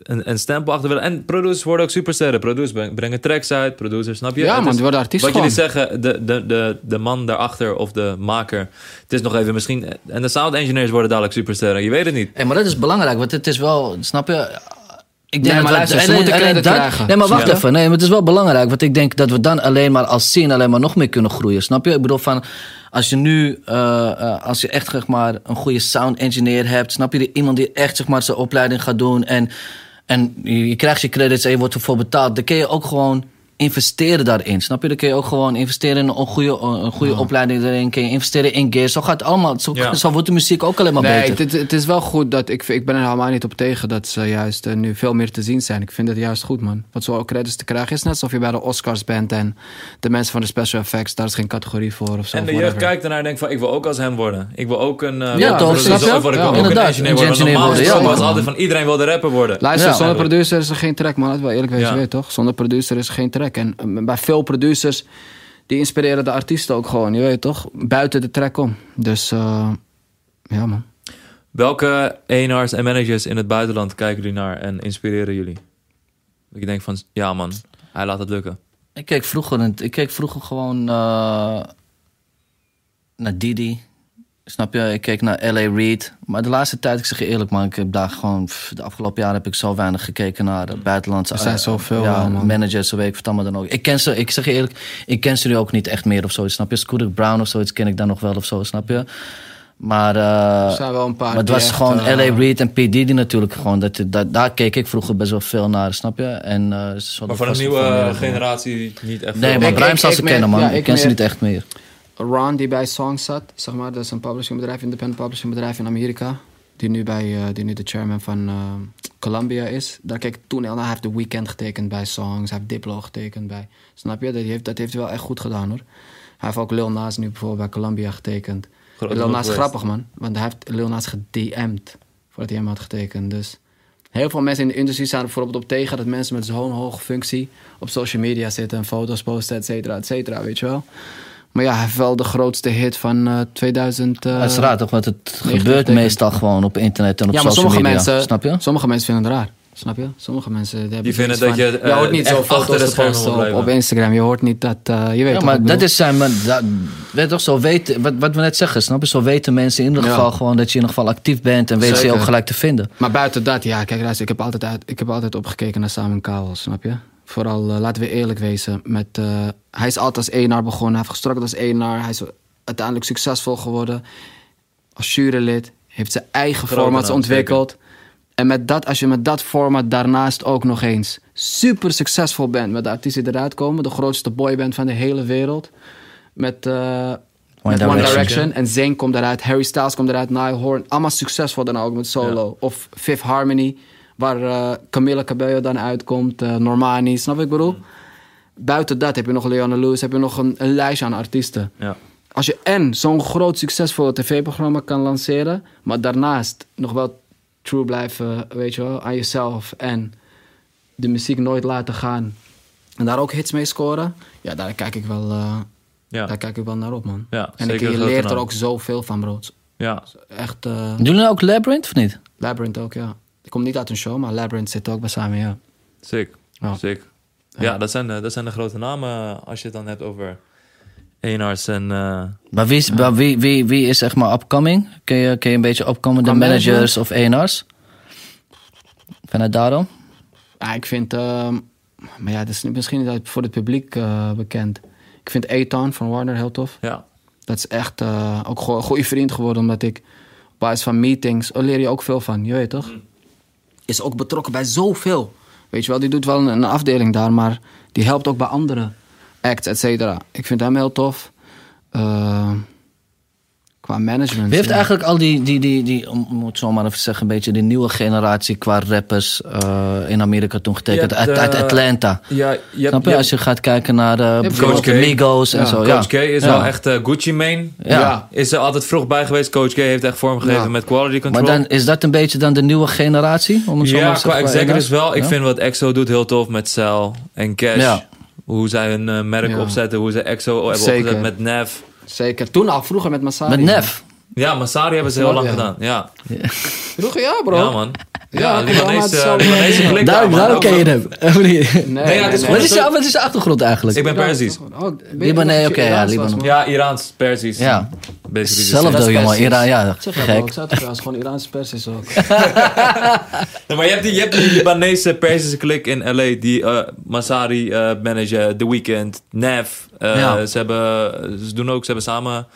een, een stempel achter willen. En producers worden ook supersterren. Producers brengen tracks uit, producers, snap je? Ja, het man, is, die worden artiest Wat gewoon. jullie zeggen, de, de, de, de man daarachter of de maker. Het is nog even misschien... En de sound engineers worden dadelijk supersterren. Je weet het niet. Hey, maar dat is belangrijk, want het is wel, snap je... Ik denk nee, maar luister, ze moeten credit dan, krijgen. Nee, maar wacht ja. even. Nee, maar het is wel belangrijk. Want ik denk dat we dan alleen maar als zien alleen maar nog meer kunnen groeien. Snap je? Ik bedoel van... Als je nu, uh, uh, als je echt zeg maar, een goede sound engineer hebt, snap je? Iemand die echt zeg maar, zijn opleiding gaat doen en, en je, je krijgt je credits en je wordt ervoor betaald, dan kun je ook gewoon investeren daarin. Snap je? Dan kun je ook gewoon investeren in een goede, een goede ja. opleiding erin. Kun je investeren in gear. Zo gaat het allemaal. Zo, ja. zo wordt de muziek ook alleen maar nee, beter. Nee, het, het, is wel goed dat ik, ik ben er helemaal niet op tegen dat ze juist uh, nu veel meer te zien zijn. Ik vind het juist goed, man. Wat zo credits te krijgen is net alsof je bij de Oscars bent en de mensen van de special effects, daar is geen categorie voor of zo. En de jeugd kijkt ernaar en denkt van, ik wil ook als hem worden. Ik wil ook een. Uh, ja, toch? Snap je? Ik wil ja, ook een engineer worden. Normaal was altijd van iedereen wilde rapper worden. Luister, zonder producer is er geen track, man. Dat wel eerlijk wezen, weet toch? Zonder producer is er geen track. En bij veel producers die inspireren de artiesten ook gewoon, je weet toch? Buiten de track om. Dus uh, ja, man. Welke ENR's en managers in het buitenland kijken jullie naar en inspireren jullie? Ik denk van, ja man, hij laat het lukken. Ik keek vroeger, ik keek vroeger gewoon uh, naar Didi. Snap je? Ik keek naar L.A. Reid. Maar de laatste tijd, ik zeg je eerlijk man, ik heb daar gewoon... De afgelopen jaren heb ik zo weinig gekeken naar de buitenlandse... Er zijn zoveel, ja, man. managers, weet ik wat allemaal dan ook. Ik ken ze, ik zeg je eerlijk, ik ken ze nu ook niet echt meer of zoiets, snap je? Scooter Brown of zoiets ken ik dan nog wel of zo, snap je? Maar, uh, er zijn wel een paar maar het was gewoon uh, L.A. Reid en P. Diddy natuurlijk gewoon. Dat, dat, daar keek ik vroeger best wel veel naar, snap je? En, uh, maar van de nieuwe generatie niet echt Nee, maar Brian zal ze kennen, man. Ja, ik, ik ken meer... ze niet echt meer. Ron die bij Song zat, zeg maar, dat is een publishingbedrijf, independent publishingbedrijf in Amerika. Die nu, bij, uh, die nu de chairman van uh, Columbia is. Daar kijk ik toen al naar. Hij heeft de Weekend getekend bij Songs. Hij heeft Diplo getekend bij. Snap je? Dat heeft, dat heeft hij wel echt goed gedaan hoor. Hij heeft ook Lil Nas nu bijvoorbeeld bij Columbia getekend. Groot Lil Nas is grappig man. Want hij heeft Lil Nas gedM'd voordat hij hem had getekend. Dus heel veel mensen in de industrie zijn er bijvoorbeeld op tegen dat mensen met zo'n hoge functie op social media zitten en foto's posten, et cetera, et cetera, weet je wel. Maar ja, hij heeft wel de grootste hit van uh, 2000. Uh, dat is raar toch, want het gebeurt meestal gewoon op internet en op ja, maar social sommige media. Mensen, snap je? Sommige mensen vinden het raar. Snap je? Sommige mensen die hebben Die vinden dat van- je, eh, hoort niet echt zo achter foto's de te op, op Instagram. Je hoort niet dat... eh, je weet Ja, maar dat is zijn. Maar dat, weet toch, zo weten, wat, wat we net zeggen, snap je? Zo weten mensen in ieder Ja. geval gewoon dat je in ieder geval actief bent en weten ze je ook gelijk te vinden. Maar buiten dat, ja, kijk, luister, ik heb altijd, uit, ik heb altijd opgekeken naar Simon Cowell, snap je? Vooral, eh, laten we eerlijk wezen, met, eh, hij is altijd als eenaar begonnen, hij heeft gestruggeld als eenaar, hij is uiteindelijk succesvol geworden als jurylid, heeft zijn eigen formats ontwikkeld. En met dat, als je met dat format daarnaast ook nog eens super succesvol bent met de artiesten die eruit komen, de grootste boyband van de hele wereld, met, eh, met One Direction. Direction. En Zayn komt eruit, Harry Styles komt eruit, Niall Horn. Allemaal succesvol daarna ook met solo. Of Fifth Harmony, waar eh, Camila Cabello dan uitkomt. eh, Normani, snap ik bedoel? Buiten dat heb je nog Leona Lewis, heb je nog een, een lijstje aan artiesten. Ja. Als je en zo'n groot succesvol tv-programma kan lanceren... maar daarnaast nog wel true blijven, weet je wel, aan jezelf... en de muziek nooit laten gaan... en daar ook hits mee scoren... ja, daar kijk ik wel, eh, Ja. daar kijk ik wel naar op, man. Ja, en zeker ik, je leert er ook zoveel van, bro. Ja. Echt, eh Doen jullie ook Labyrinth of niet? Labyrinth ook, ja. Ik kom niet uit een show, maar Labyrinth zit ook bij samen, ja. Sick. Ja. Sick. Ja, dat, zijn, eh, dat zijn de grote namen eh, als je het dan hebt over Eenarts en... eh, Maar wie is, maar wie, wie, wie is zeg maar upcoming? Ken je, ken je een beetje opkomende managers of ENR's? Vanuit daarom? Ja, ik vind... ehm, maar ja, dat is misschien niet voor het publiek eh, bekend. Ik vind Ethan van Warner heel tof. ja. Dat is echt eh, ook een goede vriend geworden, omdat ik op basis van meetings, daar leer je ook veel van, je weet toch? Is ook betrokken bij zoveel. Weet je wel, die doet wel een, afdeling daar, maar die helpt ook bij andere acts, et cetera. Ik vind hem heel tof. Eh, qua management. Wie heeft ja. eigenlijk al die, die, die, die om het zo maar even te zeggen, een beetje de nieuwe generatie qua rappers eh, in Amerika toen getekend? Hebt, uit, uit eh, Atlanta. Ja, je hebt, Snap je? Als je gaat kijken naar de, Coach K. Migos en Ja, zo. Coach ja. K is Ja. wel echt eh, Gucci Mane. Ja. Is er altijd vroeg bij geweest. Coach K heeft echt vormgegeven Ja. met quality control. Maar dan, is dat een beetje dan de nieuwe generatie? Om het zo maar ja, te qua executives wel. Ik Ja? vind wat EXO doet heel tof met Cell en Cash. Ja. Hoe zij hun eh, merk Ja. opzetten. Hoe ze EXO hebben Zeker. opgezet met Nev. Zeker. Toen al, vroeger met Masari. Met Nef. Ja, Masari hebben ze heel lang Ja. gedaan. Ja, Vroeger ja, bro. ja man. Ja, Libanese, Libanese blik daar, Daarom, ken je hem. Nee, Wat is, jouw, wat is je achtergrond eigenlijk? Ik ben Perzisch. Oh, Libanon, oké, ja, Iraans Libanon. Ja, Iraans, Perzisch. Ja. Basically the Zelfde same. jongen. Iran, ja, ik gek. zei het trouwens, gewoon Iraanse Persisch ook. Maar je hebt die, je hebt die Libanese Persische klik in LA. Die eh, Masari eh manager, The Weeknd, Nev. eh, Ja. ze, hebben, ze doen ook, ze hebben samen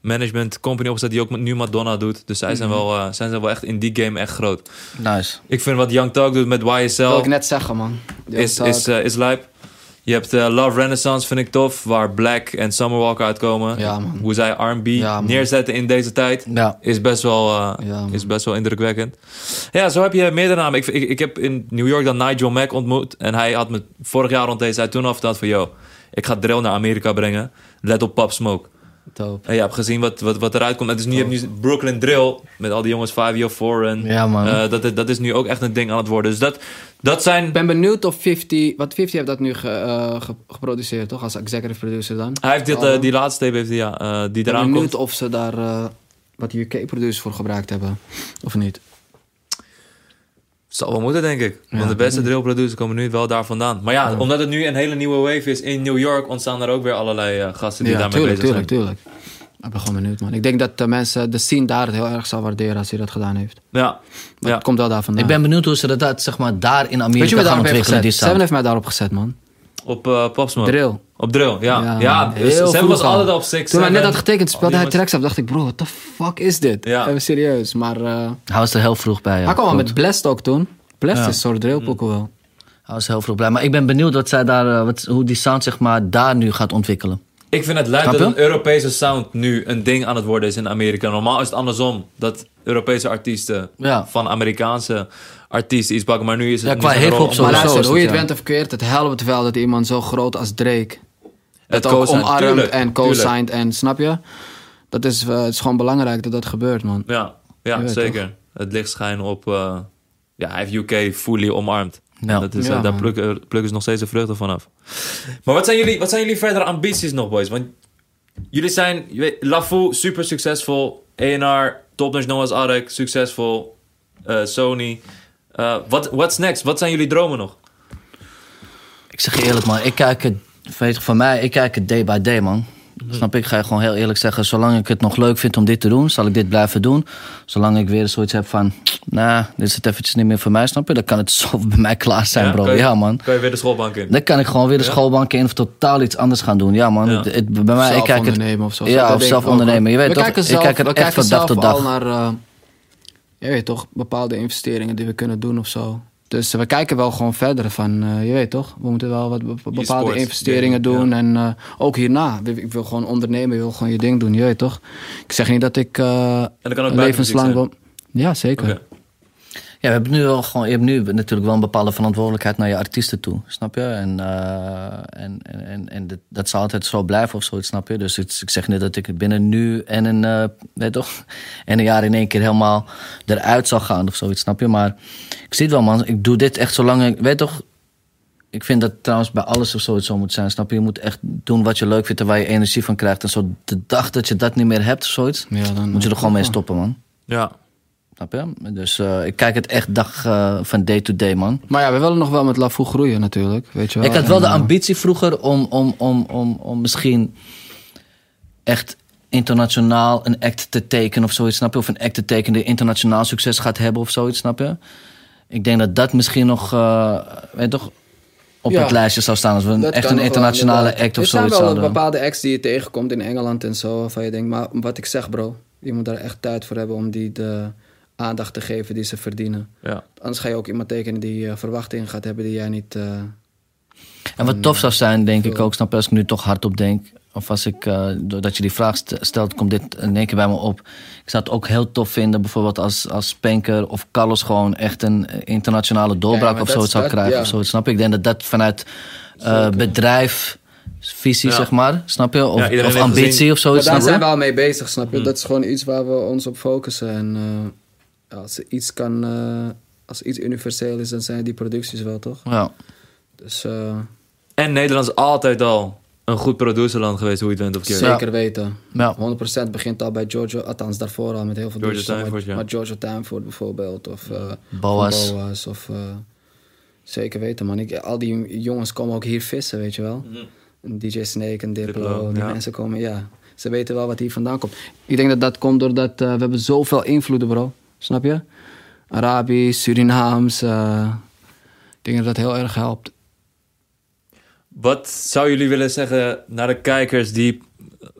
management company opgezet die ook nu Madonna doet. Dus zij zijn, Mhm. wel, zij zijn wel echt in die game echt groot. Nice. Ik vind wat Young Thug doet met Dat wil YSL ik net zeggen, man. Is, is, eh, is lijp. Je hebt eh, Love Renaissance, vind ik tof, waar Black en Summer Walker uitkomen. Ja, man. Hoe zij R&B Ja, neerzetten in deze tijd. Ja. Is best wel, Ja, is best wel indrukwekkend. Ja, zo heb je meerdere namen. Ik, ik, ik heb in New York dan Nigel Mack ontmoet. En hij had me vorig jaar rond deze tijd toen al verteld van... Yo, ik ga drill naar Amerika brengen. Let op Pop Smoke. En je hebt gezien wat, wat, wat eruit komt. En dus nu, je hebt nu Brooklyn Drill met al die jongens 504. En, Ja, man. eh, dat, dat is nu ook echt een ding aan het worden. Dus dat, dat zijn... Ik ben benieuwd of 50... Want 50 heeft dat nu ge- eh, ge- geproduceerd, toch? Als executive producer dan. Hij heeft dit, eh, die laatste tape heeft hij, ja, die Ik ben eraan benieuwd komt. of ze daar wat UK-producers voor gebruikt hebben. Of niet. Zal wel moeten, denk ik. Want Ja, de beste drill producers komen nu wel daar vandaan. Maar ja, omdat het nu een hele nieuwe wave is in New York... ontstaan er ook weer allerlei eh, gasten die Ja, daarmee tuurlijk, bezig tuurlijk, zijn. tuurlijk. Ik ben gewoon benieuwd, man. Ik denk dat de mensen de scene daar het heel erg zal waarderen als hij dat gedaan heeft. Ja, Maar ja. het komt wel daar vandaan. Ik ben benieuwd hoe ze dat zeg maar, daar in Amerika Weet je gaan ontwikkelen, die gezet? Seven sound. heeft mij daarop gezet, man. Op uh, Pop Smoke. Drill. Op drill, ja. Ja, Ja, dus Sam was al. altijd op Six. Toen hij net had getekend, speelde Al hij tracks af. dacht ik, bro, what the fuck is dit? Ja. Even serieus. Maar eh, Hij was er heel vroeg bij, ja. hij kwam al klopt. met Blessed ook toen. Blessed Ja. is een soort drillpokoe wel. Hij was heel vroeg blij. Maar ik ben benieuwd wat zij daar, eh, wat, hoe die sound zeg maar, daar nu gaat ontwikkelen. Ik vind het leuk dat een Europese sound nu een ding aan het worden is in Amerika. Normaal is het andersom. Dat Europese artiesten Ja. van Amerikaanse artiesten iets pakken. Maar nu is het... Ja, qua hip-hop. Maar luister, is hoe je het, bent of keert, het helpt wel dat iemand zo groot als Drake... Het ook omarmt en co-signed en snap je? Dat is, eh, het is gewoon belangrijk dat dat gebeurt, man. Ja, ja zeker. Het lichtschijn op... eh, ja, hij heeft UK fully omarmd. Ja. Dat is, Ja, eh, daar plukken, plukken ze nog steeds de vruchten vanaf. Maar wat zijn jullie, wat zijn jullie verdere ambities nog, boys? Want jullie zijn... je weet, Lafou, super succesvol. A&R, Topnotch Noah's Ark, succesvol. Eh, Sony. Eh, wat what's next? Wat zijn jullie dromen nog? Ik zeg je eerlijk, man. Ik kijk het, weet je, voor mij, ik kijk het day by day, man. Snap ik? Ik ga je gewoon heel eerlijk zeggen. Zolang ik het nog leuk vind om dit te doen, zal ik dit blijven doen. Zolang ik weer zoiets heb van, nou, dit is het eventjes niet meer voor mij, snap je? Dan kan het zo bij mij klaar zijn, bro. kan je- Ja, man. Kan je weer de schoolbank in? Dan kan ik gewoon weer de Ja? schoolbank in of totaal iets anders gaan doen. Ja, man. Ja. Het, het- bij mij, ik zelf kijk het. ondernemen of zo. Ja, of zelf ik ondernemen. Je weet we toch, kijken ik kijk we echt kijken van dag tot dag. al naar, eh, je weet toch, bepaalde investeringen die we kunnen doen of zo. Dus we kijken wel gewoon verder van, eh, je weet toch, we moeten wel wat be- bepaalde investeringen doen. En eh, ook hierna, ik wil gewoon ondernemen, ik wil gewoon je ding doen, je weet toch. Ik zeg niet dat ik eh, dat kan ook levenslang wil... Ja, zeker. Ja, we hebben nu wel gewoon, je hebt nu natuurlijk wel een bepaalde verantwoordelijkheid naar je artiesten toe, snap je? En, eh, en, en, en, en dat, dat zal altijd zo blijven of zoiets, snap je? Dus ik, ik zeg niet dat ik binnen nu en een, eh, weet toch, en een jaar in één keer helemaal eruit zal gaan of zoiets, snap je? Maar ik zie het wel, man. Ik doe dit echt zolang ik, weet toch, ik vind dat trouwens bij alles of zoiets zo moet zijn, snap je? Je moet echt doen wat je leuk vindt en waar je energie van krijgt. En zo de dag dat je dat niet meer hebt of zoiets, Ja, dan, moet je er gewoon mee stoppen, man. Ja. Snap je? Dus eh, ik kijk het echt dag eh, van day to day, man. Maar ja, we willen nog wel met Lafou groeien natuurlijk, weet je wel. Ik had wel En, de eh, ambitie vroeger om, om, om, om, om misschien echt internationaal een act te tekenen of zoiets, snap je? Of een act te tekenen die internationaal succes gaat hebben of zoiets, snap je? Ik denk dat dat misschien nog, weet toch, op Ja. het lijstje zou staan als we een, echt een wel, internationale act of Er zijn zoiets wel zouden bepaalde acts die je tegenkomt in Engeland en zo. Waarvan je denkt, maar wat ik zeg bro. Je moet daar echt tijd voor hebben om die de aandacht te geven die ze verdienen. Ja. Anders ga je ook iemand tekenen die eh, verwachtingen gaat hebben die jij niet... eh, En wat tof zou zijn, denk ik ook, snap je, als ik nu toch hardop denk. Of als ik, eh, doordat je die vraag st- stelt, komt dit in één keer bij me op. Ik zou het ook heel tof vinden, bijvoorbeeld als, als Spanker of Carlos gewoon echt een eh, internationale doorbraak of zoiets zou krijgen. ja. Of zoiets, snap je? Ik denk dat dat vanuit eh, bedrijfsvisie, Ja. zeg maar, snap je? Of, Ja, of ambitie gezien- of zoiets, maar daar zijn we al mee bezig, snap je? Hmm. Dat is gewoon iets waar we ons op focussen. En eh, als er iets kan... eh, als iets universeel is, dan zijn die producties wel, toch? Ja. Dus eh, En Nederland is altijd al een goed producerland geweest, hoe je het bent of keer. zeker weten. Ja. 100% begint al bij Giorgio, althans daarvoor al met heel veel Giorgio maar- Tuinvoort, ja. Maar Giorgio Tuinvoort bijvoorbeeld, of eh, Boas. of eh, zeker weten man. Ik, al die jongens komen ook hier vissen, weet je wel. Een DJ Snake en Diplo, Diplo, die ja. mensen komen, ja. Ze weten wel wat hier vandaan komt. Ik denk dat dat komt doordat we hebben zoveel invloeden, bro. Snap je? Arabisch, Surinaams. eh, ik denk dat dat heel erg helpt. Wat zou jullie willen zeggen naar de kijkers die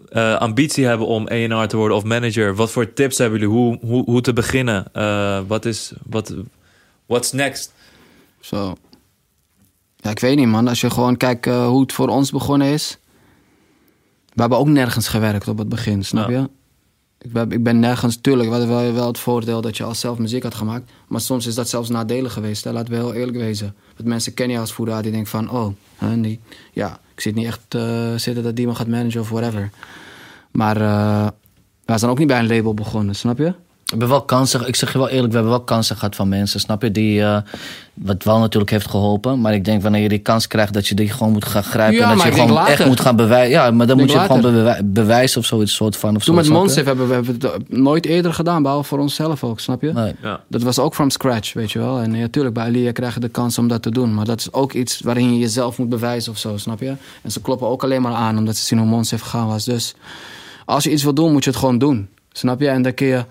eh, ambitie hebben om A&R te worden of manager? Wat voor tips hebben jullie? Hoe, hoe, hoe te beginnen? Eh, wat is, wat, what's next? Zo. Ja, ik weet niet, man. Als je gewoon kijkt hoe het voor ons begonnen is. We hebben ook nergens gewerkt op het begin, snap Ja. je? Ik ben, ik ben nergens... Tuurlijk, we hadden wel, het voordeel dat je al zelf muziek had gemaakt. Maar soms is dat zelfs nadelig geweest. Laten we heel eerlijk wezen. Want mensen kennen je als voerder die denken van... Oh, hè, die, ja, ik zit niet echt eh, zitten dat die me gaat managen of whatever. Maar eh wij zijn ook niet bij een label begonnen, snap je? We hebben wel kansen, ik zeg je wel eerlijk, we hebben wel kansen gehad van mensen, snap je? Die, eh, wat wel natuurlijk heeft geholpen. Maar ik denk wanneer je die kans krijgt, dat je die gewoon moet gaan grijpen. Ja, en dat je gewoon later. echt moet gaan bewijzen. Ja, maar dan moet je gewoon bewij- bewijzen of zoiets soort van. Of Toen met zo, je? Monsif hebben we, hebben het nooit eerder gedaan, behalve voor onszelf ook, snap je? Nee. Ja. Dat was ook from scratch, weet je wel. En natuurlijk, bij Alia krijg je de kans om dat te doen. Maar dat is ook iets waarin je jezelf moet bewijzen of zo, snap je? En ze kloppen ook alleen maar aan omdat ze zien hoe Mons heeft gegaan was. Dus als je iets wil doen, moet je het gewoon doen. Snap je? En dan kun je,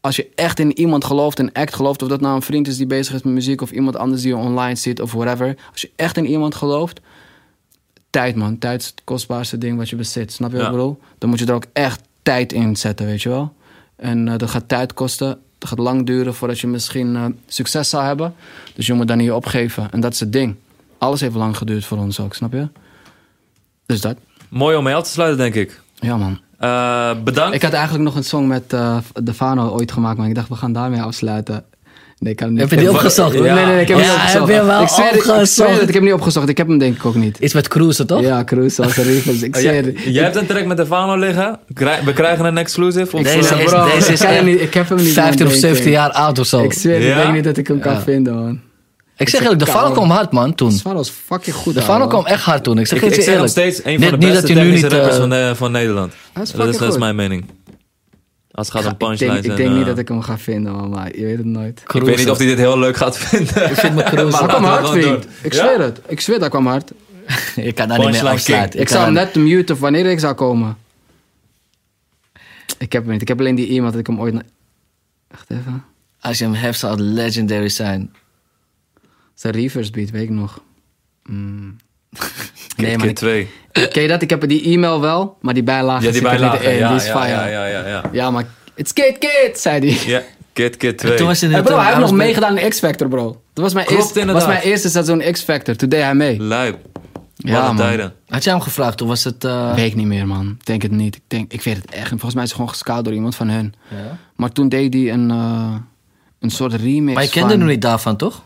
als je echt in iemand gelooft, een act gelooft... of dat nou een vriend is die bezig is met muziek... of iemand anders die je online ziet of whatever. Als je echt in iemand gelooft... Tijd, man. Tijd is het kostbaarste ding wat je bezit. Snap je wat ik bedoel? Dan moet je er ook echt tijd in zetten, weet je wel? En eh, dat gaat tijd kosten. Het gaat lang duren voordat je misschien eh, succes zal hebben. Dus je moet daar niet opgeven. En dat is het ding. Alles heeft lang geduurd voor ons ook, snap je? Dus dat. Mooi om mee af te sluiten, denk ik. Ja, man. Eh, bedankt. Ik had eigenlijk nog een song met eh De Fano ooit gemaakt, maar ik dacht, we gaan daarmee afsluiten. Nee, ik kan hem niet. Heb je die opgezocht? ja. Nee, nee, nee, ik heb hem Ja, niet opgezocht. heb je wel ik zweer, het, ik zweer het, ik heb hem niet opgezocht. Ik heb hem denk ik ook niet. Iets met cruisen, toch? Ja, Cruise als Rivers. Ik Oh, zweer jij, hebt een track met Stefano liggen. We krijgen een exclusive. Of, Deze is, bro, deze is ik kan hem echt niet- ik heb hem niet 15 of aan 17 denken. jaar oud of zo. Ik zweer, Ja? ik denk niet dat ik hem kan vinden, man. Ik zeg eerlijk, de Fano kwam hard, man, toen. Sfano is fucking goed, De Fano kwam echt hard toen. Ik zeg ik, het ik zeg nog steeds een Niet- van de beste dat hij nu technische niet, rappers eh, van, eh, van Nederland. Hij is Dat is, dat mijn mening. Als het gaat om Ik denk, punchlines. ik en, denk niet eh, dat ik hem ga vinden, man, maar je weet het nooit. Ik weet niet of hij dit heel leuk gaat vinden. Ik vind me. Maar laten dat kwam hard, vriend. Ik Ja? zweer het. Ik zweer dat kwam hard. Ik kan daar niet meer Punchline afsluiten. Ik zou hem net muten wanneer ik zou komen. Ik heb hem niet. Ik heb alleen die e-mail dat ik hem ooit... Wacht even. Als je hem hebt, zou het legendary zijn. Zijn reverse beat, weet ik nog. Mm. Nee, maar ik, 2. ken je dat? Ik heb die e-mail wel, maar die bijlage Ja, die zit er niet bijlage. in. Ja, die is ja, fire. ja, ja, ja, ja. Ja, maar... It's Kid Kid, zei hij. Ja, Kid Kid 2. En toen was je Hey net bro, hij heeft nog meegedaan in X-Factor, bro. Dat was mijn, Klopt, eerste, inderdaad. was mijn eerste seizoen X-Factor. Toen deed hij mee. Lijp. Ja, Wat een man. tijden. Had jij hem gevraagd? Toen was het... eh, Weet ik niet meer, man. Ik denk het niet. Ik, denk, ik weet het echt. Volgens mij is hij gewoon gescout door iemand van hun. Ja. Maar toen deed hij een, eh, een soort remix Maar je kende van... hem niet daarvan, toch?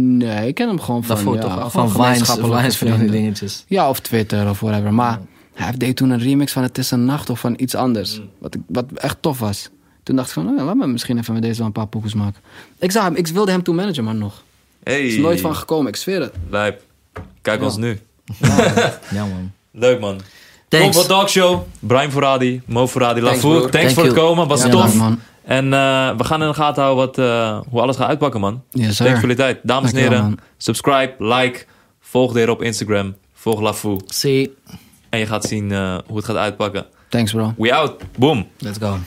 Nee, ik ken hem gewoon van... Daarvoor ja, toch? Van Vines, van die dingetjes. Ja, of Twitter of whatever. Maar hij deed toen een remix van Het is een nacht of van iets anders. Mm. Wat, ik, wat echt tof was. Toen dacht ik van, oh, laat me misschien even met deze wel een paar poekers maken. Ik, zou hem, ik wilde hem toen managen, maar nog. Hey. is nooit van gekomen, ik zweer het. Lijp. Kijk ons nu. Ja, man. Leuk man. Thanks. Comfort Dog Show. Brian Foradi, Mo Foradi, Thanks, broer. Thanks Thank voor het komen. Was Ja, tof. man. En eh, we gaan in de gaten houden wat, eh, hoe alles gaat uitpakken, man. Yes. Thanks voor jullie tijd. Dames en heren, man. subscribe, like, volg de heren op Instagram. Volg Lavour. See. En je gaat zien eh, hoe het gaat uitpakken. Thanks, bro. We out. Boom. Let's go.